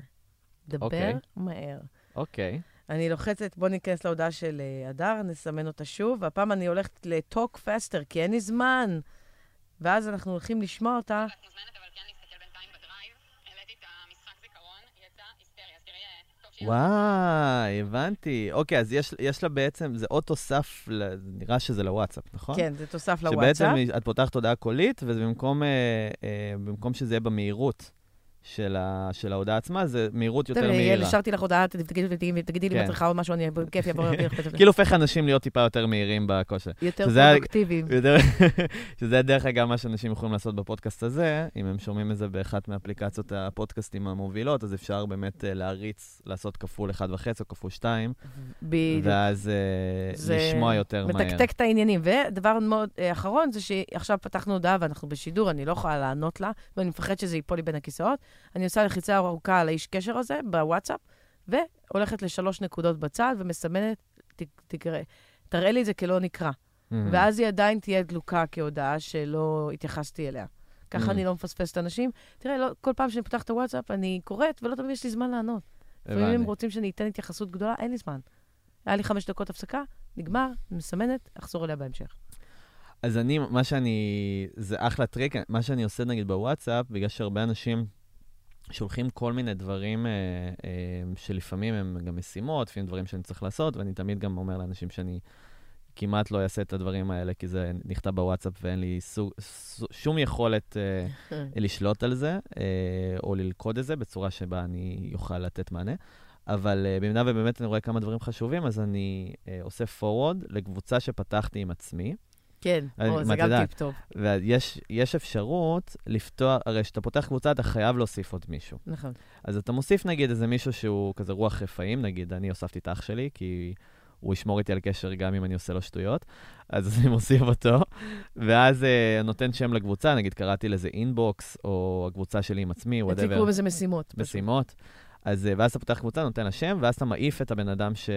דבר אוקיי. מהר. אוקיי. אני לוחצת, בואו ניכנס להודעה של אה, הדר, נסמן אותה שוב, והפעם אני הולכת ל-Talk Faster, כי אין לי זמן. ואז אנחנו הולכים לשמוע אותה. את מוזמנת אבל כן וואי, הבנתי. אוקיי, אז יש, יש לה בעצם, זה עוד תוסף, ל- נראה שזה לוואטסאפ, נכון? כן, זה תוסף שבעצם לוואטסאפ. את פותחת הודעה קולית, וזה במקום, אה, אה, שזה יהיה במהירות של, ה, של ההודעה עצמה, זה מהירות יותר מהירה. יעל, השארתי לך הודעה, תגידי לי אם כן. את צריכה עוד משהו, אני בכיף יעבור להביא לך את זה. כאילו הופך אנשים להיות טיפה יותר מהירים בכושר. יותר פרודוקטיביים. יותר- (laughs) שזה דרך אגב מה שאנשים יכולים לעשות בפודקאסט הזה, אם הם שומעים את זה באחת מאפליקציות הפודקאסטים המובילות, אז אפשר באמת אה, להריץ, לעשות כפול 1.5 או כפול 2, בדיוק. ואז אה, לשמוע יותר מהר. מתקתק את העניינים. ודבר מאוד אה, אחרון, זה שעכשיו פתחנו הודעה ואנחנו בשידור, אני לא יכולה לענות לה, ואני מפחד שזה ייפול לי בין הכיסאות. אני עושה לחיצה ארוכה על האיש קשר הזה בוואטסאפ, והולכת לשלוש נקודות בצד ומסמנת, ת, תקרא, תראה לי את זה כלא נקרא. מהמם. ואז היא עדיין תהיה דלוקה כהודעה שלא התייחסתי אליה. ככה Mm. אני לא מפספסת אנשים. תראה, לא, כל פעם שאני פותחת את הוואטסאפ, אני קוראת, ולא תמיד יש לי זמן לענות. לפעמים הם. רוצים שאני אתן התייחסות גדולה, אין לי זמן. היה לי חמש דקות הפסקה, נגמר, מסמנת, אחזור אליה בהמשך. אז אני, מה שאני, זה אחלה טריק, מה שאני עושה נגיד בוואטסאפ, בגלל שהרבה אנשים שולחים כל מיני דברים אה, אה, שלפעמים הם גם משימות, לפעמים דברים שאני צריך לעשות, ואני תמיד גם אומר לאנשים שאני כמעט לא אעשה את הדברים האלה, כי זה נכתב בוואטסאפ ואין לי סוג, סוג, שום יכולת אה, (laughs) לשלוט על זה, אה, או ללכוד את זה בצורה שבה אני אוכל לתת מענה. אבל אה, במידה ובאמת אני רואה כמה דברים חשובים, אז אני אה, עושה forward לקבוצה שפתחתי עם עצמי. כן, אני- או, זה גם? טיפ טוב. ויש יש אפשרות לפתוח, הרי כשאתה פותח קבוצה, אתה חייב להוסיף עוד מישהו. נכון. אז אתה מוסיף נגיד איזה מישהו שהוא כזה רוח רפאים, נגיד אני הוספתי את אח שלי, כי הוא ישמור איתי על קשר גם אם אני עושה לו שטויות, אז (laughs) אני מוסיף אותו, ואז uh, נותן שם לקבוצה, נגיד קראתי לזה inbox, או הקבוצה שלי עם עצמי, אצלי whatever, קוראים לזה משימות. משימות. אז uh, ואז אתה פותח קבוצה, נותן לה שם, ואז אתה מעיף את הבן אדם ש...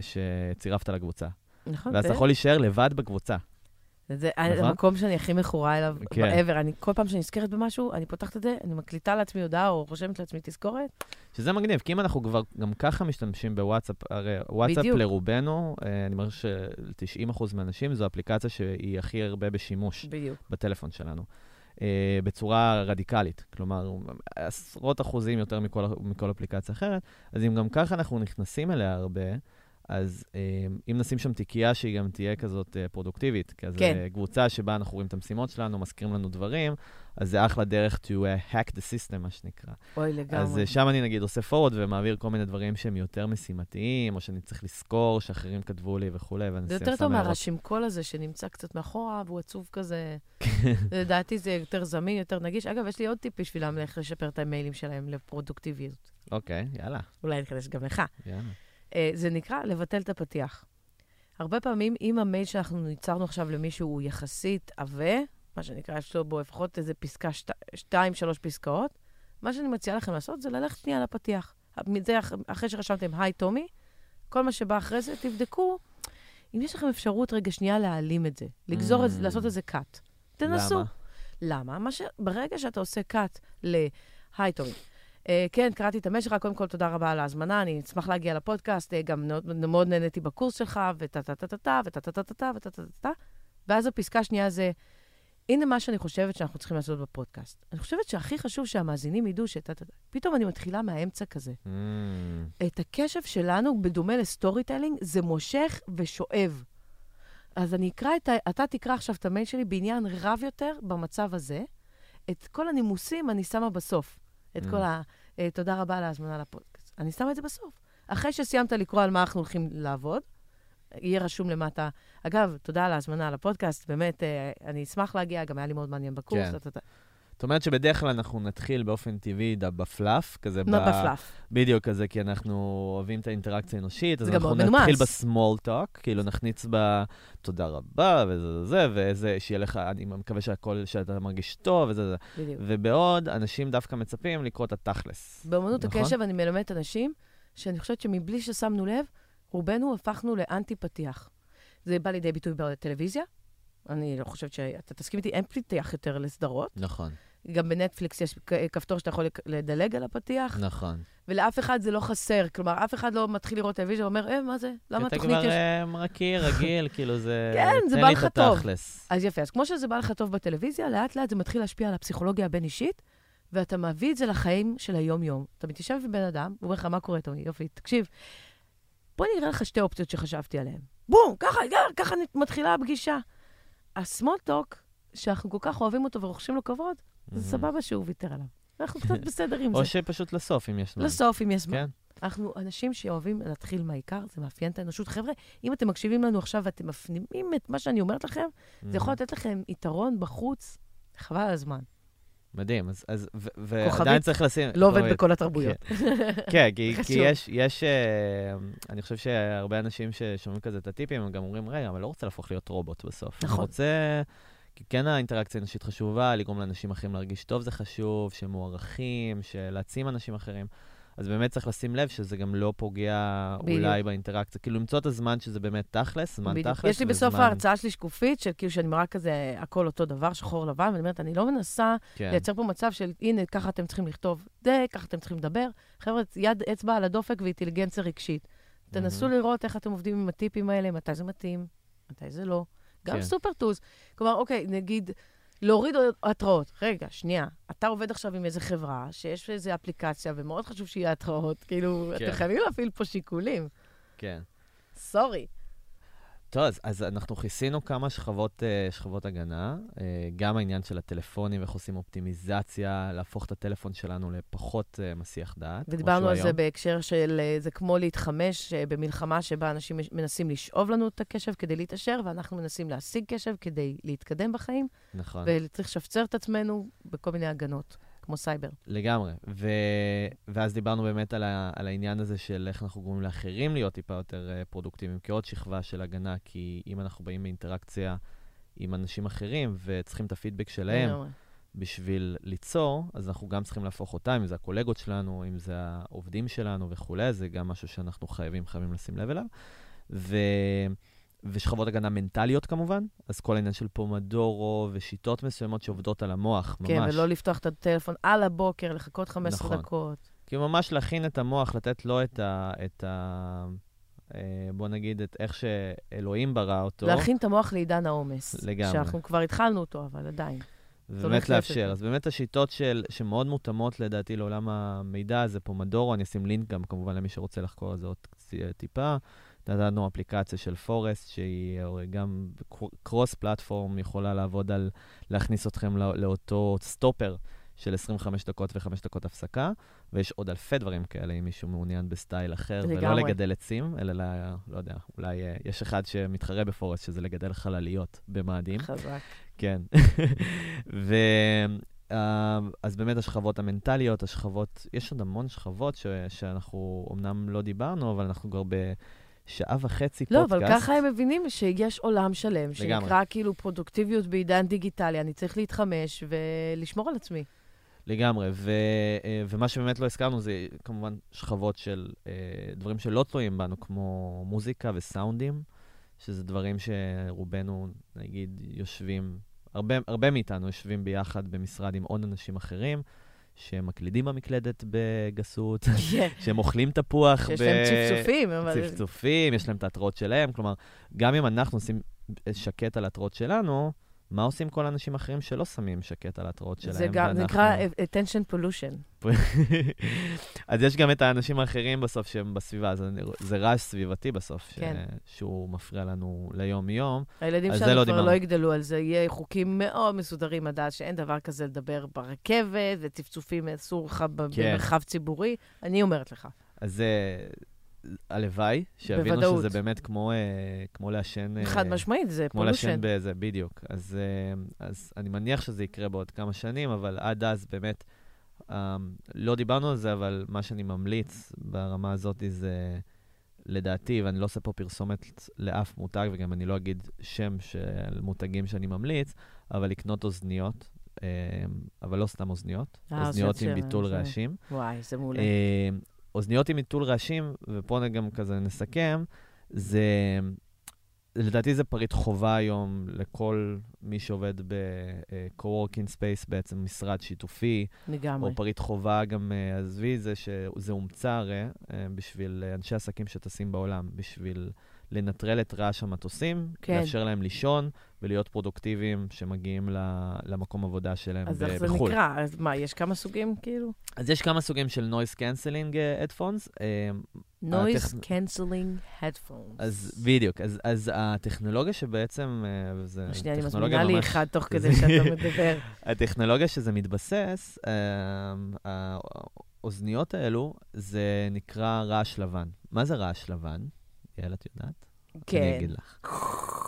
שצירפת לקבוצה. נכון, ואז אתה יכול להישאר לבד בקבוצה. זה נכון? המקום שאני הכי מכורה אליו כן. ever. אני כל פעם שאני נזכרת במשהו, אני פותחת את זה, אני מקליטה לעצמי הודעה, או רושמת לעצמי תזכורת. שזה מגניב, כי אם אנחנו כבר גם ככה משתמשים בוואטסאפ, הרי וואטסאפ בדיוק. לרובנו, אה, אני אומר של-90% מהאנשים, זו אפליקציה שהיא הכי הרבה בשימוש בדיוק. בטלפון שלנו, אה, בצורה רדיקלית. כלומר, עשרות אחוזים יותר מכל, מכל אפליקציה אחרת, אז אם גם ככה אנחנו נכנסים אליה הרבה, אז אה, אם נשים שם תיקייה שהיא גם תהיה כזאת אה, פרודוקטיבית, כזה כן. קבוצה שבה אנחנו רואים את המשימות שלנו, מזכירים לנו דברים, אז זה אחלה דרך to uh, hack the system, מה שנקרא. אוי, לגמרי. אז אה, שם אני נגיד עושה forward ומעביר כל מיני דברים שהם יותר משימתיים, או שאני צריך לזכור שאחרים כתבו לי וכולי, ואני זה שם יותר טוב הערות. מהרשימקול הזה שנמצא קצת מאחורה, והוא עצוב כזה. כן. לדעתי זה יותר זמין, יותר נגיש. אגב, יש לי עוד טיפ בשבילם איך לשפר את המיילים שלהם לפרודוקטיביות. אוקיי, יאללה, אולי נחדש גם לך. יאללה. אה, זה נקרא לבטל את הפתיח. הרבה פעמים, אם המייל שאנחנו ייצרנו עכשיו למישהו הוא יחסית עבה, מה שנקרא, יש לו בו לפחות איזה פסקה, שת, שתיים, שלוש פסקאות, מה שאני מציעה לכם לעשות זה ללכת שנייה לפתיח. אח- אחרי שרשמתם היי טומי, כל מה שבא אחרי זה, תבדקו אם יש לכם אפשרות רגע שנייה להעלים את זה, לגזור את זה, Mm. לעשות איזה cut. תנסו. למה? למה? מה ש... ברגע שאתה עושה cut ל-היי טומי, אה, כן, קראתי את המייל שלך, קודם כל תודה רבה על ההזמנה, אני אשמח להגיע לפודקאסט, אה, גם מאוד, נהניתי בקורס שלך, וטה-טה-טה-טה, וטה-טה-טה-טה, וטה-טה-טה-טה, ואז הפסקה השנייה זה, הנה מה שאני חושבת שאנחנו צריכים לעשות בפודקאסט. אני חושבת שהכי חשוב שהמאזינים ידעו שאתה... פתאום אני מתחילה מהאמצע כזה. Mm, את הקשב שלנו, בדומה ל storytelling, זה מושך ושואב. אז אני אקרא את ה... אתה תקרא עכשיו את המייל שלי בעניין רב יותר במצב הזה. את כל הנימוסים אני שמה בסוף. את Mm. כל ה... אה, תודה רבה על ההזמנה לפודקאסט. אני שמה את זה בסוף. אחרי שסיימת לקרוא על מה אנחנו הולכים לעבוד, יהיה רשום למטה. אגב, תודה על ההזמנה לפודקאסט, באמת, אה, אני אשמח להגיע, גם היה לי מאוד מעניין בקורס. כן. זאת אומרת שבדרך כלל אנחנו נתחיל באופן טבעי בפלאף, כזה נו, בפלאף. בדיוק כזה, כי אנחנו אוהבים את האינטראקציה האנושית, אז אנחנו מאוד נתחיל מנומס. בסמול טוק, כאילו נכניס ב... תודה רבה, וזה זה זה, ואיזה, שיהיה לך, אני מקווה שהכל, שאתה מרגיש טוב, וזה זה. בדיוק. ובעוד, אנשים דווקא מצפים לקרוא את התכלס. באמנות נכון? הקשב אני מלמדת אנשים שאני חושבת שמבלי ששמנו לב, רובנו הפכנו לאנטי-פתיח. זה בא לידי ביטוי בטלוויזיה. אני לא חושבת שאתה תסכים איתי, אין פתיח יותר לסדרות. נכון, גם בנטפליקס יש כפתור שאתה יכול לדלג על הפתיח, נכון. ולאף אחד זה לא חסר. כלומר, אף אחד לא מתחיל לראות טלוויזיה ואומר, אה, מה זה? למה אתה התוכנית כבר יש... אה, מכיר, רגיל, כאילו זה... (laughs) כן, זה בא לך טוב. אז יפה, אז כמו שזה בא לך טוב בטלוויזיה, לאט לאט זה מתחיל להשפיע על הפסיכולוגיה הבין-אישית, ואתה מביא את זה לחיים של היום-יום. אתה מתיישב עם בן אדם, הוא אומר לך, מה קורה, טוני? יופי, תקשיב, בוא נראה לך שתי אופציות שחשבתי עליהן. בום, ככה, ככה מתחילה הפגישה. הסמולטוק, שאנחנו כל כך אוהבים אותו ורוכשים לו כבוד, זה סבבה שהוא ויתר עליו. אנחנו קצת (laughs) בסדר עם או זה. שפשוט לסוף, אם יש זמן. לסוף, אם יש זמן. כן. אנחנו אנשים שאוהבים להתחיל מהעיקר, זה מאפיין את האנושות. חבר'ה, אם אתם מקשיבים לנו עכשיו ואתם מפנימים את מה שאני אומרת לכם, זה יכול לתת לכם יתרון בחוץ, חבל על הזמן. מדהים, אז, אז ו- ועדיין צריך לשים... לא עובד. בכל התרבויות. כן, (laughs) כי, חשוב. כי יש, יש, אה, אני חושב שהרבה אנשים ששומעים כזה את הטיפים, הם גם אומרים, רגע, אבל לא רוצה להפוך להיות רובוט בסוף. אני נכון. רוצה, כי כן האינטראקציה האנושית חשובה, לגרום לאנשים אחרים להרגיש טוב זה חשוב, שהם מוערכים, להעצים אנשים אחרים. אז באמת צריך לשים לב שזה גם לא פוגע בדיוק. אולי באינטראקציה. כאילו למצוא את הזמן שזה באמת תכלס, זמן בדיוק. תכלס. יש לי בסוף וזמן- ההרצאה שלי שקופית, של כאילו שאני מראה כזה הכל אותו דבר, שחור לבן, ואני אומרת, אני לא מנסה כן, לייצר פה מצב של, הנה, ככה אתם צריכים לכתוב זה, ככה אתם צריכים לדבר. חבר'ה, יד אצבע על הדופק ואינטליגנציה רגשית. תנסו לראות איך אתם עובדים עם הטיפים האלה, מתי זה מתאים, מתי זה לא. גם כן. סופר טולס. כלומר, אוקיי, נגיד, להוריד התראות. רגע, שנייה, אתה עובד עכשיו עם איזה חברה, שיש איזו אפליקציה, ומאוד חשוב שיהיה התראות. כאילו, כן. אתם חייבים להפעיל פה שיקולים. כן. סורי. טוב, אז, אז אנחנו כיסינו כמה שכבות, אה, שכבות הגנה. אה, גם העניין של הטלפונים, איך עושים אופטימיזציה, להפוך את הטלפון שלנו לפחות אה, מסיח דעת. ודיברנו על זה. בהקשר של, זה כמו להתחמש במלחמה שבה אנשים מנסים לשאוב לנו את הקשב כדי להתעשר, ואנחנו מנסים להשיג קשב כדי להתקדם בחיים, נכון, וצריך לשפצר את עצמנו בכל מיני הגנות, כמו סייבר. לגמרי. ו... ואז דיברנו באמת על, ה... על העניין הזה של איך אנחנו גורמים לאחרים להיות טיפה יותר אה, פרודוקטיביים, כעוד שכבה של הגנה, כי אם אנחנו באים באינטראקציה עם אנשים אחרים וצריכים את הפידבק שלהם, לגמרי. בשביל ליצור, אז אנחנו גם צריכים להפוך אותם, אם זה הקולגות שלנו, אם זה העובדים שלנו וכולי, זה גם משהו שאנחנו חייבים, חייבים לשים לב אליו. ו... ושכבות הגנה מנטליות כמובן, אז כל העניין של פומדורו ושיטות מסוימות שעובדות על המוח, ממש. כן, ולא לפתוח את הטלפון על הבוקר, לחכות 15 נכון. דקות. כי ממש להכין את המוח, לתת לו את ה... את ה... אה, בוא נגיד, את איך שאלוהים ברא אותו. להכין את המוח לעידן העומס. לגמרי. שאנחנו כבר התחלנו אותו, אבל עדיין. ובאמת הולך לאפשר. אז באמת השיטות של, שמאוד מותאמות לדעתי לעולם המידע זה פומודורו, אני אשים לינק גם כמובן למי שרוצה לחקור על זה עוד קצ- טיפה. נתנו אפליקציה של Forest, שהיא אה, גם cross platform, יכולה לעבוד על להכניס אתכם לא, לאותו סטופר של 25 דקות ו-5 דקות הפסקה, ויש עוד אלפי דברים כאלה, אם מישהו מעוניין בסטייל אחר, ולא לגמרי. לגדל עצים, אלא, לא יודע, אולי אה, יש אחד שמתחרה בפורסט, שזה לגדל חלליות במאדים. חזק. כן. ו... אה, אז באמת השכבות המנטליות, השכבות, יש עוד המון שכבות ש... שאנחנו אמנם לא דיברנו, אבל אנחנו כבר בשעה וחצי לא, פודקאסט. אבל ככה הם מבינים שיש עולם שלם, שנקרא לגמרי. כאילו פרודוקטיביות בעידן דיגיטלי. אני צריך להתחמש ולשמור על עצמי. לגמרי, ו... אה, ומה שבאמת לא הזכרנו זה כמובן שכבות של אה, דברים שלא תלויים בנו, כמו מוזיקה וסאונדים, שזה דברים שרובנו, נגיד, יושבים, הרבה, הרבה מאיתנו יושבים ביחד במשרד עם עוד אנשים אחרים, שמקלידים במקלדת בגסות, כן. (laughs) שהם אוכלים תפוח שיש להם צפצופים, אבל... צפצופים, יש להם את ההתראות שלהם. כלומר, גם אם אנחנו עושים שקט על ההתראות שלנו, מה עושים כל האנשים האחרים שלא שמים שקט על ההתראות שלהם? זה גם ואנחנו- נקרא attention pollution. (laughs) אז יש גם את האנשים האחרים בסוף שהם בסביבה, אז אני- זה רעש סביבתי בסוף, ש... כן. שהוא מפריע לנו ליום-יום. הילדים זה שלנו לא כבר. לא יגדלו על זה, יהיה חוקים מאוד מסודרים לדעת שאין דבר כזה לדבר ברכבת, וצפצופים אסור לך כן. במרחב ציבורי. אני אומרת לך. אז זה... הלוואי, שיבינו בוודאות. שזה באמת כמו, אה, כמו לעשן... אה, חד משמעית, זה כמו לעשן pollution. בזה, בדיוק. אז, אה, אז אני מניח שזה יקרה בעוד כמה שנים, אבל עד אז באמת, אה, לא דיברנו על זה, אבל מה שאני ממליץ ברמה הזאת זה, לדעתי, ואני לא עושה פה פרסומת לאף מותג, וגם אני לא אגיד שם של מותגים שאני ממליץ, אבל לקנות אוזניות, אה, אבל לא סתם אוזניות, אה, אוזניות אוזניות עם של- ביטול של- רעשים. וואי, זה מעולה. אה, אוזניות עם ביטול רעשים, ופה גם כזה נסכם, זה, לדעתי זה פריט חובה היום לכל מי שעובד ב-co-working space, בעצם משרד שיתופי, לגמרי. או פריט חובה גם, אה, עזבי זה שזה הומצא הרי אה, בשביל אה, אנשי עסקים שטסים בעולם, בשביל לנטרל את רעש המטוסים, כן. לאפשר להם לישון ולהיות פרודוקטיביים שמגיעים ל- למקום עבודה שלהם אז ב- איך זה בחו"ל. נקרא? אז מה, יש כמה סוגים כאילו? אז יש כמה סוגים של noise canceling uh, headphones. Uh, noise הטכ- cancelling headphones. אז בדיוק, אז, אז הטכנולוגיה שבעצם, uh, וזה שנייה, אני מזמינה לי ממש- אחד תוך כדי שאתה (laughs) מדבר. הטכנולוגיה שזה מתבסס, האוזניות האלו, זה נקרא רעש לבן. מה זה רעש לבן? יעל, את יודעת? אני כן. אגיד לך.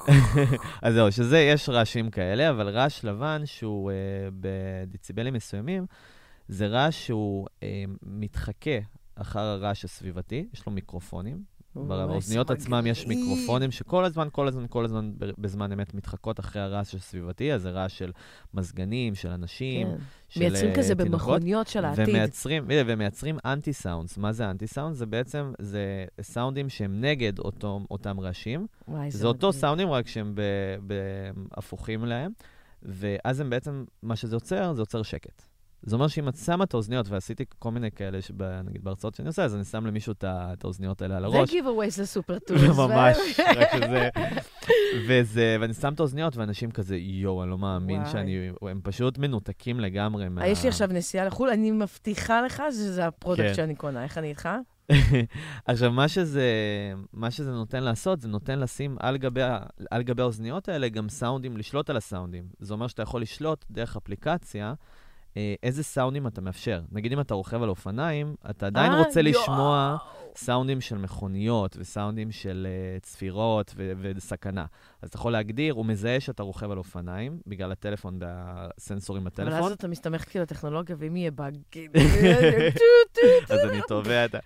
(laughs) אז זהו, שזה, יש רעשים כאלה, אבל רעש לבן שהוא uh, בדציבלים מסוימים, זה רעש שהוא uh, מתחכה אחר הרעש הסביבתי, יש לו מיקרופונים. באוזניות עצמם יש. מיקרופונים שכל הזמן, כל הזמן, כל הזמן בזמן אמת מתחקות אחרי הרעש הסביבתי, אז זה רעש של מזגנים, של אנשים, כן. של מייצרים אה, כזה תינוקות. במכוניות של העתיד. ומייצרים, הנה, ומייצרים אנטי סאונדס. מה זה אנטי סאונדס? זה בעצם, זה סאונדים שהם נגד אותו, אותם רעשים. וואי, זה אותו מדהים. סאונדים, רק שהם הפוכים להם, ואז הם בעצם, מה שזה יוצר, זה יוצר שקט. זה אומר שאם את שמה את האוזניות, ועשיתי כל מיני כאלה, נגיד בהרצאות שאני עושה, אז אני שם למישהו את האוזניות האלה על זה הראש. giveaways ל super tools. ממש, רק שזה... וזה, ואני שם את האוזניות, ואנשים כזה, יואו, אני לא מאמין וואי. שאני... הם פשוט מנותקים לגמרי מה... יש לי עכשיו נסיעה לחו"ל, אני מבטיחה לך שזה ה product כן. שאני קונה. איך אני איתך? (laughs) עכשיו, מה שזה, מה שזה נותן לעשות, זה נותן לשים על גבי, על גבי האוזניות האלה גם סאונדים, לשלוט על הסאונדים. זה אומר שאתה יכול לשלוט דרך אפליקציה איזה סאונדים אתה מאפשר. נגיד אם אתה רוכב על אופניים, אתה עדיין אה, רוצה. לשמוע סאונדים של מכוניות וסאונדים של uh, צפירות ו- וסכנה. אז אתה יכול להגדיר, הוא מזהה שאתה רוכב על אופניים, בגלל הטלפון והסנסורים אבל בטלפון, אז אתה מסתמך כאילו על טכנולוגיה, ואם יהיה באג, (laughs) כאילו, אז אני תובע את ה...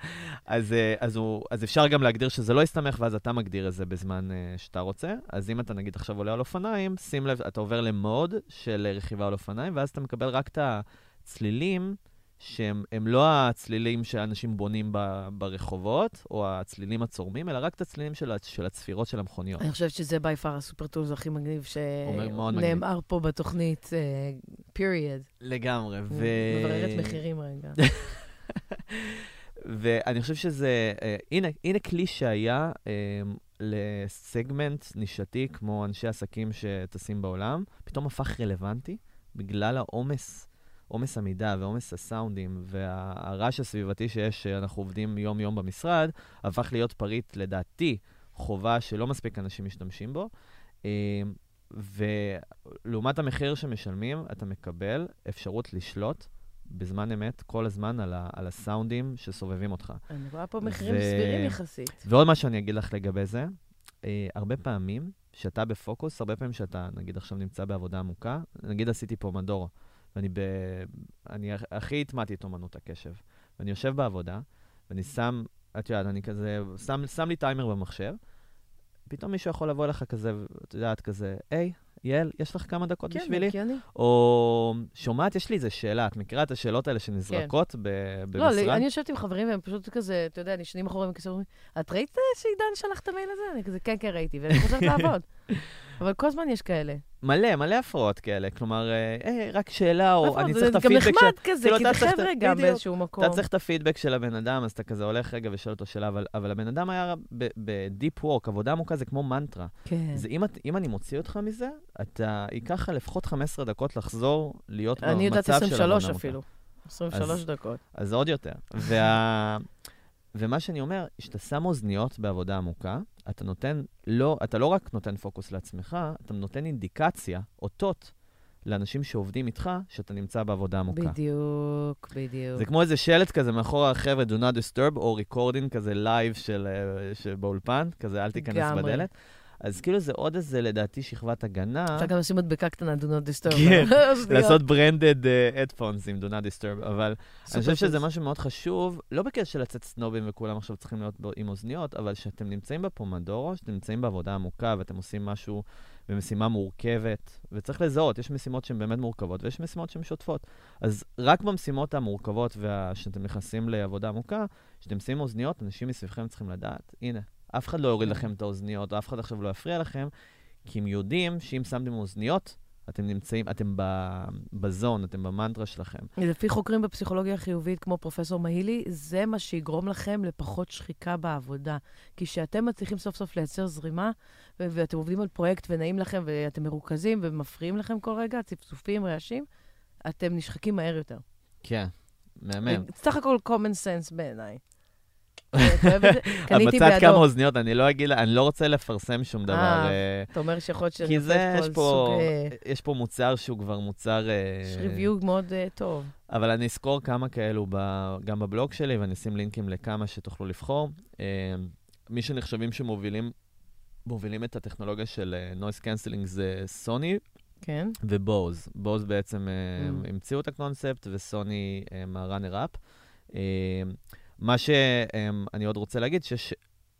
אז, אה, אז, הוא, אז אפשר גם להגדיר שזה לא יסתמך, ואז אתה מגדיר את זה בזמן uh, שאתה רוצה. אז אם אתה נגיד עכשיו עולה על אופניים, שים לב, אתה עובר למוד של רכיבה על אופניים, ואז אתה מקבל רק את הצלילים שהם הם לא הצלילים שאנשים בונים ב, ברחובות, או הצלילים הצורמים, אלא רק את הצלילים של, של הצפירות של המכוניות. אני חושבת שזה בי פאר הסופר טולס הכי מגניב. שנאמר פה בתוכנית, פיריד. לגמרי. ו... מבררת מחירים רגע. (laughs) ואני חושב שזה, אה, הנה, הנה כלי שהיה אה, לסגמנט נישתי כמו אנשי עסקים שטסים בעולם, פתאום הפך רלוונטי בגלל העומס, עומס המידע ועומס הסאונדים והרעש הסביבתי שיש, שאנחנו עובדים יום-יום במשרד, הפך להיות פריט, לדעתי, חובה שלא מספיק אנשים משתמשים בו. אה, ולעומת המחיר שמשלמים, אתה מקבל אפשרות לשלוט בזמן אמת, כל הזמן, על, ה, על הסאונדים שסובבים אותך. אני רואה פה מחירים ו- סבירים יחסית. ועוד מה שאני אגיד לך לגבי זה, אה, הרבה פעמים, שאתה בפוקוס, הרבה פעמים שאתה, נגיד עכשיו נמצא בעבודה עמוקה, נגיד עשיתי פה מדור, ואני ב... אני הכ- הכי הטמעתי את אומנות הקשב. ואני יושב בעבודה, ואני שם, את יודעת, אני כזה, שם, שם לי טיימר במחשב, פתאום מישהו יכול לבוא אליך כזה, את יודעת, כזה, היי, יעל, יש לך כמה דקות כן, בשבילי? הגיוני. או שומעת, יש לי איזה שאלה, את מכירה את השאלות האלה שנזרקות ב- לא, במשרד? לי- אני יושבת עם חברים והם פשוט כזה, אתה יודע, נשענים אחורה וכזה אומרים, את ראית שעידן שלח את המייל הזה? אני כזה, כן, כן, ראיתי, ואני חוזרת לעבוד. (laughs) אבל כל הזמן יש כאלה. מלא, מלא הפרעות כאלה. כלומר, אה, אה, רק שאלה, או אני זה צריך את גם הפידבק של... נחמד כזה, כאילו, כי אתה זה צריך את ה- חבר'ה גם. באיזשהו מקום. אתה צריך את הפידבק של הבן אדם, אז אתה כזה הולך רגע ושואל אותו שאלה, אבל, אבל הבן אדם היה בדיפ וורק, עבודה עמוקה זה כמו מנטרה. כן. זה אם, אם אני מוציא אותך מזה, אתה ייקח לך לפחות 15 דקות לחזור להיות אני יודעת במצב של עבודה 23 עמוקה. אפילו. 23 אז- דקות. אז עוד יותר. וה... ומה שאני אומר, כשאתה שם אוזניות בעבודה עמוקה, אתה נותן, לא, אתה לא רק נותן פוקוס לעצמך, אתה נותן אינדיקציה, אותות, לאנשים שעובדים איתך, שאתה נמצא בעבודה עמוקה. בדיוק, בדיוק. זה כמו איזה שלט כזה מאחורה, חבר'ה, do not disturb, או recording כזה live של, אה, של באולפן, כזה אל תיכנס לגמרי. בדלת. אז כאילו זה עוד איזה, לדעתי, שכבת הגנה. אפשר גם לשים מדבקה קטנה, do not disturb. כן. (laughs) לעשות branded headphones עם do not disturb, אבל אני חושב שזה. משהו מאוד חשוב, לא בקטע של לצאת סנובים וכולם עכשיו צריכים להיות עם אוזניות, אבל שאתם נמצאים בפומודורו, שאתם נמצאים בעבודה עמוקה ואתם עושים משהו במשימה מורכבת, וצריך לזהות, יש משימות שהן באמת מורכבות ויש משימות שהן שוטפות. אז רק במשימות המורכבות וכשאתם נכנסים לעבודה עמוקה, כשאתם שמים אוזניות, אנשים מסביבכם צריכים לדעת, הנה, אף אחד לא יוריד. לכם את האוזניות, או אף אחד עכשיו לא יפריע לכם, כי הם יודעים שאם שמתם אוזניות, אתם נמצאים, אתם בזון, אתם במנטרה שלכם. לפי חוקרים בפסיכולוגיה חיובית, כמו פרופסור מהילי, זה מה שיגרום לכם לפחות שחיקה בעבודה. כי כשאתם מצליחים סוף סוף לייצר זרימה, ו- ואתם עובדים על פרויקט ונעים לכם, ואתם מרוכזים ומפריעים לכם כל רגע, צפצופים, רעשים, אתם נשחקים מהר יותר. כן, מהמם. סך הכל common sense בעיניי. קניתי מצאת כמה. אוזניות, אני לא אגיד, אני לא רוצה לפרסם שום דבר. אה, אה, אתה אומר שיכול להיות שאני כי זה, יש על פה, סוג, אה, יש פה מוצר שהוא כבר מוצר... אה, יש ריוויו מאוד אה, טוב. אבל אני אסקור כמה כאלו גם בבלוג שלי, ואני אשים לינקים לכמה שתוכלו לבחור. אה, מי שנחשבים שמובילים מובילים את הטכנולוגיה של noise cancelling זה סוני כן? ו Bose. Bose בעצם Mm. המציאו את הקונספט, וסוני הם ה runner up. מה שאני עוד רוצה להגיד, שיש...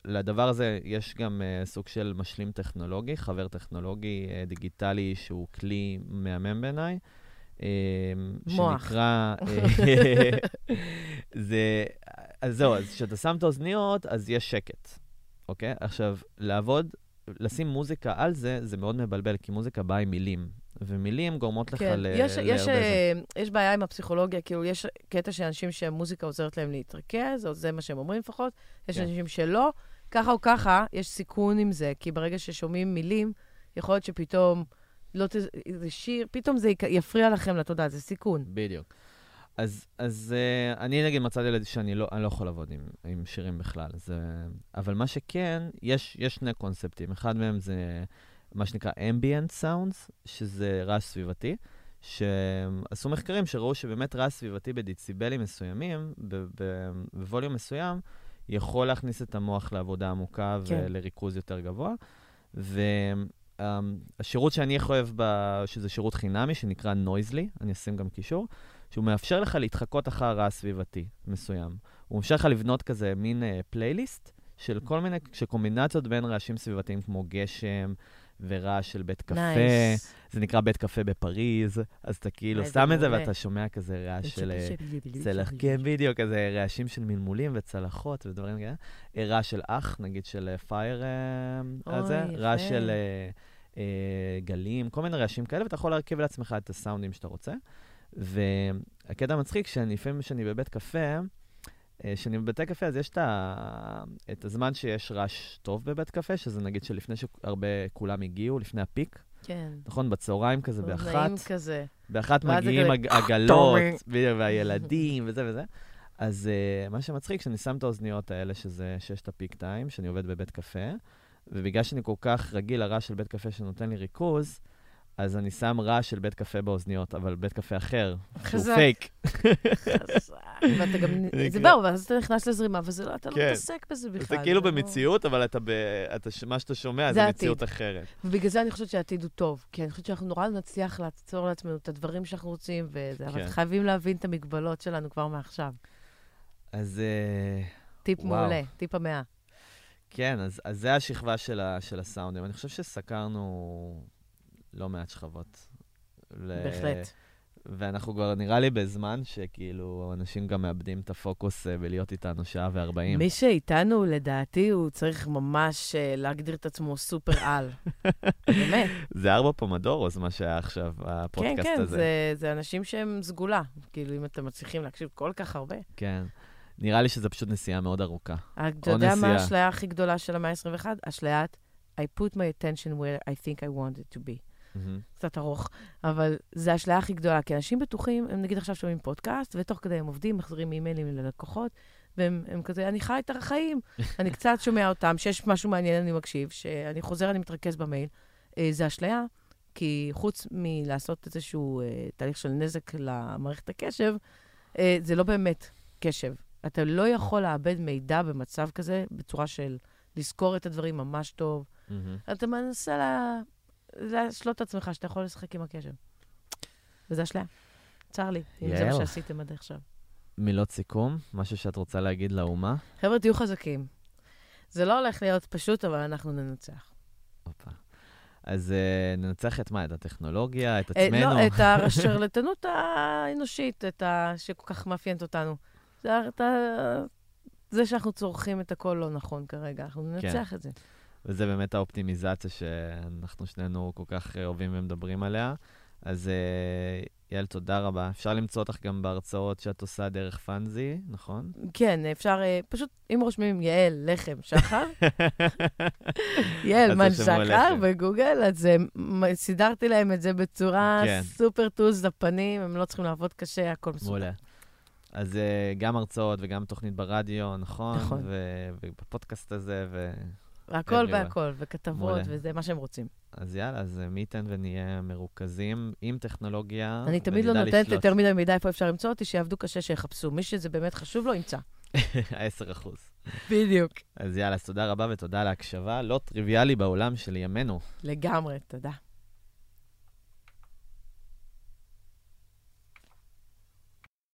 לדבר הזה יש גם אה, סוג של משלים טכנולוגי, חבר טכנולוגי אה, דיגיטלי שהוא כלי מהמם בעיניי. Uh, מוח. שנקרא... (laughs) זה... אז זהו, אז כשאתה שם את האוזניות, אז יש שקט, אוקיי? עכשיו, לעבוד, לשים מוזיקה על זה, זה מאוד מבלבל, כי מוזיקה באה עם מילים, ומילים גורמות לך כן, ל... יש, יש, להרבה אה, יש בעיה עם הפסיכולוגיה, כאילו, יש קטע של אנשים שהמוזיקה עוזרת להם להתרכז, או זה מה שהם אומרים לפחות, יש כן. אנשים שלא. ככה או ככה, יש סיכון עם זה, כי ברגע ששומעים מילים, יכול להיות שפתאום, לא ת... זה שיר, פתאום זה יפריע לכם לתודעה, זה סיכון. בדיוק. אז, אז uh, אני נגיד מצאתי לזה שאני לא, לא יכול לעבוד עם, עם שירים בכלל. זה, אבל מה שכן, יש, יש שני קונספטים. אחד מהם זה מה שנקרא ambient sounds, שזה רעש סביבתי, שעשו מחקרים שראו שבאמת רעש סביבתי בדציבלים מסוימים, בווליום מסוים, יכול להכניס את המוח לעבודה עמוקה כן. ולריכוז יותר גבוה. והשירות שאני הכי אוהב, ב- שזה שירות חינמי, שנקרא Noisli, אני אשים גם קישור, שהוא מאפשר לך להתחקות אחר רעש סביבתי מסוים. הוא מאפשר לך לבנות כזה מין אה, פלייליסט של כל מיני, של קומבינציות בין רעשים סביבתיים כמו גשם ורעש של בית קפה. nice. זה נקרא בית קפה בפריז, אז אתה כאילו שם את זה. ואתה שומע כזה רעש של... אה, צלח, כן, בדיוק, כזה רעשים של מלמולים וצלחות ודברים כאלה. אה, רעש של אח, נגיד של אה, פייר אוי, הזה, רעש. של אה, אה, גלים, כל מיני רעשים כאלה, ואתה יכול להרכיב לעצמך את הסאונדים שאתה רוצה. והקטע המצחיק, שאני לפעמים כשאני בבית קפה, אה, כשאני בבתי קפה, אז יש את, ה... את הזמן שיש רעש טוב בבית קפה, שזה נגיד שלפני שהרבה כולם הגיעו, לפני הפיק, כן. נכון? בצהריים כזה, נעים באחת. כזה. באחת מגיעים הג- עגלות, (laughs) והילדים וזה וזה. אז uh, מה שמצחיק, שאני שם את האוזניות האלה, שזה ששת הפיק טיים, שאני עובד בבית קפה, ובגלל שאני כל כך רגיל לרעש של בית קפה שנותן לי ריכוז, אז אני שם רעש של בית קפה באוזניות, אבל בית קפה אחר, חזק. פייק. חזק. ואתה גם... זה נקרא- ברור, ואז אתה נכנס לזרימה, ואתה לא כן. מתעסק בזה בכלל. אתה כאילו לא- במציאות, אבל אתה ב... אתה, מה שאתה שומע זה. מציאות אחרת. ובגלל זה אני חושבת שהעתיד הוא טוב, כי אני חושבת שאנחנו נורא נצליח לעצור לעצמנו את הדברים שאנחנו רוצים, וזה, אבל כן. חייבים להבין את המגבלות שלנו כבר מעכשיו. אז אה, טיפ. מעולה, טיפ המאה. כן, אז, זה השכבה של הסאונדים. אני חושב שסקרנו לא מעט שכבות. ל- בהחלט. ואנחנו כבר, נראה לי, בזמן שכאילו, אנשים גם מאבדים את הפוקוס אה, בלהיות איתנו שעה וארבעים. מי שאיתנו, לדעתי, הוא צריך ממש אה, להגדיר את עצמו סופר על. (laughs) באמת. זה ארבע פומדורוס, מה שהיה עכשיו, כן, הפודקאסט כן, הזה. זה, זה אנשים שהם סגולה. כאילו, אם אתם מצליחים להקשיב כל כך הרבה. כן. נראה לי שזה פשוט נסיעה מאוד ארוכה. אתה יודע מה. האשליה הכי גדולה של המאה ה-21? אשליית I put my attention where I think I want it to be. מהמם. קצת ארוך, אבל זו האשליה הכי גדולה, כי אנשים בטוחים, הם נגיד עכשיו שומעים פודקאסט, ותוך כדי הם עובדים, מחזירים אימיילים ללקוחות, והם הם כזה, אני חי את החיים. (laughs) אני קצת שומע אותם, שיש משהו מעניין, אני מקשיב, שאני חוזר, אני מתרכז במייל. אה, זה אשליה, כי חוץ מלעשות איזשהו אה, תהליך של נזק למערכת הקשב, אה, זה לא באמת קשב. אתה לא יכול לאבד מידע במצב כזה, בצורה של לזכור את הדברים ממש טוב. מהמם. אתה מנסה לה... להשלות את עצמך שאתה יכול לשחק עם הקשב. וזה אשליה. צר לי, אם זה מה. שעשיתם עד עכשיו. מילות סיכום, משהו שאת רוצה להגיד לאומה? חבר'ה, תהיו חזקים. זה לא הולך להיות פשוט, אבל אנחנו ננצח. הופה. אז uh, ננצח את מה? את הטכנולוגיה, את אה, עצמנו? לא, את (laughs) השרלטנות האנושית, את ה... שכל כך מאפיינת אותנו. זה, ה- את ה... זה שאנחנו צורכים את הכל לא נכון כרגע, אנחנו ננצח את זה. וזה באמת האופטימיזציה שאנחנו שנינו כל כך אה, אוהבים ומדברים עליה. אז uh, יעל, תודה רבה. אפשר למצוא אותך גם בהרצאות שאת עושה דרך פאנזי, נכון? כן, אפשר, אה, פשוט, אם רושמים יעל לחם שחר, (laughs) יעל מן שחר. בגוגל, אז אה, סידרתי להם את זה בצורה כן. סופר טוז לפנים, הם לא צריכים לעבוד קשה, הכל מסודר. מעולה. אז גם הרצאות וגם תוכנית ברדיו, נכון? נכון. ובפודקאסט הזה, ו... הכל. והכל, וכתבות, מעולה. וזה מה שהם רוצים. אז יאללה, אז אה, מי ייתן ונהיה מרוכזים עם טכנולוגיה. אני תמיד לא נותנת. יותר מדי מידע איפה אפשר למצוא אותי, שיעבדו קשה, שיחפשו. מי שזה באמת חשוב לו, ימצא. (laughs) ה-10 אחוז. בדיוק. אז יאללה, אז תודה רבה ותודה על ההקשבה. לא טריוויאלי בעולם של ימינו. לגמרי, תודה.